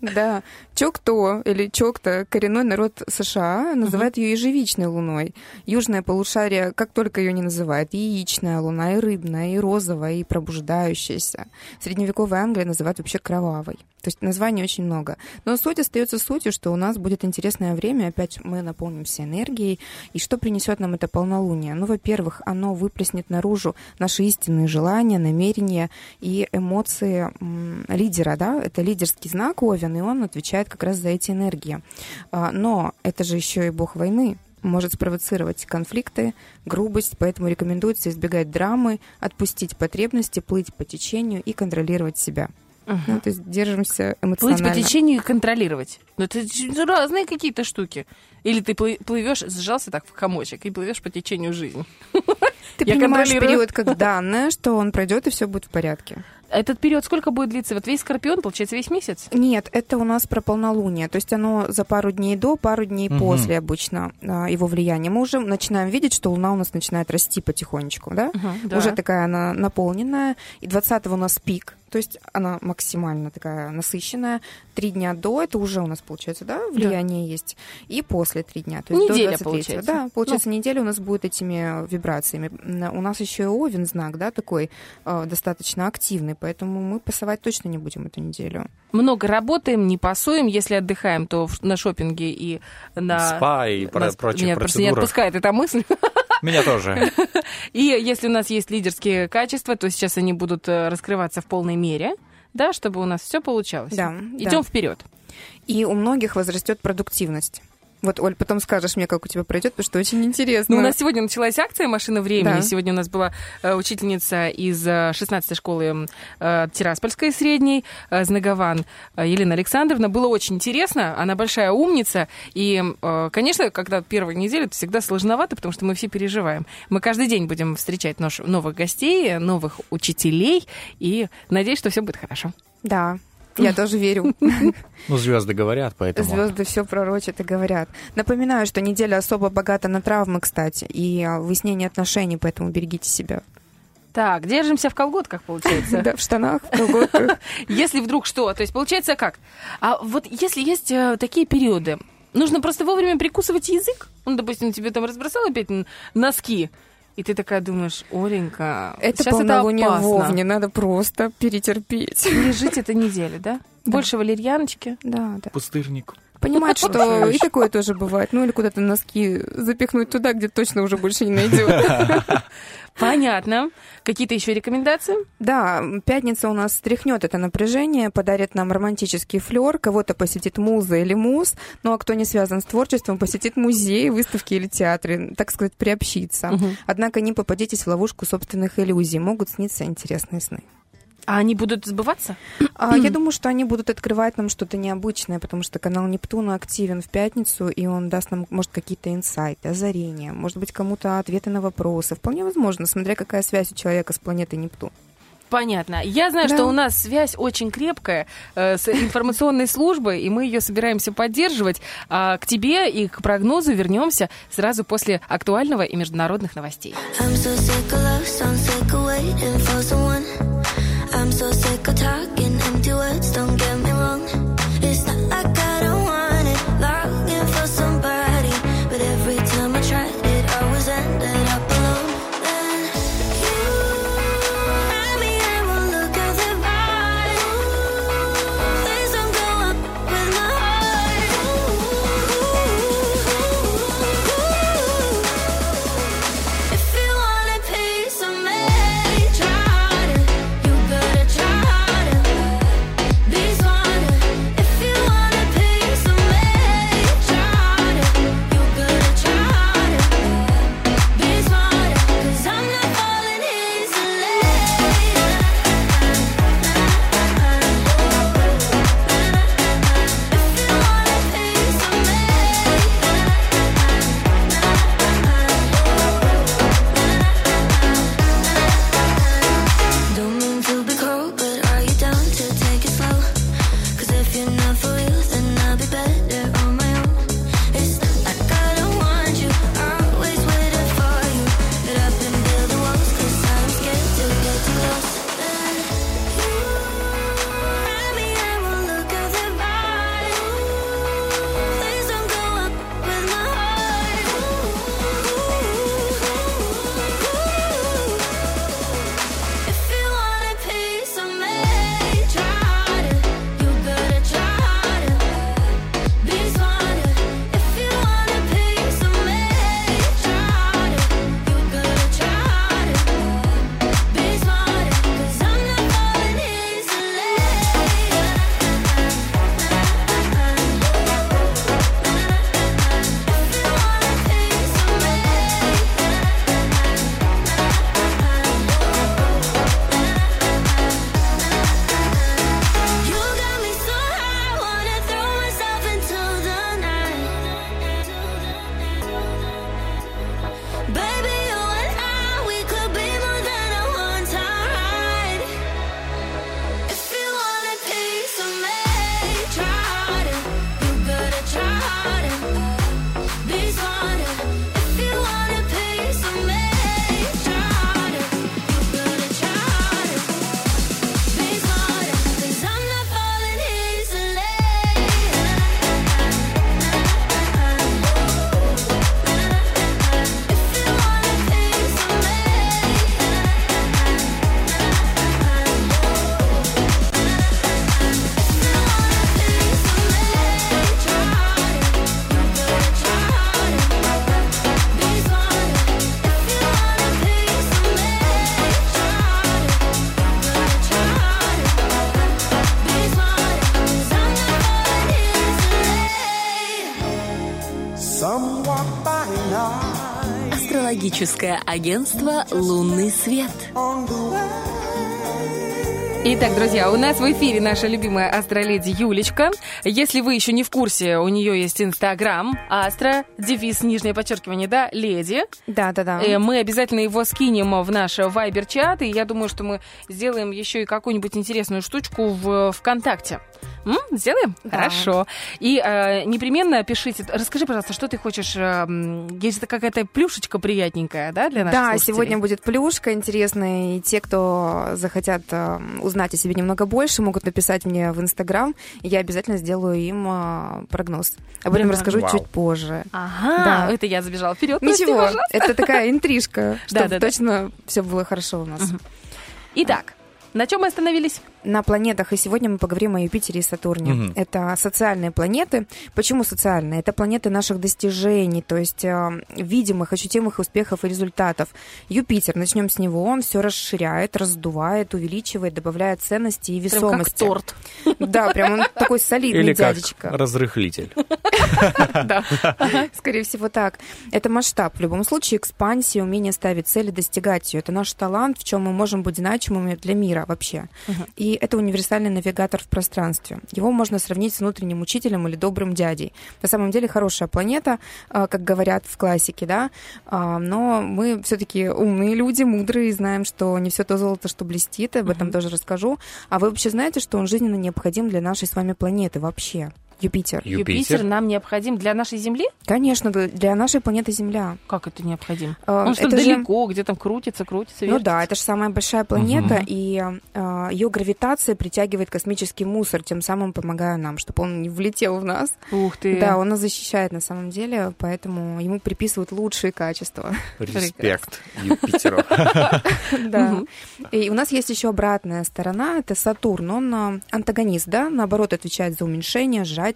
Да. Чокто или Чокта, коренной народ США, называют ее ежевичной луной. Южное полушарие, как только ее не называют, и яичная луна, и рыбная, и розовая, и пробуждающаяся. Средневековая Англия называют вообще кровавой. То есть названий очень много. Но суть остается сутью, что у нас будет интересное время, опять мы наполнимся энергией. И что принесет нам это полнолуние? Ну, во-первых, оно выплеснет наружу наши истинные желания, намерения и эмоции лидера, да, это лидерский знак Овен, и он отвечает как раз за эти энергии. А, Но это же еще и бог войны, может спровоцировать конфликты, грубость, поэтому рекомендуется избегать драмы, отпустить потребности, плыть по течению и контролировать себя. Ну, то есть держимся Плыть эмоционально. по течению и контролировать. Ну, это ж разные какие-то штуки. Или ты плы- плывешь, сжался так в комочек и плывешь по течению жизни. Ты Я принимаешь контролирую. период как данное, что он пройдет и все будет в порядке. Этот период сколько будет длиться? Вот весь Скорпион, получается, весь месяц? Нет, это у нас про полнолуние. То есть оно за пару дней до, пару дней Мгм. после обычно а, его влияния. Мы уже начинаем видеть, что Луна у нас начинает расти потихонечку, да? да. Уже такая она наполненная. И 20 у нас пик, то есть она максимально такая насыщенная. Три дня до, это уже у нас получается, да, влияние есть. И после три дня. То есть до Неделя 23-го. получается. Да, получается, неделя у нас будет этими вибрациями. М, У нас еще и Овен знак, да, такой э, достаточно активный, поэтому мы пасовать точно не будем эту неделю. Много работаем, не пасуем. Если отдыхаем, то на шопинге и на... Спа и про- на- прочих Меня просто не отпускает эта мысль. Меня тоже. И если у нас есть лидерские качества, то сейчас они будут э, раскрываться в полной мере, да, чтобы у нас все получалось. Да, Идем да. вперед. И у многих возрастет продуктивность. Вот, Оль, потом скажешь мне, как у тебя пройдет, потому что очень интересно. Ну, у нас сегодня началась акция «Машина времени». Да. Сегодня у нас была э, учительница из 16-й школы э, Тираспольской средней, э, Знагован э, Елена Александровна. Было очень интересно. Она большая умница. И, э, конечно, когда первая неделя, это всегда сложновато, потому что мы все переживаем. Мы каждый день будем встречать наш- новых гостей, новых учителей. И надеюсь, что все будет хорошо. Да, я тоже верю. Ну, звезды говорят, поэтому... Звезды все пророчат и говорят. Напоминаю, что неделя особо богата на травмы, кстати, и а, выяснение отношений, поэтому берегите себя. Так, держимся в колготках, получается. Да, в штанах, в колготках. Если вдруг что, то есть получается как? А вот если есть э, такие периоды, нужно просто вовремя прикусывать язык. Ну, допустим, тебе там разбросал опять носки, и ты такая думаешь, Оленька, Это сейчас это полнолуние в опасно. Овне, надо просто перетерпеть. Пережить это неделю, да? Больше валерьяночки. Да, да. Пустырник. Понимать, что и такое тоже бывает. Ну или куда-то носки запихнуть туда, где точно уже больше не найдет. Понятно. Какие-то еще рекомендации? Да, пятница у нас стряхнет это напряжение, подарит нам романтический флер, кого-то посетит муза или муз, ну а кто не связан с творчеством, посетит музей, выставки или театры, так сказать, приобщиться. Мгм. Однако не попадитесь в ловушку собственных иллюзий, могут сниться интересные сны. А они будут сбываться? А, я думаю, что они будут открывать нам что-то необычное, потому что канал Нептуна активен в пятницу, и он даст нам, может, какие-то инсайты, озарения, может быть, кому-то ответы на вопросы. Вполне возможно, смотря какая связь у человека с планетой Нептун. Понятно. Я знаю, Да. что у нас связь очень крепкая э, с информационной службой, и мы ее собираемся поддерживать. А к тебе и к прогнозу вернемся сразу после актуального и международных новостей. I'm so sick of love, so I'm sick of waiting for someone. I'm so sick of talking Магическое агентство «Лунный свет». Итак, друзья, у нас в эфире наша любимая астроледи Юлечка. Если вы еще не в курсе, у нее есть Инстаграм Астра, девиз, нижнее подчеркивание, да, леди. Да, да, да. Э, Мы обязательно его скинем в наш Вайбер-чат, и я думаю, что мы сделаем еще и какую-нибудь интересную штучку в ВКонтакте. М? Сделаем? Да. Хорошо. И э, непременно пишите. Расскажи, пожалуйста, что ты хочешь? э, есть это какая-то плюшечка приятненькая, да, для наших Да, слушателей? сегодня будет плюшка интересная, и те, кто захотят э, узнать о себе немного больше, могут написать мне в Инстаграм, я обязательно сделаю им э, прогноз. Об этом расскажу Вау. чуть позже. Ага, Да. это я забежала вперед. Ничего, это такая интрижка, чтобы точно все было хорошо у нас. Итак, на чем мы остановились? На планетах, и сегодня мы поговорим о Юпитере и Сатурне. Мгм. Это социальные планеты. Почему социальные? Это планеты наших достижений, то есть э, видимых, ощутимых успехов и результатов. Юпитер, начнем с него, он все расширяет, раздувает, увеличивает, добавляет ценности и Прям как весомости. торт. Да, прям он такой солидный Или как дядечка. разрыхлитель. Да, скорее всего так. Это масштаб. В любом случае, экспансия, умение ставить цели, достигать ее. Это наш талант, в чем мы можем быть значимыми для мира вообще. И это универсальный навигатор в пространстве. Его можно сравнить с внутренним учителем или добрым дядей. На самом деле хорошая планета, а, как говорят в классике, да, А, но мы все-таки умные люди, мудрые, и знаем, что не все то золото, что блестит, об этом тоже расскажу. А вы вообще знаете, что он жизненно необходим для нашей с вами планеты вообще? Юпитер. Юпитер нам необходим для нашей Земли? Конечно, для нашей планеты Земля. Как это необходим? Э, Он что, это же- далеко, где там крутится, крутится, Ну вертится? да, это же самая большая планета, Мгм. и ее гравитация притягивает космический мусор, тем самым помогая нам, чтобы он не влетел в нас. Ух ты. Да, он нас защищает на самом деле, поэтому ему приписывают лучшие качества. Респект Юпитеру. Да. И у нас есть еще обратная сторона, это Сатурн. Он а, антагонист, да, наоборот, отвечает за уменьшение, сжатие,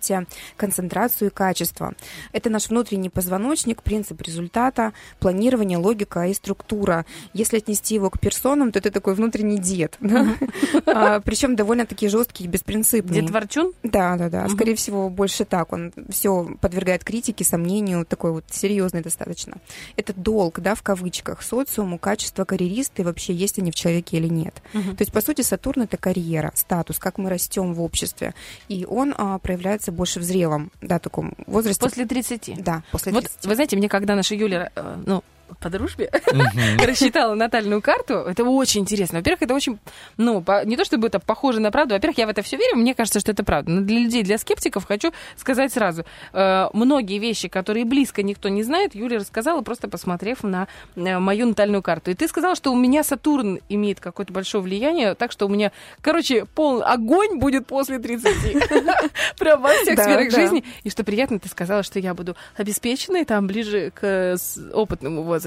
концентрацию и качество. Это наш внутренний позвоночник, принцип результата, планирование, логика и структура. Если отнести его к персонам, то это такой внутренний дед, причем довольно-таки жесткий и беспринципный. Дед Ворчун? Да, да, да. Скорее всего, больше так. Он все подвергает критике, сомнению, такой вот серьезный достаточно. Это долг, да, в кавычках, социуму, качество карьериста и вообще есть они в человеке или нет. То есть, по сути, Сатурн это карьера, статус, как мы растем в обществе. И он а, проявляется больше в зрелом, да, таком возрасте. После 30. Да, после Вот, 30. вы знаете, мне когда наша Юля, э, ну, по дружбе, рассчитала натальную карту, это очень интересно. Во-первых, это очень, ну, по- не то чтобы это похоже на правду, во-первых, я в это все верю, мне кажется, что это правда. Но для людей, для скептиков хочу сказать сразу, э, многие вещи, которые близко никто не знает, Юля рассказала, просто посмотрев на э, мою натальную карту. И ты сказала, что у меня Сатурн имеет какое-то большое влияние, так что у меня, короче, пол огонь будет после 30. Прям во всех сферах жизни. И что приятно, ты сказала, что я буду обеспеченной, там, ближе к э, опытному возрасту.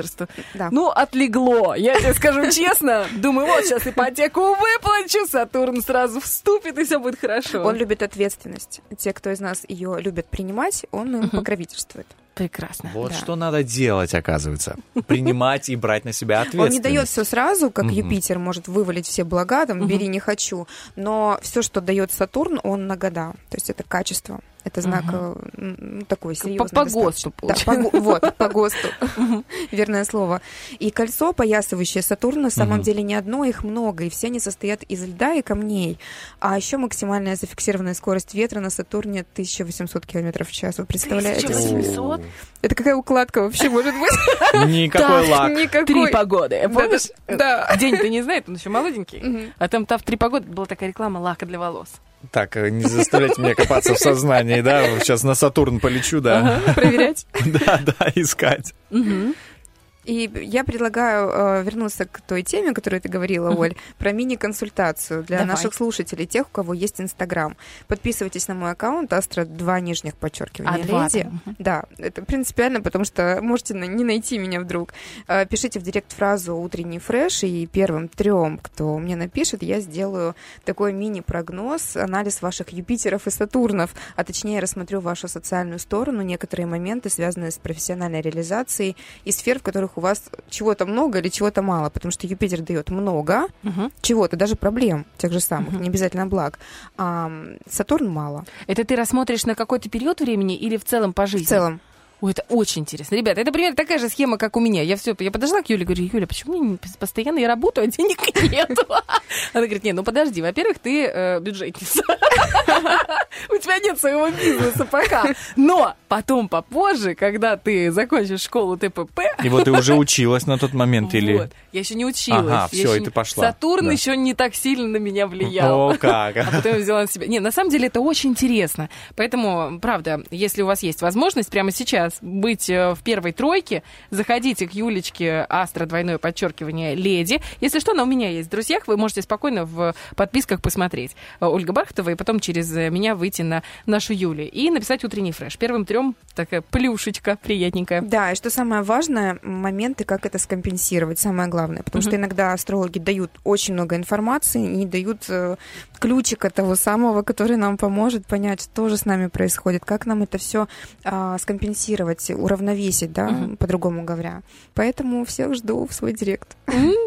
Да. Ну, отлегло, я тебе скажу честно. Думаю, вот сейчас ипотеку выплачу, Сатурн сразу вступит, и все будет хорошо. Он любит ответственность. Те, кто из нас ее любит принимать, он им покровительствует. Прекрасно. Вот Да. что надо делать, оказывается. Принимать и брать на себя Он ответственность. не дает все сразу, как Мгм. Юпитер может вывалить все блага, там, бери, не хочу. Но все, что дает Сатурн, он на года. То есть это качество. Это знак ну, такой серьезный. по достаточно. ГОСТу, Да, по получается. вот, по ГОСТу. Верное слово. И кольцо, поясывающее Сатурн, на самом деле не одно, их много, и все они состоят из льда и камней. А еще максимальная зафиксированная скорость ветра на Сатурне 1800 км в час. Вы представляете? 1800? Это какая укладка вообще может быть? Никакой лак. Никакой. Три погоды. Да, Помнишь? Да. День-то не знает, он еще молоденький. А там, там в три погоды была такая реклама лака для волос. Так, э, не заставляйте меня копаться в сознании, да? Сейчас на Сатурн полечу, да? Проверять. Да, да, искать. И я предлагаю э, вернуться к той теме, которую ты говорила. Оль, про мини-консультацию для Давай. наших слушателей, тех, у кого есть Инстаграм. Подписывайтесь на мой аккаунт Астра 2 нижних подчеркивания А, леди. Да, это принципиально, потому что можете не найти меня вдруг. Э, Пишите в директ фразу «Утренний фреш», и первым трем, кто мне напишет, я сделаю такой мини-прогноз, анализ ваших Юпитеров и Сатурнов, а точнее рассмотрю вашу социальную сторону, некоторые моменты, связанные с профессиональной реализацией и сфер, в которых у вас чего-то много или чего-то мало, потому что Юпитер дает много Мгм. чего-то, даже проблем тех же самых, не обязательно благ, а Сатурн мало. Это ты рассмотришь на какой-то период времени или в целом по жизни? В целом. Ой, это очень интересно. Ребята, это примерно такая же схема, как у меня. Я все, я подошла к Юле, говорю, Юля, почему мне не- постоянно я работаю, а денег нету? Она говорит, не, ну подожди, во-первых, ты э, бюджетница. У тебя нет своего бизнеса пока. Но потом, попозже, когда ты закончишь школу ТПП, И вот ты уже училась на тот момент или... вот, я еще не училась. Ага, еще и ты пошла. Сатурн Да. еще не так сильно на меня влиял. О, как. А потом я взяла на себя. Не, на самом деле это очень интересно. Поэтому, правда, если у вас есть возможность прямо сейчас быть э, в первой тройке, заходите к Юлечке Астра, двойное подчеркивание, леди. Если что, она у меня есть в друзьях, вы можете спокойно в подписках посмотреть. Э, Ольга Бархатова, и потом через э, меня выйти на нашу Юлю и написать утренний фреш. Первым трем такая плюшечка приятненькая. Да, и что самое важное, моменты, как это скомпенсировать, самое главное. Потому что Мгм. иногда астрологи дают очень много информации не дают ключика того самого, который нам поможет понять, что же с нами происходит, как нам это все скомпенсировать, уравновесить, да, Мгм. по-другому говоря. Поэтому всех жду в свой директ.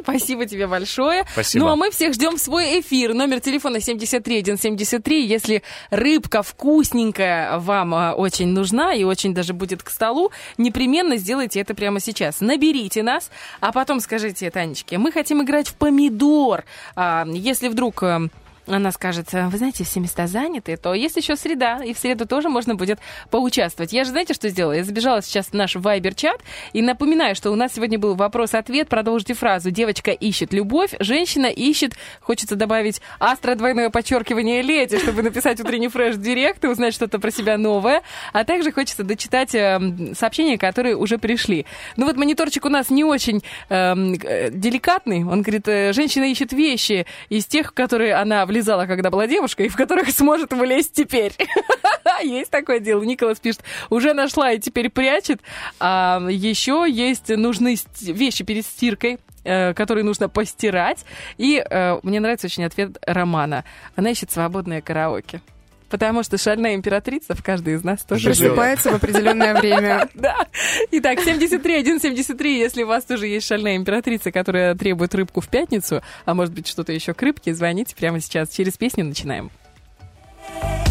Спасибо тебе большое. Спасибо. Ну, а мы всех ждем в свой эфир. Номер телефона 73173. Если рыбка вкусненькая вам а, очень нужна и очень даже будет к столу, непременно сделайте это прямо сейчас. Наберите нас, а потом скажите Танечке, мы хотим играть в помидор. А, если вдруг... она скажет, вы знаете, все места заняты, то есть еще среда, и в среду тоже можно будет поучаствовать. Я же, знаете, что сделала? Я забежала сейчас в наш вайбер-чат и напоминаю, что у нас сегодня был вопрос-ответ. Продолжите фразу. Девочка ищет любовь, женщина ищет, хочется добавить астро двойное подчеркивание леди, чтобы написать утренний фреш в директ и узнать что-то про себя новое. А также хочется дочитать эм, сообщения, которые уже пришли. Ну вот мониторчик у нас не очень эм, э, деликатный. Он говорит, э, женщина ищет вещи из тех, в которые она влезала, когда была девушкой, в которых сможет влезть теперь. Есть такое дело. Николас пишет, уже нашла и теперь прячет. А еще есть нужны вещи перед стиркой э, которые нужно постирать. И э, мне нравится очень ответ Романа. Она ищет свободное караоке. Потому что шальная императрица в каждой из нас тоже. Просыпается в определенное время. Да. Итак, 73, 173, если у вас тоже есть шальная императрица, которая требует рыбку в пятницу, а может быть что-то еще к рыбке, звоните прямо сейчас. Через песню начинаем. Drink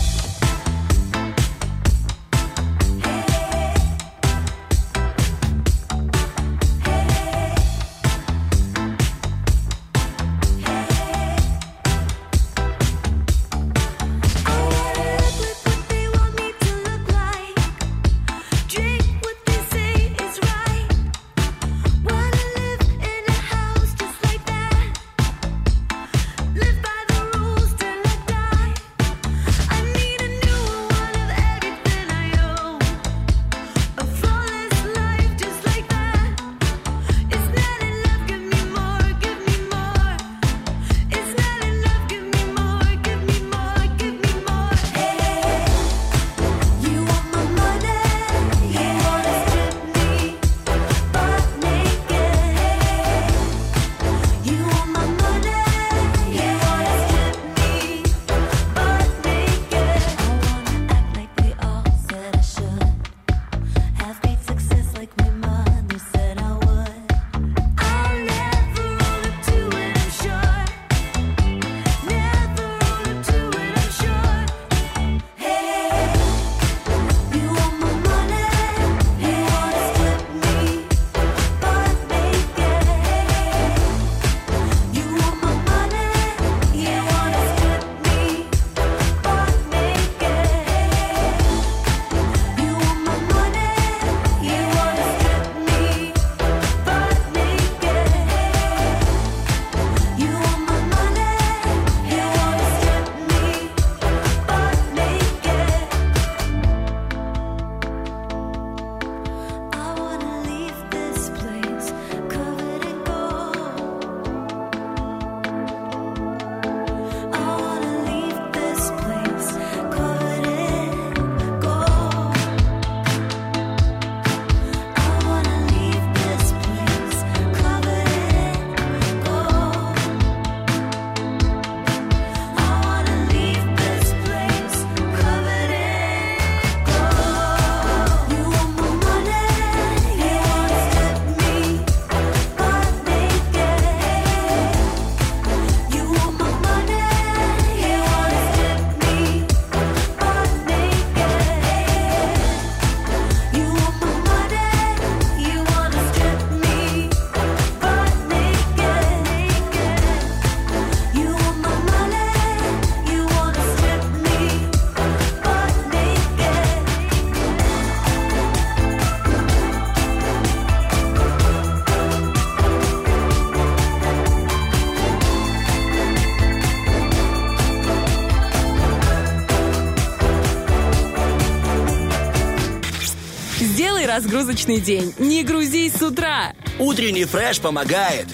Сделай разгрузочный день. Не грузись с утра. Утренний фреш помогает.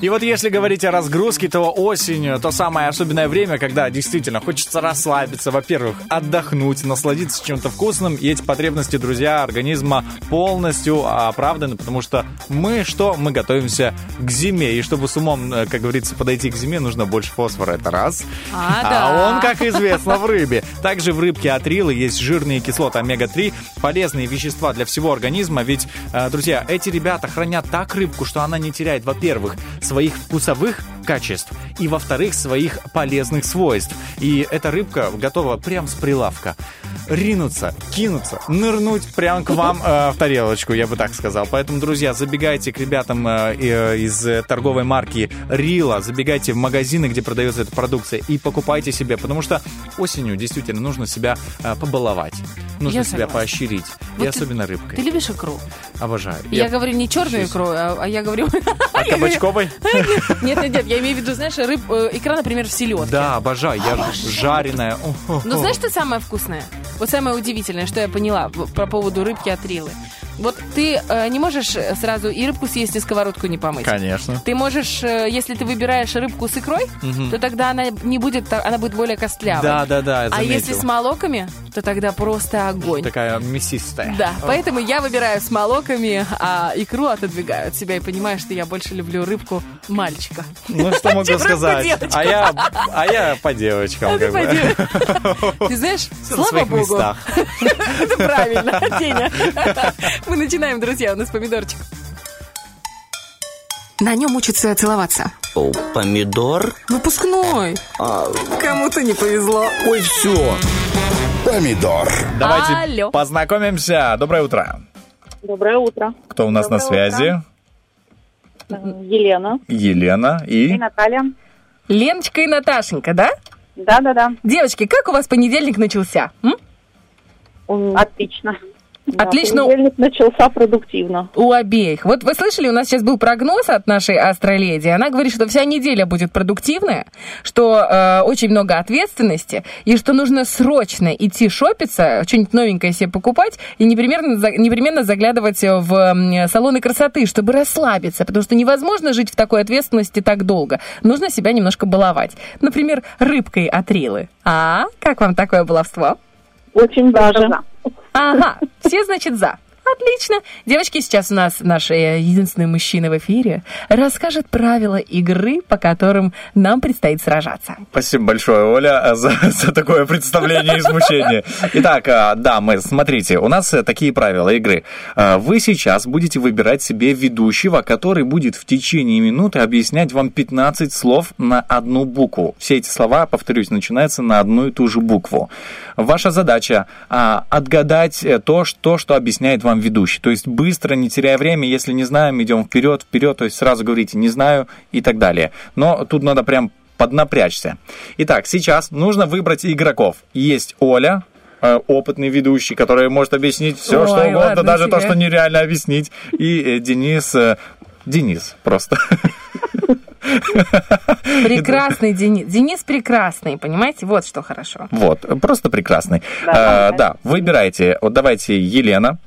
И вот если говорить о разгрузке, то осень то самое особенное время, когда действительно хочется расслабиться, во-первых, отдохнуть, насладиться чем-то вкусным, и эти потребности, друзья, организма полностью оправданы, потому что мы что? Мы готовимся к зиме, и чтобы с умом, э, как говорится, подойти к зиме, нужно больше фосфора, это раз. А, да. он, как известно, в рыбе. Также в рыбке атрилы есть жирные кислоты омега-3, полезные вещества для всего организма, ведь, э, друзья, эти ребята хранят так рыбку, что она не теряет, во-первых, своих вкусовых качеств и, во-вторых, своих полезных свойств. И эта рыбка готова прям с прилавка ринуться, кинуться, нырнуть прям к вам э, в тарелочку, я бы так сказал. Поэтому, друзья, забегайте к ребятам э, э, из э, торговой марки Рила, забегайте в магазины, где продается эта продукция, и покупайте себе, потому что осенью действительно нужно себя э, побаловать, нужно Я себя согласна. поощрить, и Вот особенно рыбкой. Ты любишь икру? Обожаю. Я, говорю не черную икру, а, а я говорю... А кабачковой? Нет, нет, нет, я имею в виду, знаешь, рыб, э, икра, например, в селедке. Да, обожаю. Я жареная. Но Ну, знаешь, что самое вкусное? Вот самое удивительное, что я поняла про поводу рыбки от Рилы. Вот ты э, не можешь сразу и рыбку съесть, и сковородку не помыть. Конечно. Ты можешь, э, если ты выбираешь рыбку с икрой, Мгм. то тогда она не будет, она будет более костлявой. Да, да, да, А если с молоками, то тогда просто огонь. Такая мясистая. Да, поэтому я выбираю с молоками, а икру отодвигаю от себя и понимаю, что я больше люблю рыбку мальчика. Ну, что могу сказать? А я, а я по девочкам. А ты по бы. Ты знаешь, На слава своих богу. местах. Это правильно, Деня. Мы начинаем, друзья, у нас помидорчик. На нем учатся целоваться. О, помидор? Выпускной. А, Кому-то не повезло. ой, все. Помидор. Давайте Алло. познакомимся. Доброе утро. Доброе утро. Кто у нас на Доброе связи? Э, Елена Елена и и... Наталья. Леночка и Наташенька, да? Да-да-да. Девочки, как у вас понедельник начался? м? Отлично. Да, Отлично. понедельник начался продуктивно. У обеих. Вот вы слышали, у нас сейчас был прогноз от нашей астроледи. Она говорит, что вся неделя будет продуктивная, что э, очень много ответственности, и что нужно срочно идти шопиться, что-нибудь новенькое себе покупать, и непременно, за- непременно заглядывать в салоны красоты, чтобы расслабиться, потому что невозможно жить в такой ответственности так долго. Нужно себя немножко баловать. Например, рыбкой от Рилы. А, как вам такое баловство? Очень даже. Ага, все, значит, за. Отлично. Девочки, сейчас у нас наш э, единственный мужчина в эфире расскажет правила игры, по которым нам предстоит сражаться. Спасибо большое, Оля, за, за такое представление и смущение. Итак, а, да, мы, смотрите, у нас э, такие правила игры. Вы сейчас будете выбирать себе ведущего, который будет в течение минуты объяснять вам 15 слов на одну букву. Все эти слова, повторюсь, начинаются на одну и ту же букву. Ваша задача а, отгадать э, то, что, что объясняет вам ведущий. То есть быстро, не теряя время, если не знаем, идем вперед, вперед, то есть сразу говорите «не знаю» и так далее. Но тут надо прям поднапрячься. Итак, сейчас нужно выбрать игроков. Есть Оля, э, опытный ведущий, который может объяснить все, Ой, что угодно, ладно даже то, тебе. что нереально объяснить. И э, Денис... Денис просто. Прекрасный Денис. Денис прекрасный, понимаете? Вот что хорошо. Вот, просто прекрасный. Да, Э, Да, выбирайте. Вот давайте Елена.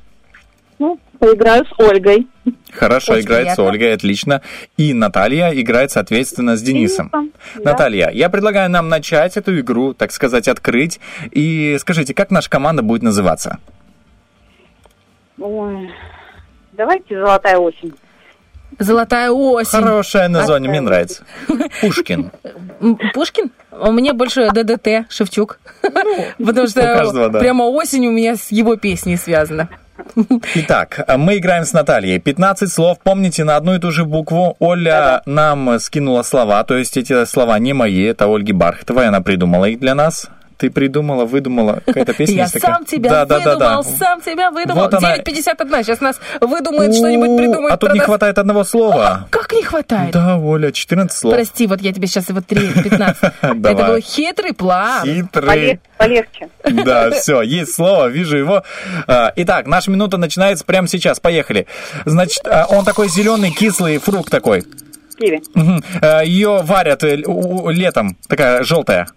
Ну, поиграю с Ольгой. Хорошо, Очень играет с приятно. Ольгой, отлично. И Наталья играет, соответственно, с Денисом. Да. Наталья, я предлагаю нам начать эту игру, так сказать, открыть. И скажите, как наша команда будет называться? Ой, давайте «Золотая осень». Золотая осень. Хорошее название, мне нравится. Пушкин. Пушкин? У меня больше ДДТ, Шевчук. Потому у что каждого, да. прямо осень у меня с его песней связана. Итак, мы играем с Натальей. 15 слов, помните, на одну и ту же букву. Оля нам скинула слова, то есть эти слова не мои, это Ольги Бархатовой, она придумала их для нас. Ты придумала, выдумала. Какая-то песня Я такая? сам тебя Да, да, да, выдумал, да. сам тебя выдумал. Вот она. 9.51. Сейчас нас выдумает что-нибудь, придумает А тут не нас. хватает одного слова. Как не хватает? Да, Оля, 14 слов. Прости, вот я тебе сейчас вот 3, 15. Это был хитрый план. Хитрый. Полегче. Да, все, есть слово, вижу его. А, Итак, наша минута начинается прямо сейчас. Поехали. Значит, а, он такой зеленый, кислый фрукт такой. Киви. Ее варят э, летом, такая желтая.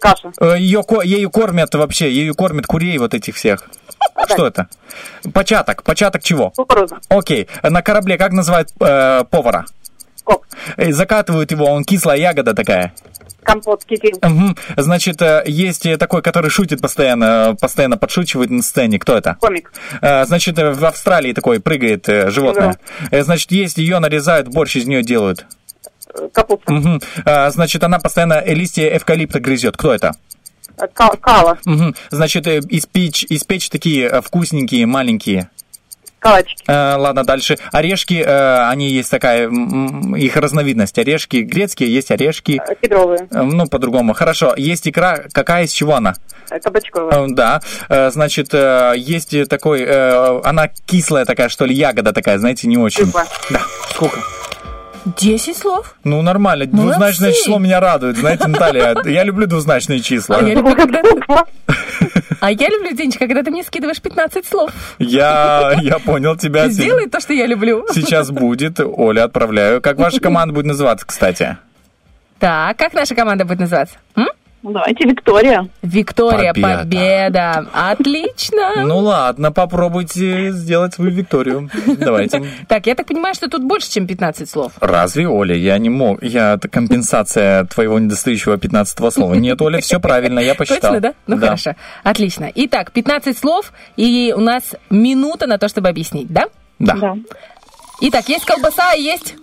Каша. Ее, ею кормят вообще, ею кормят курей вот этих всех. Что это? Початок. Початок чего? Кукуруза. Окей. На корабле как называют э, повара? Кок. Э, Закатывают его, он кислая ягода такая. Компот, кефир. Мгм. Значит, э, есть э, такой, который шутит постоянно, э, постоянно подшучивает на сцене. Кто это? Комик. Э, Значит, э, в Австралии такой прыгает э, животное. Э, Значит, есть ее нарезают, борщ из нее делают капуста. Угу. А, значит, она постоянно э, листья эвкалипта грызет. Кто это? Э, Кала. Угу. Значит, э, испечь, испечь такие вкусненькие, маленькие. Калачки. Э, ладно, дальше. Орешки, они есть такая, их разновидность. Орешки грецкие, есть орешки. Кедровые. Ну, по-другому. Хорошо. Есть икра, какая, из чего она? Кабачковая. Да. Значит, есть такой, она кислая такая, что ли, ягода такая, знаете, не очень. Кукла. Да, Сколько? 10 слов? Ну, нормально. Ну, молодцы. Двузначное число меня радует. Знаете, Наталья, я люблю двузначные числа. А я люблю, когда... А я люблю, Денчик, когда ты мне скидываешь 15 слов. Я, я понял тебя. Сделай то, что я люблю. Сейчас будет. Оля, отправляю. Как ваша команда будет называться, кстати? Так, как наша команда будет называться? М? Ну, давайте Виктория. Виктория, Победа. победа. Отлично. Ну ладно, попробуйте сделать свою Викторию. Давайте. Так, я так понимаю, что тут больше, чем 15 слов. Разве, Оля, я не мог. Я это компенсация твоего недостающего 15 слова. Нет, Оля, все правильно, я посчитал. Точно, да? Ну хорошо. Отлично. Итак, 15 слов, и у нас минута на то, чтобы объяснить, да? Да. Итак, есть колбаса, а есть...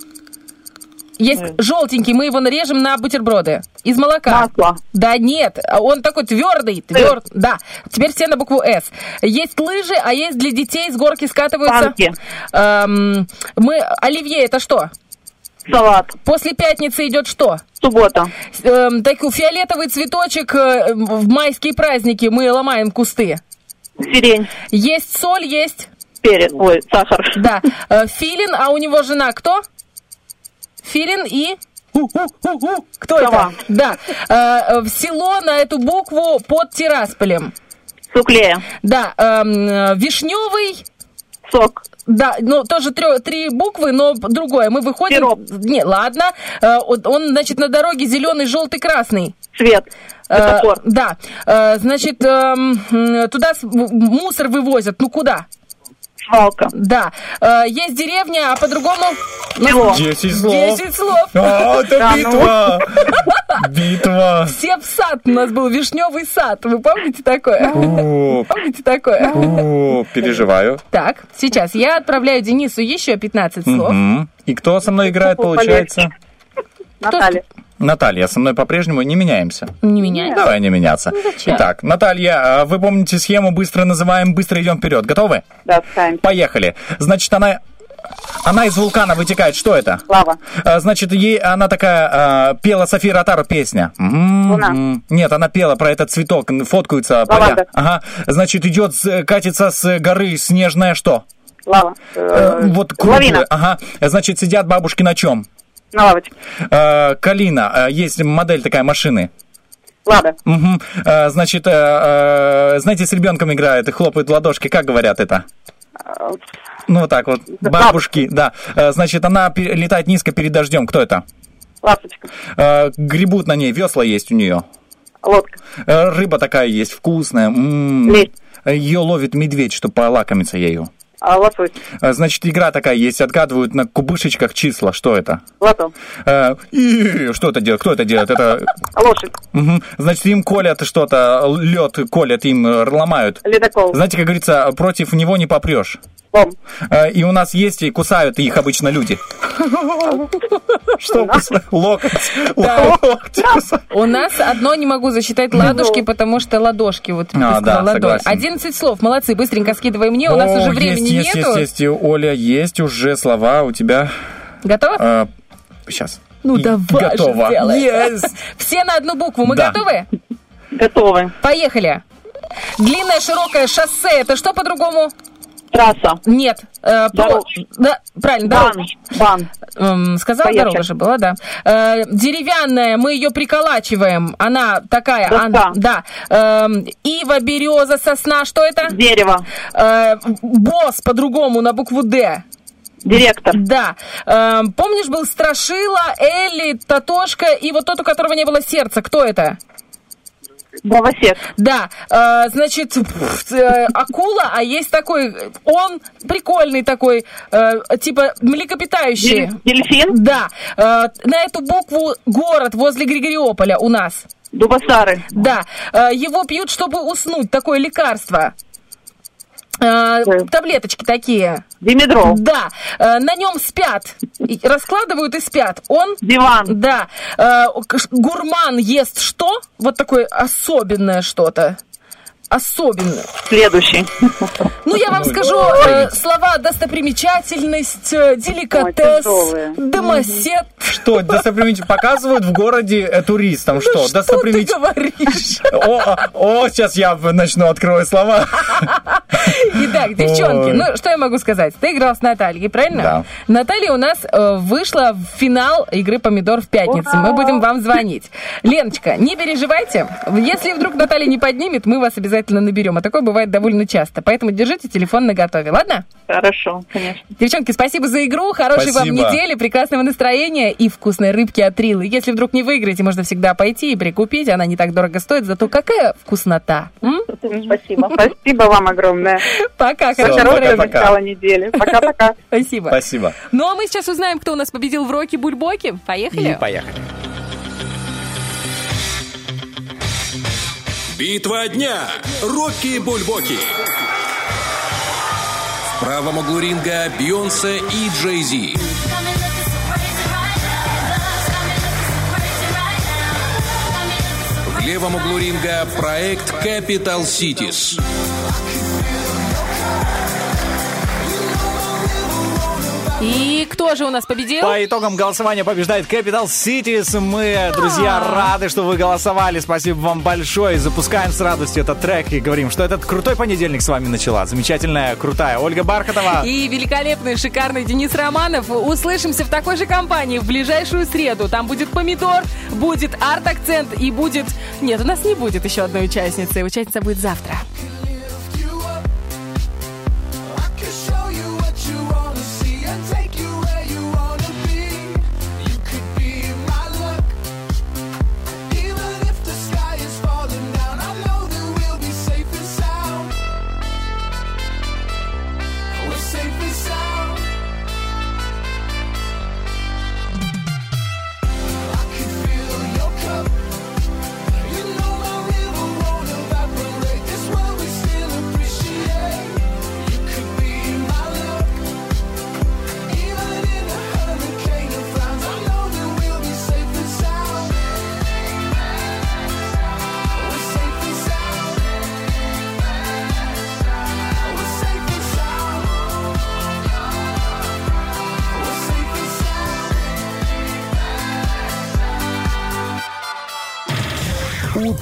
Есть желтенький, мы его нарежем на бутерброды. Из молока. Масло. Да нет, он такой твердый, тверд. Да. Теперь все на букву С. Есть лыжи, а есть для детей с горки скатываются. Санки. Эм, мы оливье это что? Салат. После пятницы идет что? Суббота. Эм, такой фиолетовый цветочек э, в майские праздники мы ломаем кусты. Сирень. Есть соль, есть. Перец. Ой, сахар. Да. Э, Филин, а у него жена кто? Филин и... Кто Сова. это? Да. Э, э, в село на эту букву под Тирасполем. Суклея. Да. эм, э, вишневый. Сок. Да, ну тоже трё- три буквы, но другое. Мы выходим. Сироп. Не, ладно. Э, вот он, значит, на дороге зеленый, желтый, красный. Цвет. Э, да. Э, значит, м, туда мусор вывозят. Ну куда? Свалка. Да. Э, есть деревня, а по-другому... Село. Десять слов. Десять слов. А, это Да, ну. битва! Битва! Все в сад у нас был, вишневый сад. Вы помните такое? О, Помните такое? о, переживаю. Так, сейчас я отправляю Денису еще 15 слов. И кто со мной играет, получается? Наталья. Наталья, со мной по-прежнему не меняемся. Не меняй. Давай не меняться. зачем? Итак, Наталья, а вы помните схему, быстро называем, быстро идем вперед. Готовы? Да, ставим. Поехали. Значит, она... Она из вулкана вытекает. Что это? Лава. А, Значит, ей она такая а, пела София Ротару песня. Луна. Нет, она пела про этот цветок, фоткаются поля. Ага. Значит, идет, катится с горы снежная что? Лава. Э, вот круглая. Лавина. Ага. Значит, сидят бабушки на чем? На лавочке. Э, Калина. Э, Есть модель такая машины. Лада. Э, Значит, знаете, с ребенком играют и хлопают ладошки. Как говорят это? Ну, вот так вот. Бабушки, да. Значит, она летает низко перед дождем. Кто это? Ласточка. Гребут на ней, весла есть у нее. Лодка. Рыба такая есть, вкусная. М. Лещ. Ее ловит медведь, чтобы полакомиться ею. А, лосось. Э, Значит, игра такая есть, отгадывают на кубышечках числа. Что это? Лото. Э, и что это делает? Кто это делает? Это Лошадь. Мгм. Значит, им колят что-то, лед колят, им ломают. Ледокол. Знаете, как говорится, против него не попрешь. Э, И у нас есть, и кусают их обычно люди. Что? Локоть. Локоть кусают. У нас одно не могу засчитать ладошки, потому что ладошки вот А, ладонь. согласен. 11 слов, молодцы, быстренько скидывай мне, у нас уже есть, времени есть, нету. Есть, есть, Оля, есть уже слова у тебя. Готово? Сейчас. Ну давай готово. же. Yes. Все на одну букву, мы Да. готовы? Готовы. Поехали. Длинное широкое шоссе, это что по-другому? Трасса. Нет. э, Дорога. Да, правильно, Бан. дорога. Бан. Эм, сказала, Поехали. дорога же была, да. Э, деревянная, мы ее приколачиваем. Она такая. Доска. ан- да. Эм, ива, береза, сосна. Что это? Дерево. Э, босс по-другому на букву Д. Директор. Да. Эм, помнишь, был Страшила, Элли, Татошка и вот тот, у которого не было сердца. Кто это? Дровосек. Да, э, значит, э, акула, а есть такой, он прикольный такой, э, типа млекопитающий. Дель- дельфин? Да, э, на эту букву город возле Григориополя у нас. Дубасары. Да, э, его пьют, чтобы уснуть, такое лекарство. Э, таблеточки такие. Димедрол. Да, э, на нем спят, раскладывают и спят. Он... Диван. Да, Э, гурман ест что? Вот такое особенное что-то. Особенное. Следующий. Ну, я вам скажу э, слова достопримечательность, э, деликатес, домосед. Что, достопримечательность показывают в городе э, туристам? Что, Ты достопримечательность? говоришь. О, о, сейчас я начну открывать слова. Итак, девчонки, Ой. ну что я могу сказать? Ты играл с Натальей, правильно? Да. Наталья у нас э, вышла в финал игры «Помидор» в пятницу. Мы будем вам звонить. Леночка, не переживайте. Если вдруг Наталья не поднимет, мы вас обязательно наберем. А такое бывает довольно часто. Поэтому держите телефон на готове, ладно? Хорошо, конечно. Девчонки, спасибо за игру, хорошей вам Спасибо. недели, прекрасного настроения и вкусной рыбки от Рилы. Если вдруг не выиграете, можно всегда пойти и прикупить. Она не так дорого стоит, зато какая вкуснота. М? Спасибо. Спасибо вам огромное. Пока, хорошего. Начало недели. Пока-пока. Спасибо. Спасибо. Ну а мы сейчас узнаем, кто у нас победил в роке Бульбоки. Поехали? И поехали. Битва дня. Рокки Бульбоки. В правом углу ринга Бейонсе и Джей Зи. В левом углу ринга проект Capital Cities. И кто же у нас победил? По итогам голосования побеждает Capital Cities. Мы, друзья, рады, что вы голосовали. Спасибо вам большое. Запускаем с радостью этот трек и говорим, что этот крутой понедельник с вами начала. Замечательная, крутая Ольга Бархатова. И великолепный, шикарный Денис Романов. Услышимся в такой же компании в ближайшую среду. Там будет помидор, будет арт-акцент и будет... Нет, у нас не будет еще одной участницы. Участница будет завтра.